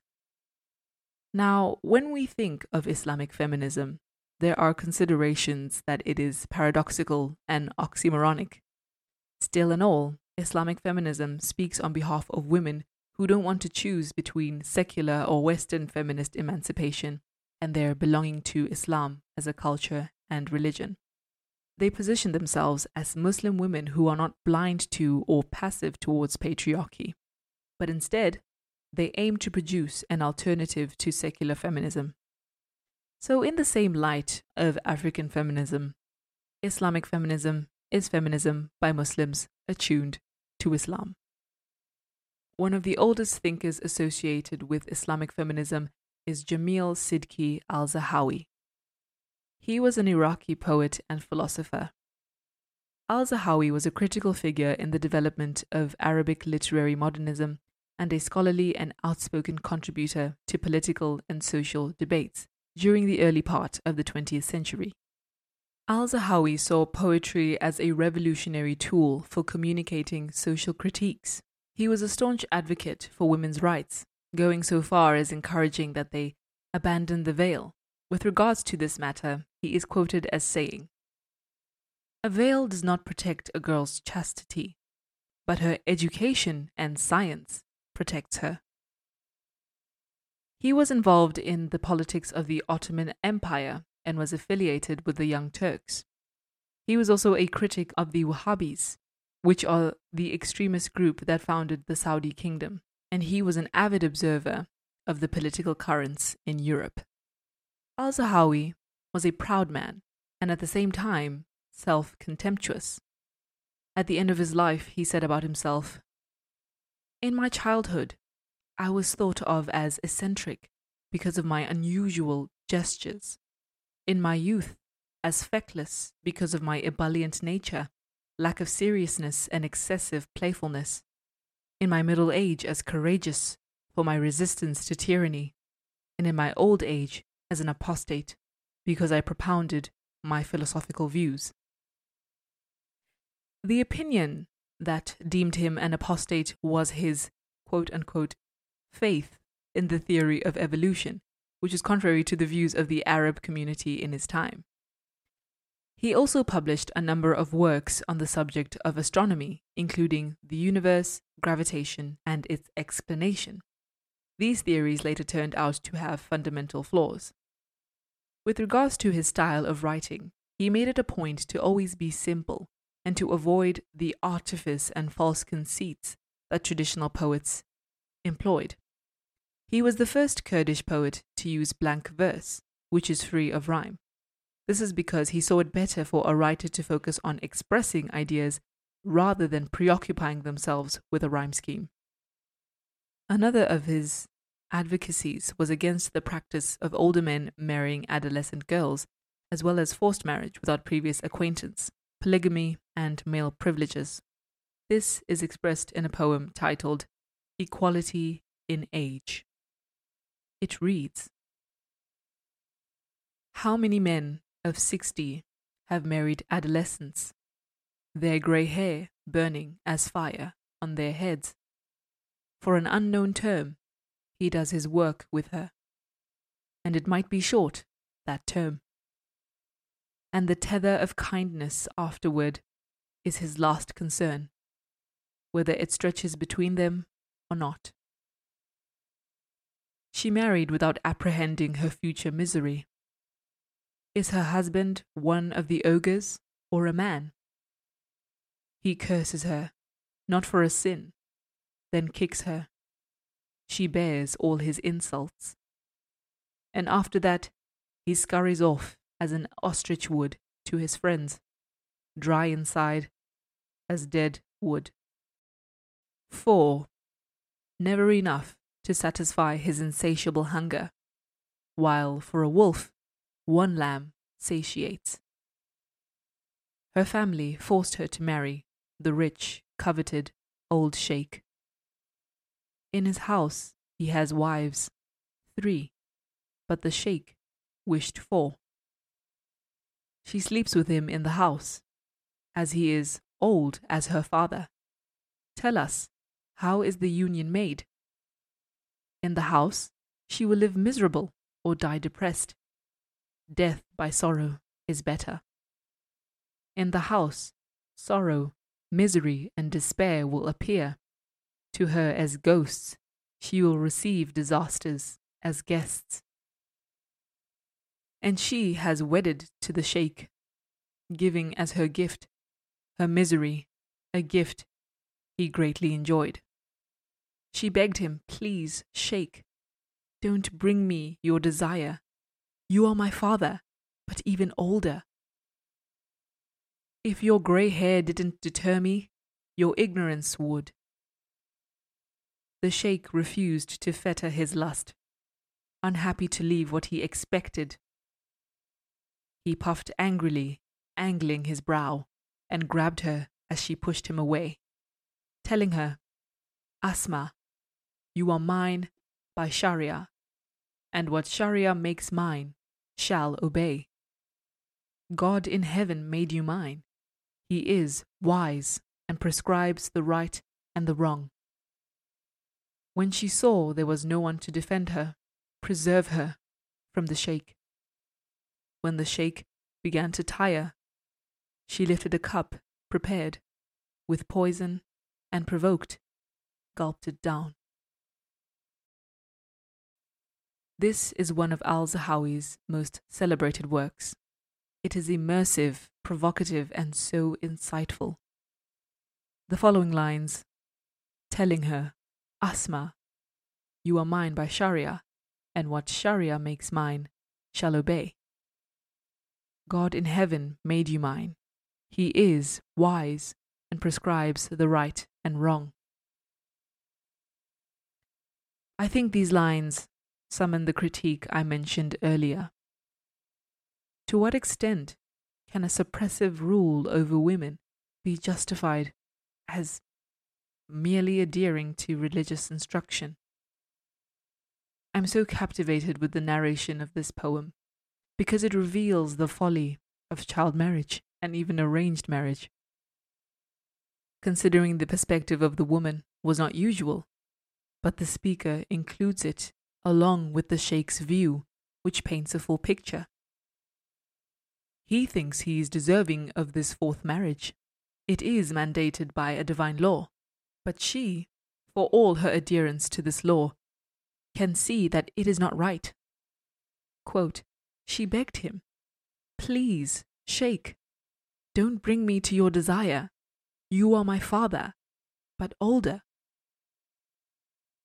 Now, when we think of Islamic feminism, there are considerations that it is paradoxical and oxymoronic. Still in all, Islamic feminism speaks on behalf of women who don't want to choose between secular or Western feminist emancipation and their belonging to Islam as a culture and religion. They position themselves as Muslim women who are not blind to or passive towards patriarchy, but instead, they aim to produce an alternative to secular feminism. So, in the same light of African feminism, Islamic feminism is feminism by Muslims attuned to Islam. One of the oldest thinkers associated with Islamic feminism is Jamil Sidki al Zahawi. He was an Iraqi poet and philosopher. Al Zahawi was a critical figure in the development of Arabic literary modernism and a scholarly and outspoken contributor to political and social debates during the early part of the 20th century. Al Zahawi saw poetry as a revolutionary tool for communicating social critiques he was a staunch advocate for women's rights, going so far as encouraging that they abandon the veil. With regards to this matter, he is quoted as saying, A veil does not protect a girl's chastity, but her education and science protects her. He was involved in the politics of the Ottoman Empire and was affiliated with the Young Turks. He was also a critic of the Wahhabis, which are the extremist group that founded the Saudi kingdom, and he was an avid observer of the political currents in Europe. Al Zahawi was a proud man and at the same time self contemptuous. At the end of his life, he said about himself In my childhood, I was thought of as eccentric because of my unusual gestures. In my youth, as feckless because of my ebullient nature, lack of seriousness, and excessive playfulness. In my middle age, as courageous for my resistance to tyranny. And in my old age, as an apostate because I propounded my philosophical views. The opinion that deemed him an apostate was his quote unquote faith in the theory of evolution, which is contrary to the views of the Arab community in his time. He also published a number of works on the subject of astronomy, including the universe, gravitation, and its explanation. These theories later turned out to have fundamental flaws. With regards to his style of writing, he made it a point to always be simple and to avoid the artifice and false conceits that traditional poets employed. He was the first Kurdish poet to use blank verse, which is free of rhyme. This is because he saw it better for a writer to focus on expressing ideas rather than preoccupying themselves with a rhyme scheme. Another of his advocacies was against the practice of older men marrying adolescent girls, as well as forced marriage without previous acquaintance, polygamy, and male privileges. This is expressed in a poem titled Equality in Age. It reads How many men of sixty have married adolescents, their grey hair burning as fire on their heads? For an unknown term, he does his work with her. And it might be short, that term. And the tether of kindness afterward is his last concern, whether it stretches between them or not. She married without apprehending her future misery. Is her husband one of the ogres or a man? He curses her, not for a sin, then kicks her. She bears all his insults. And after that, he scurries off as an ostrich would to his friends, dry inside as dead wood. Four, never enough to satisfy his insatiable hunger, while for a wolf, one lamb satiates. Her family forced her to marry the rich, coveted old sheikh. In his house he has wives, three, but the sheikh wished four. She sleeps with him in the house, as he is old as her father. Tell us, how is the union made? In the house, she will live miserable or die depressed. Death by sorrow is better. In the house, sorrow, misery, and despair will appear to her as ghosts, she will receive disasters as guests. And she has wedded to the Sheikh, giving as her gift her misery, a gift he greatly enjoyed. She begged him, Please, Sheikh, don't bring me your desire. You are my father, but even older. If your grey hair didn't deter me, your ignorance would the sheikh refused to fetter his lust, unhappy to leave what he expected. He puffed angrily, angling his brow, and grabbed her as she pushed him away, telling her, Asma, you are mine by Sharia, and what Sharia makes mine shall obey. God in heaven made you mine. He is wise and prescribes the right and the wrong. When she saw there was no one to defend her, preserve her from the sheikh. When the sheikh began to tire, she lifted a cup prepared with poison and provoked, gulped it down. This is one of al Zahawi's most celebrated works. It is immersive, provocative, and so insightful. The following lines telling her Asma, you are mine by Sharia, and what Sharia makes mine shall obey. God in heaven made you mine. He is wise and prescribes the right and wrong. I think these lines summon the critique I mentioned earlier. To what extent can a suppressive rule over women be justified as merely adhering to religious instruction? I'm so captivated with the narration of this poem because it reveals the folly of child marriage and even arranged marriage. Considering the perspective of the woman was not usual, but the speaker includes it along with the Sheikh's view, which paints a full picture. He thinks he is deserving of this fourth marriage. It is mandated by a divine law, but she, for all her adherence to this law, can see that it is not right. Quote, she begged him, Please, Sheikh, don't bring me to your desire. You are my father, but older.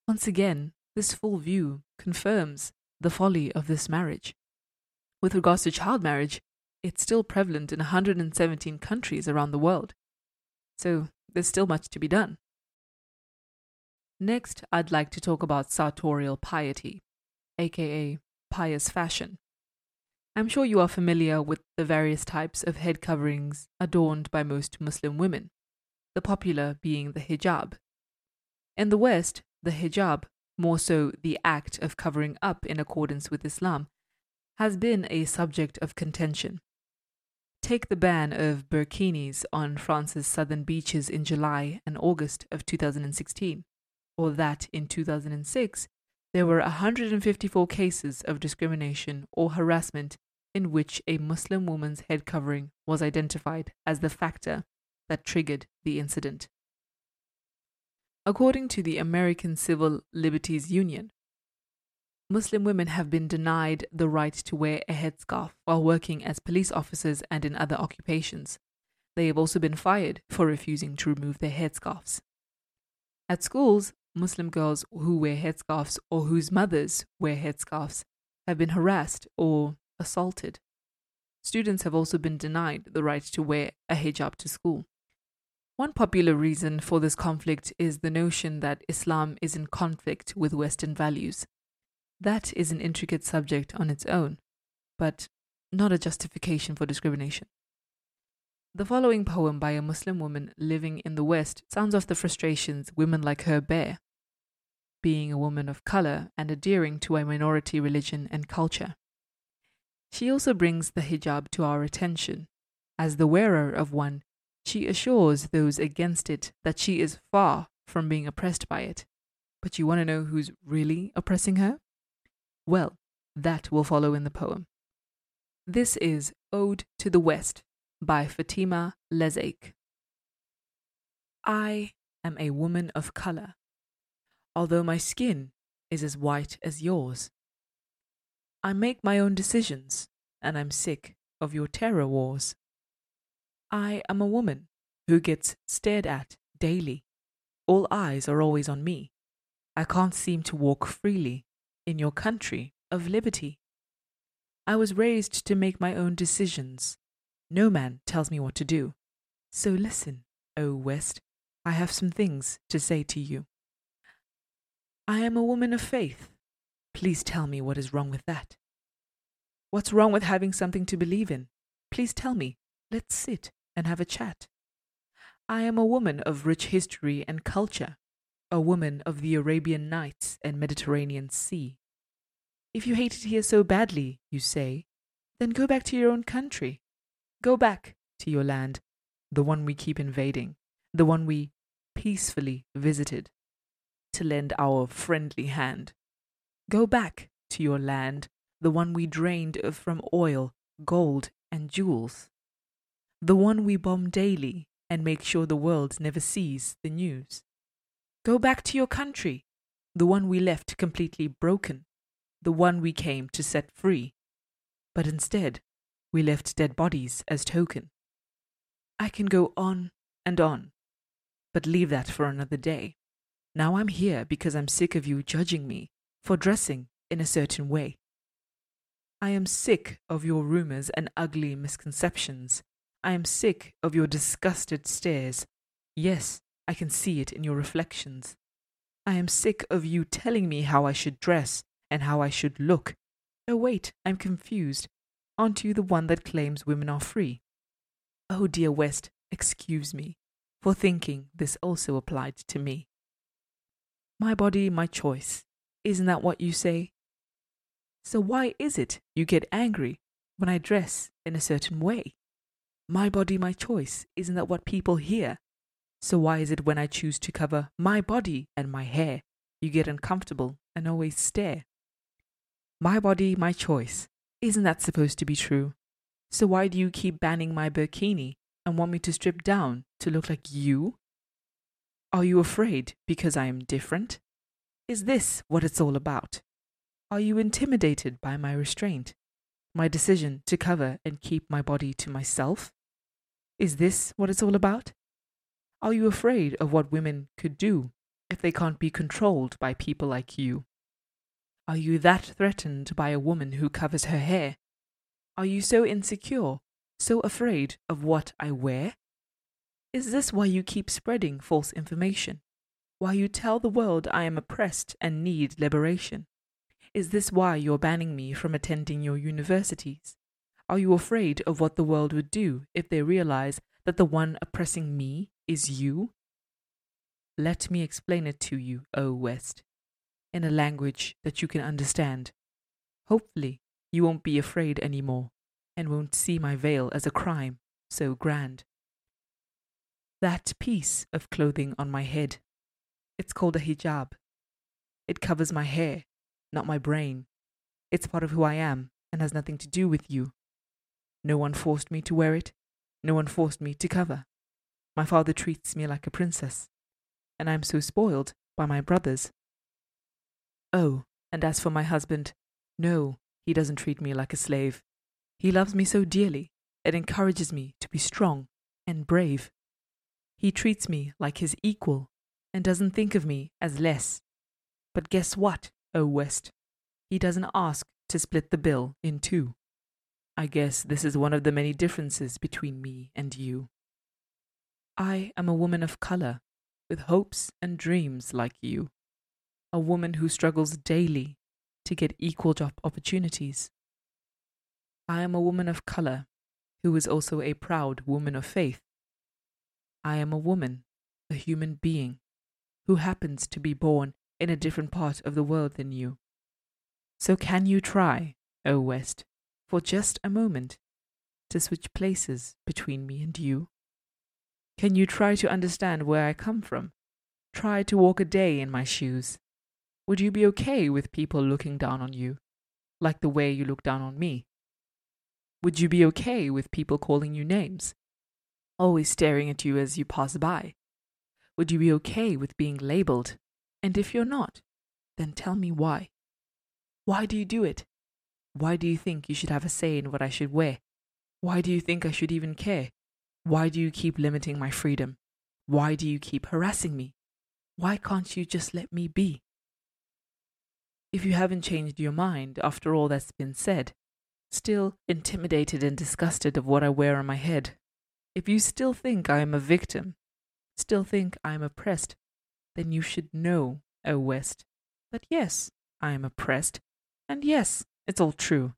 Once again, this full view confirms the folly of this marriage. With regards to child marriage, it's still prevalent in 117 countries around the world. So there's still much to be done. Next, I'd like to talk about sartorial piety, aka pious fashion. I'm sure you are familiar with the various types of head coverings adorned by most Muslim women, the popular being the hijab. In the West, the hijab, more so the act of covering up in accordance with Islam, has been a subject of contention. Take the ban of burkinis on France's southern beaches in July and August of 2016 or that in 2006 there were 154 cases of discrimination or harassment in which a Muslim woman's head covering was identified as the factor that triggered the incident. According to the American Civil Liberties Union, Muslim women have been denied the right to wear a headscarf while working as police officers and in other occupations. They have also been fired for refusing to remove their headscarves. At schools, Muslim girls who wear headscarves or whose mothers wear headscarves have been harassed or assaulted. Students have also been denied the right to wear a hijab to school. One popular reason for this conflict is the notion that Islam is in conflict with Western values. That is an intricate subject on its own, but not a justification for discrimination. The following poem by a Muslim woman living in the West sounds off the frustrations women like her bear, being a woman of color and adhering to a minority religion and culture. She also brings the hijab to our attention. As the wearer of one, she assures those against it that she is far from being oppressed by it. But you want to know who's really oppressing her? Well, that will follow in the poem. This is Ode to the West by Fatima Lezaik. I am a woman of color, although my skin is as white as yours. I make my own decisions, and I'm sick of your terror wars. I am a woman who gets stared at daily. All eyes are always on me. I can't seem to walk freely in your country of liberty. I was raised to make my own decisions no man tells me what to do. So listen, O West, I have some things to say to you. I am a woman of faith. Please tell me what is wrong with that. What's wrong with having something to believe in? Please tell me. Let's sit and have a chat. I am a woman of rich history and culture, a woman of the Arabian Nights and Mediterranean Sea. If you hate it here so badly, you say, then go back to your own country. Go back to your land, the one we keep invading, the one we peacefully visited, to lend our friendly hand. Go back to your land, the one we drained from oil, gold, and jewels, the one we bomb daily and make sure the world never sees the news. Go back to your country, the one we left completely broken, the one we came to set free. But instead, we left dead bodies as token. I can go on and on, but leave that for another day. Now I'm here because I'm sick of you judging me for dressing in a certain way. I am sick of your rumors and ugly misconceptions. I am sick of your disgusted stares. Yes, I can see it in your reflections. I am sick of you telling me how I should dress and how I should look. Oh, wait, I'm confused. Aren't you the one that claims women are free? Oh, dear West, excuse me for thinking this also applied to me. My body, my choice. Isn't that what you say? So why is it you get angry when I dress in a certain way? My body, my choice. Isn't that what people hear? So why is it when I choose to cover my body and my hair, you get uncomfortable and always stare? My body, my choice. Isn't that supposed to be true? So why do you keep banning my burkini and want me to strip down to look like you? Are you afraid because I am different? Is this what it's all about? Are you intimidated by my restraint, my decision to cover and keep my body to myself? Is this what it's all about? Are you afraid of what women could do if they can't be controlled by people like you? Are you that threatened by a woman who covers her hair? Are you so insecure, so afraid of what I wear? Is this why you keep spreading false information? Why you tell the world I am oppressed and need liberation? Is this why you're banning me from attending your universities? Are you afraid of what the world would do if they realize that the one oppressing me is you? Let me explain it to you, O West, in a language that you can understand. Hopefully, you won't be afraid anymore and won't see my veil as a crime so grand. That piece of clothing on my head, it's called a hijab. It covers my hair, not my brain. It's part of who I am and has nothing to do with you. No one forced me to wear it. No one forced me to cover. My father treats me like a princess, and I am so spoiled by my brothers. Oh, and as for my husband, no, he doesn't treat me like a slave. He loves me so dearly, it encourages me to be strong and brave. He treats me like his equal and doesn't think of me as less. But guess what, O West? He doesn't ask to split the bill in two. I guess this is one of the many differences between me and you. I am a woman of color, with hopes and dreams like you. A woman who struggles daily to get equal job opportunities. I am a woman of color who is also a proud woman of faith. I am a woman, a human being, who happens to be born in a different part of the world than you. So can you try, O West, for just a moment, to switch places between me and you? Can you try to understand where I come from? Try to walk a day in my shoes. Would you be okay with people looking down on you, like the way you look down on me? Would you be okay with people calling you names, always staring at you as you pass by? Would you be okay with being labeled? And if you're not, then tell me why. Why do you do it? Why do you think you should have a say in what I should wear? Why do you think I should even care? Why do you keep limiting my freedom? Why do you keep harassing me? Why can't you just let me be? If you haven't changed your mind after all that's been said, still intimidated and disgusted of what I wear on my head, if you still think I am a victim, still think I am oppressed, then you should know, O West, that yes, I am oppressed, and yes, it's all true,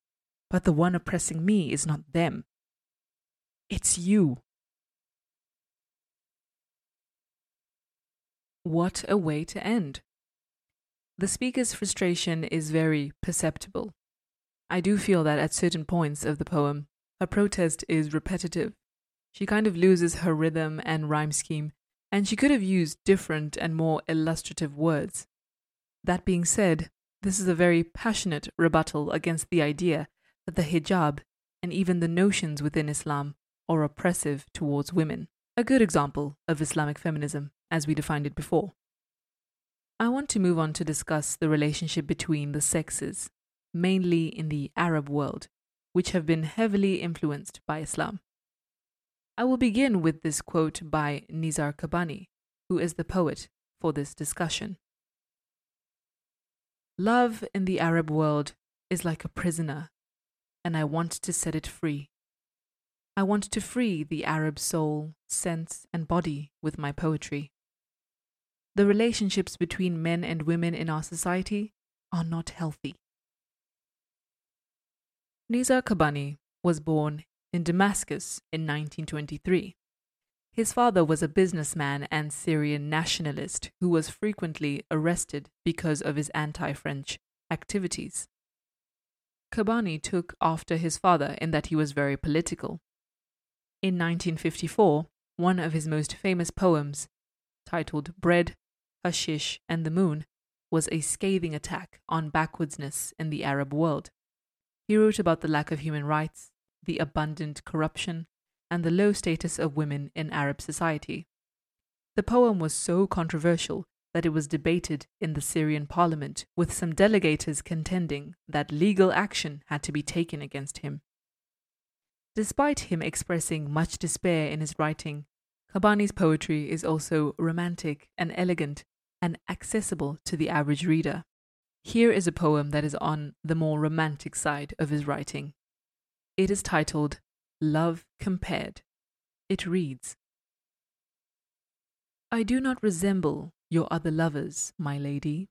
but the one oppressing me is not them. It's you. What a way to end. The speaker's frustration is very perceptible. I do feel that at certain points of the poem, her protest is repetitive. She kind of loses her rhythm and rhyme scheme, and she could have used different and more illustrative words. That being said, this is a very passionate rebuttal against the idea that the hijab and even the notions within Islam are oppressive towards women. A good example of Islamic feminism, as we defined it before. I want to move on to discuss the relationship between the sexes, mainly in the Arab world, which have been heavily influenced by Islam. I will begin with this quote by Nizar Qabbani, who is the poet for this discussion. Love in the Arab world is like a prisoner, and I want to set it free. I want to free the Arab soul, sense, and body with my poetry. The relationships between men and women in our society are not healthy. Nizar Qabbani was born in Damascus in 1923. His father was a businessman and Syrian nationalist who was frequently arrested because of his anti French activities. Qabbani took after his father in that he was very political. In 1954, one of his most famous poems, titled Bread, Hashish, and the Moon, was a scathing attack on backwardness in the Arab world. He wrote about the lack of human rights, the abundant corruption, and the low status of women in Arab society. The poem was so controversial that it was debated in the Syrian parliament, with some delegators contending that legal action had to be taken against him. Despite him expressing much despair in his writing, Qabbani's poetry is also romantic and elegant and accessible to the average reader. Here is a poem that is on the more romantic side of his writing. It is titled Love Compared. It reads I do not resemble your other lovers, my lady.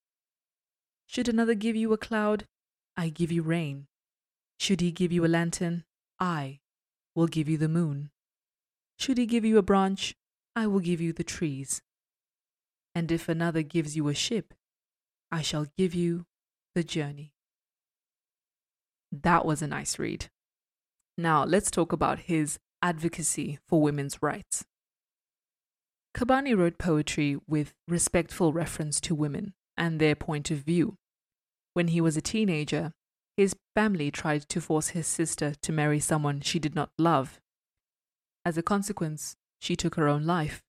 Should another give you a cloud, I give you rain. Should he give you a lantern, I will give you the moon. Should he give you a branch, I will give you the trees. And if another gives you a ship, I shall give you the journey. That was a nice read. Now, let's talk about his advocacy for women's rights. Qabbani wrote poetry with respectful reference to women and their point of view. When he was a teenager, his family tried to force his sister to marry someone she did not love. As a consequence, she took her own life,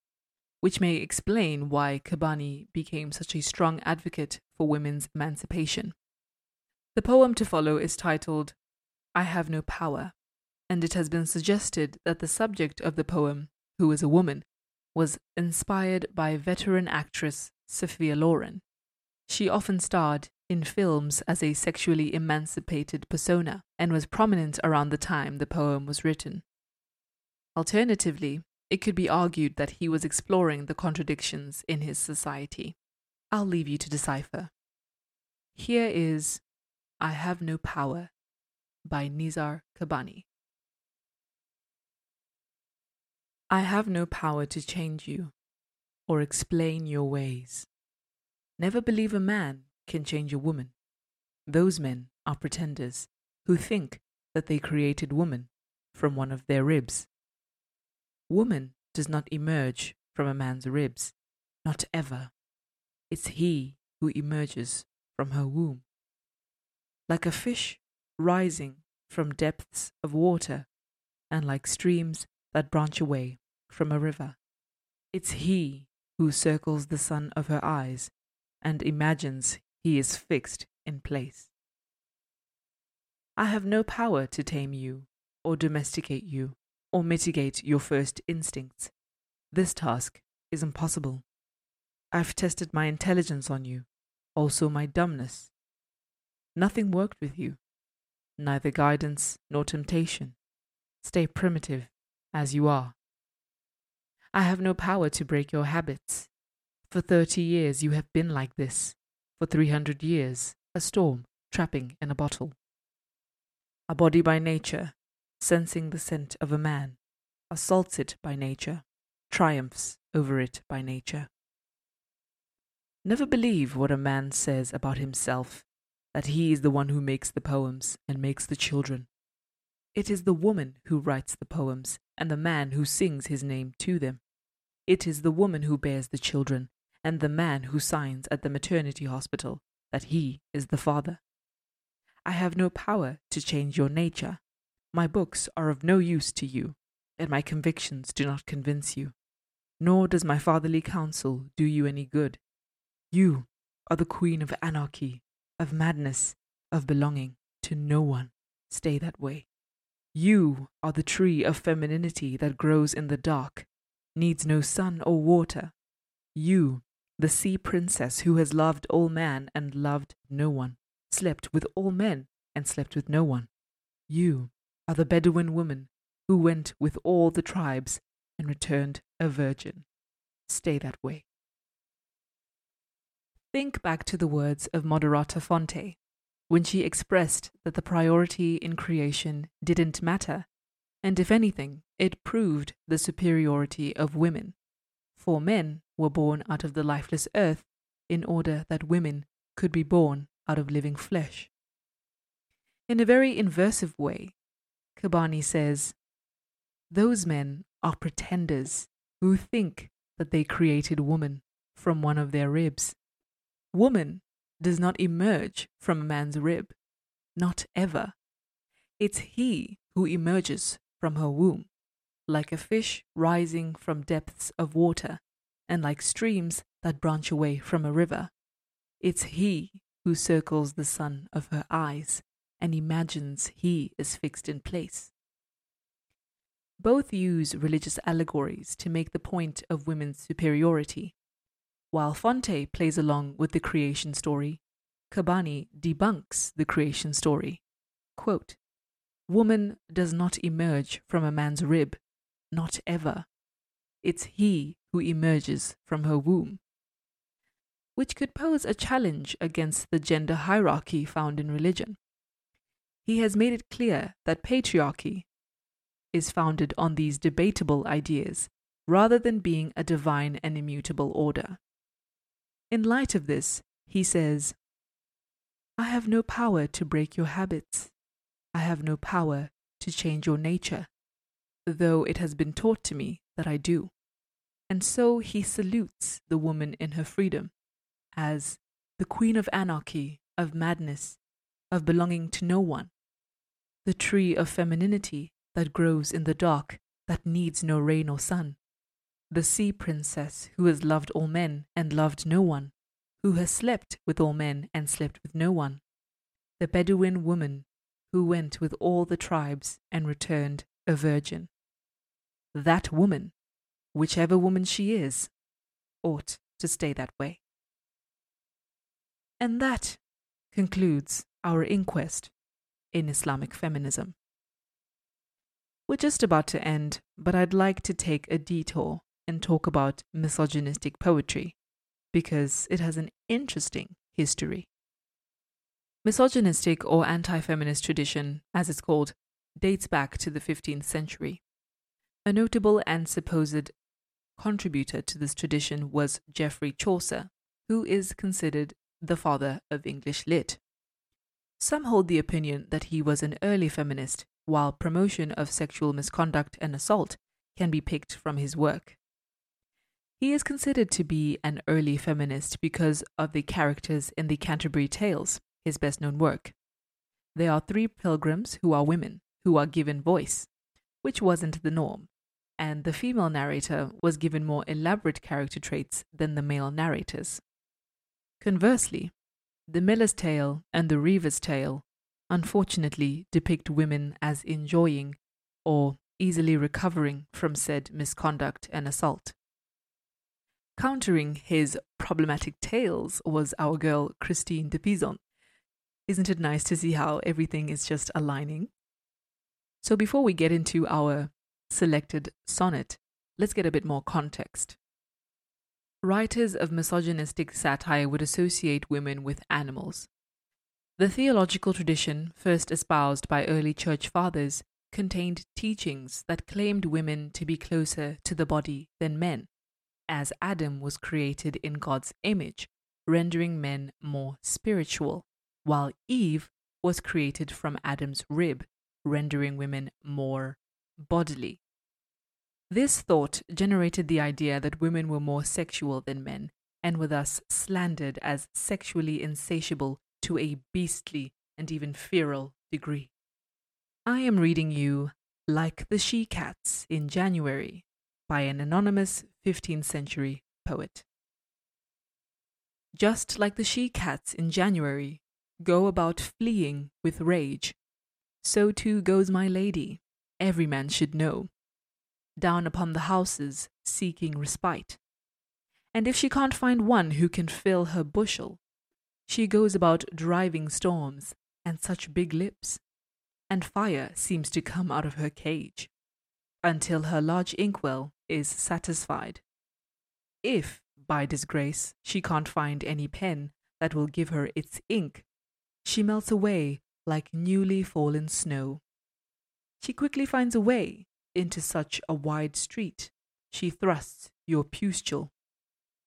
which may explain why Qabbani became such a strong advocate for women's emancipation. The poem to follow is titled I Have No Power, and it has been suggested that the subject of the poem, who is a woman, was inspired by veteran actress Sophia Loren. She often starred in films as a sexually emancipated persona and was prominent around the time the poem was written. Alternatively, it could be argued that he was exploring the contradictions in his society. I'll leave you to decipher. Here is I Have No Power by Nizar Qabbani. I have no power to change you or explain your ways. Never believe a man can change a woman. Those men are pretenders who think that they created woman from one of their ribs. Woman does not emerge from a man's ribs, not ever. It's he who emerges from her womb. Like a fish rising from depths of water, and like streams that branch away from a river. It's he who circles the sun of her eyes and imagines he is fixed in place. I have no power to tame you, or domesticate you, or mitigate your first instincts. This task is impossible. I've tested my intelligence on you, also my dumbness. Nothing worked with you, neither guidance nor temptation. Stay primitive as you are. I have no power to break your habits. For thirty years you have been like this. For three hundred years, a storm trapping in a bottle. A body by nature, sensing the scent of a man, assaults it by nature, triumphs over it by nature. Never believe what a man says about himself, that he is the one who makes the poems and makes the children. It is the woman who writes the poems and the man who sings his name to them. It is the woman who bears the children and the man who signs at the maternity hospital that he is the father. I have no power to change your nature. My books are of no use to you, and my convictions do not convince you. Nor does my fatherly counsel do you any good. You are the queen of anarchy, of madness, of belonging to no one. Stay that way. You are the tree of femininity that grows in the dark, needs no sun or water. You the sea princess who has loved all man and loved no one, slept with all men and slept with no one. You are the Bedouin woman who went with all the tribes and returned a virgin. Stay that way. Think back to the words of Moderata Fonte when she expressed that the priority in creation didn't matter, and if anything, it proved the superiority of women. For men were born out of the lifeless earth in order that women could be born out of living flesh. In a very inversive way, Qabbani says, Those men are pretenders who think that they created woman from one of their ribs. Woman does not emerge from a man's rib, not ever. It's he who emerges from her womb, like a fish rising from depths of water, and like streams that branch away from a river. It's he who circles the sun of her eyes and imagines he is fixed in place. Both use religious allegories to make the point of women's superiority. While Fonte plays along with the creation story, Qabbani debunks the creation story. Quote, Woman does not emerge from a man's rib, not ever. It's he who emerges from her womb. Which could pose a challenge against the gender hierarchy found in religion. He has made it clear that patriarchy is founded on these debatable ideas rather than being a divine and immutable order. In light of this, he says, I have no power to break your habits. I have no power to change your nature, though it has been taught to me that I do. And so he salutes the woman in her freedom as the queen of anarchy, of madness, of belonging to no one, the tree of femininity that grows in the dark, that needs no rain or sun, the sea princess who has loved all men and loved no one, who has slept with all men and slept with no one, the Bedouin woman who went with all the tribes and returned a virgin. That woman, whichever woman she is, ought to stay that way. And that concludes our inquest in Islamic feminism. We're just about to end, but I'd like to take a detour and talk about misogynistic poetry because it has an interesting history. Misogynistic or anti feminist tradition, as it's called, dates back to the 15th century. A notable and supposed contributor to this tradition was Geoffrey Chaucer, who is considered the father of English lit. Some hold the opinion that he was an early feminist, while promotion of sexual misconduct and assault can be picked from his work. He is considered to be an early feminist because of the characters in the Canterbury Tales, his best known work. There are three pilgrims who are women, who are given voice, which wasn't the norm, and the female narrator was given more elaborate character traits than the male narrators. Conversely, the Miller's Tale and the Reeve's Tale unfortunately depict women as enjoying or easily recovering from said misconduct and assault. Countering his problematic tales was our girl Christine de Pizan. Isn't it nice to see how everything is just aligning? So, before we get into our selected sonnet, let's get a bit more context. Writers of misogynistic satire would associate women with animals. The theological tradition, first espoused by early church fathers, contained teachings that claimed women to be closer to the body than men as Adam was created in God's image, rendering men more spiritual, while Eve was created from Adam's rib, rendering women more bodily. This thought generated the idea that women were more sexual than men and were thus slandered as sexually insatiable to a beastly and even feral degree. I am reading you Like the She Cats in January by an anonymous 15th century poet. Just like the she cats in January go about fleeing with rage, so too goes my lady, every man should know, down upon the houses seeking respite. And if she can't find one who can fill her bushel, she goes about driving storms and such big lips, and fire seems to come out of her cage, until her large inkwell is satisfied if by disgrace, she can't find any pen that will give her its ink, she melts away like newly fallen snow. She quickly finds a way into such a wide street. She thrusts your pustule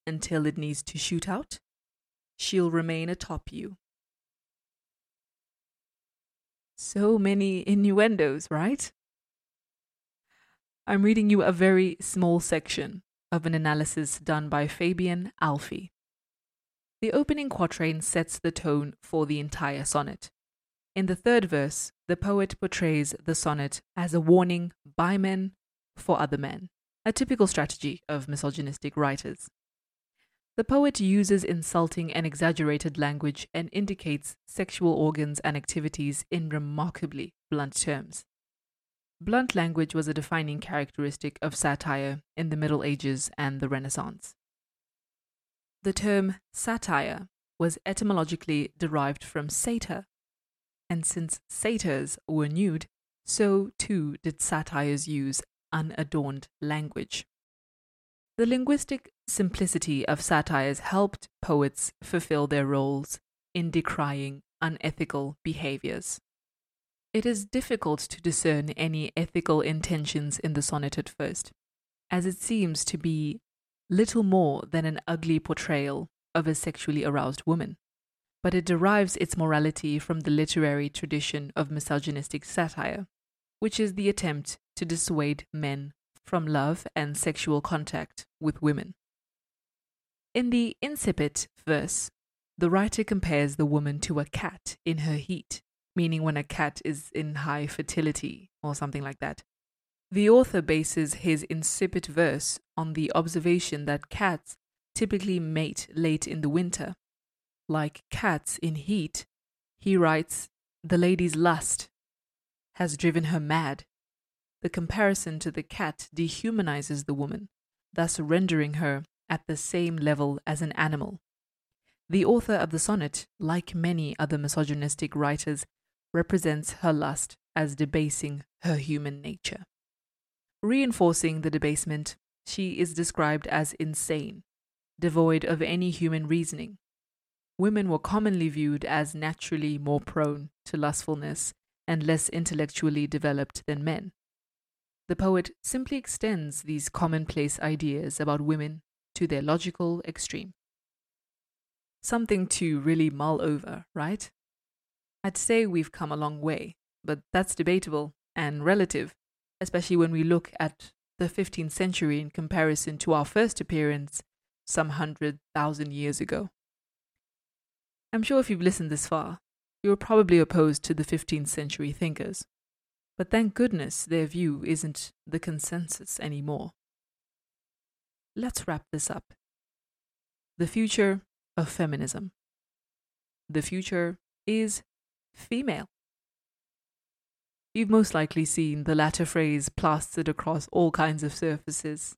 until it needs to shoot out. She'll remain atop you. So many innuendos, right? I'm reading you a very small section of an analysis done by Fabian Alfie. The opening quatrain sets the tone for the entire sonnet. In the third verse, the poet portrays the sonnet as a warning by men for other men, a typical strategy of misogynistic writers. The poet uses insulting and exaggerated language and indicates sexual organs and activities in remarkably blunt terms. Blunt language was a defining characteristic of satire in the Middle Ages and the Renaissance. The term satire was etymologically derived from satyr, and since satyrs were nude, so too did satires use unadorned language. The linguistic simplicity of satires helped poets fulfill their roles in decrying unethical behaviors. It is difficult to discern any ethical intentions in the sonnet at first, as it seems to be little more than an ugly portrayal of a sexually aroused woman. But it derives its morality from the literary tradition of misogynistic satire, which is the attempt to dissuade men from love and sexual contact with women. In the incipit verse, the writer compares the woman to a cat in her heat meaning when a cat is in high fertility or something like that. The author bases his incipit verse on the observation that cats typically mate late in the winter. Like cats in heat, he writes, the lady's lust has driven her mad. The comparison to the cat dehumanizes the woman, thus rendering her at the same level as an animal. The author of the sonnet, like many other misogynistic writers, represents her lust as debasing her human nature. Reinforcing the debasement, she is described as insane, devoid of any human reasoning. Women were commonly viewed as naturally more prone to lustfulness and less intellectually developed than men. The poet simply extends these commonplace ideas about women to their logical extreme. Something to really mull over, right? I'd say we've come a long way, but that's debatable and relative, especially when we look at the 15th century in comparison to our first appearance some hundred thousand years ago. I'm sure if you've listened this far, you're probably opposed to the 15th century thinkers, but thank goodness their view isn't the consensus anymore. Let's wrap this up. The future of feminism. The future is female. You've most likely seen the latter phrase plastered across all kinds of surfaces.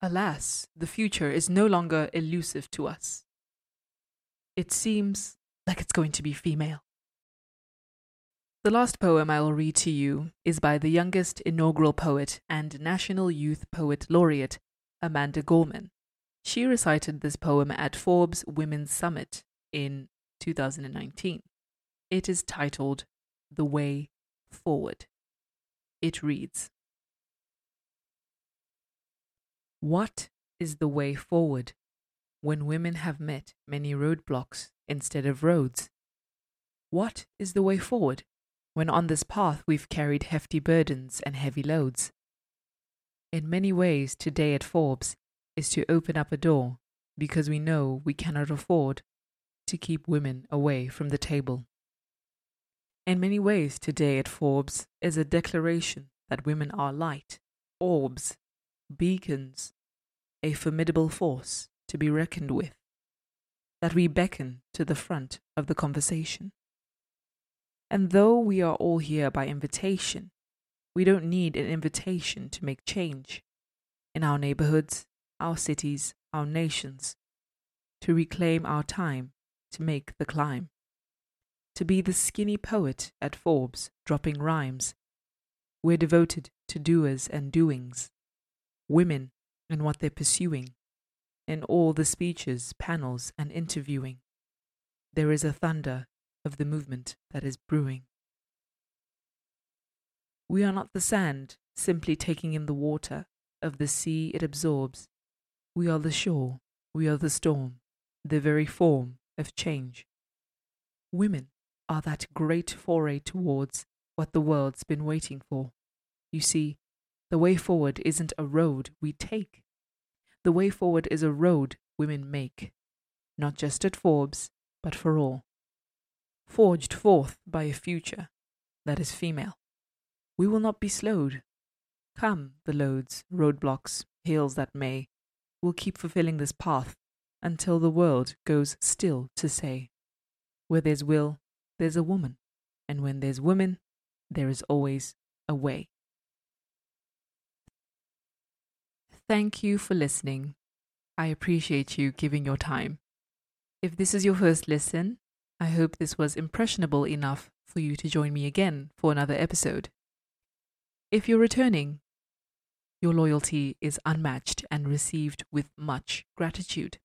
Alas, the future is no longer elusive to us. It seems like it's going to be female. The last poem I will read to you is by the youngest inaugural poet and National Youth Poet Laureate, Amanda Gorman. She recited this poem at Forbes Women's Summit in 2019. It is titled The Way Forward. It reads What is the way forward when women have met many roadblocks instead of roads? What is the way forward when on this path we've carried hefty burdens and heavy loads? In many ways, today at Forbes is to open up a door because we know we cannot afford to keep women away from the table. In many ways, today at Forbes is a declaration that women are light, orbs, beacons, a formidable force to be reckoned with, that we beckon to the front of the conversation. And though we are all here by invitation, we don't need an invitation to make change in our neighborhoods, our cities, our nations, to reclaim our time to make the climb to be the skinny poet at Forbes, dropping rhymes. We're devoted to doers and doings, women and what they're pursuing, in all the speeches, panels, and interviewing. There is a thunder of the movement that is brewing. We are not the sand, simply taking in the water of the sea it absorbs. We are the shore, we are the storm, the very form of change. Women are that great foray towards what the world's been waiting for. You see, the way forward isn't a road we take. The way forward is a road women make, not just at Forbes, but for all. Forged forth by a future that is female. We will not be slowed. Come, the loads, roadblocks, hills that may, we'll keep fulfilling this path until the world goes still to say, Where there's will, there's a woman, and when there's women, there is always a way. Thank you for listening. I appreciate you giving your time. If this is your first listen, I hope this was impressionable enough for you to join me again for another episode. If you're returning, your loyalty is unmatched and received with much gratitude.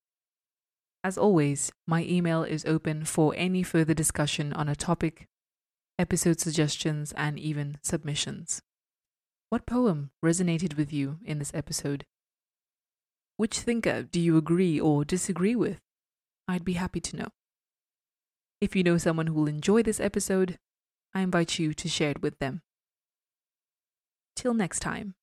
As always, my email is open for any further discussion on a topic, episode suggestions, and even submissions. What poem resonated with you in this episode? Which thinker do you agree or disagree with? I'd be happy to know. If you know someone who will enjoy this episode, I invite you to share it with them. Till next time.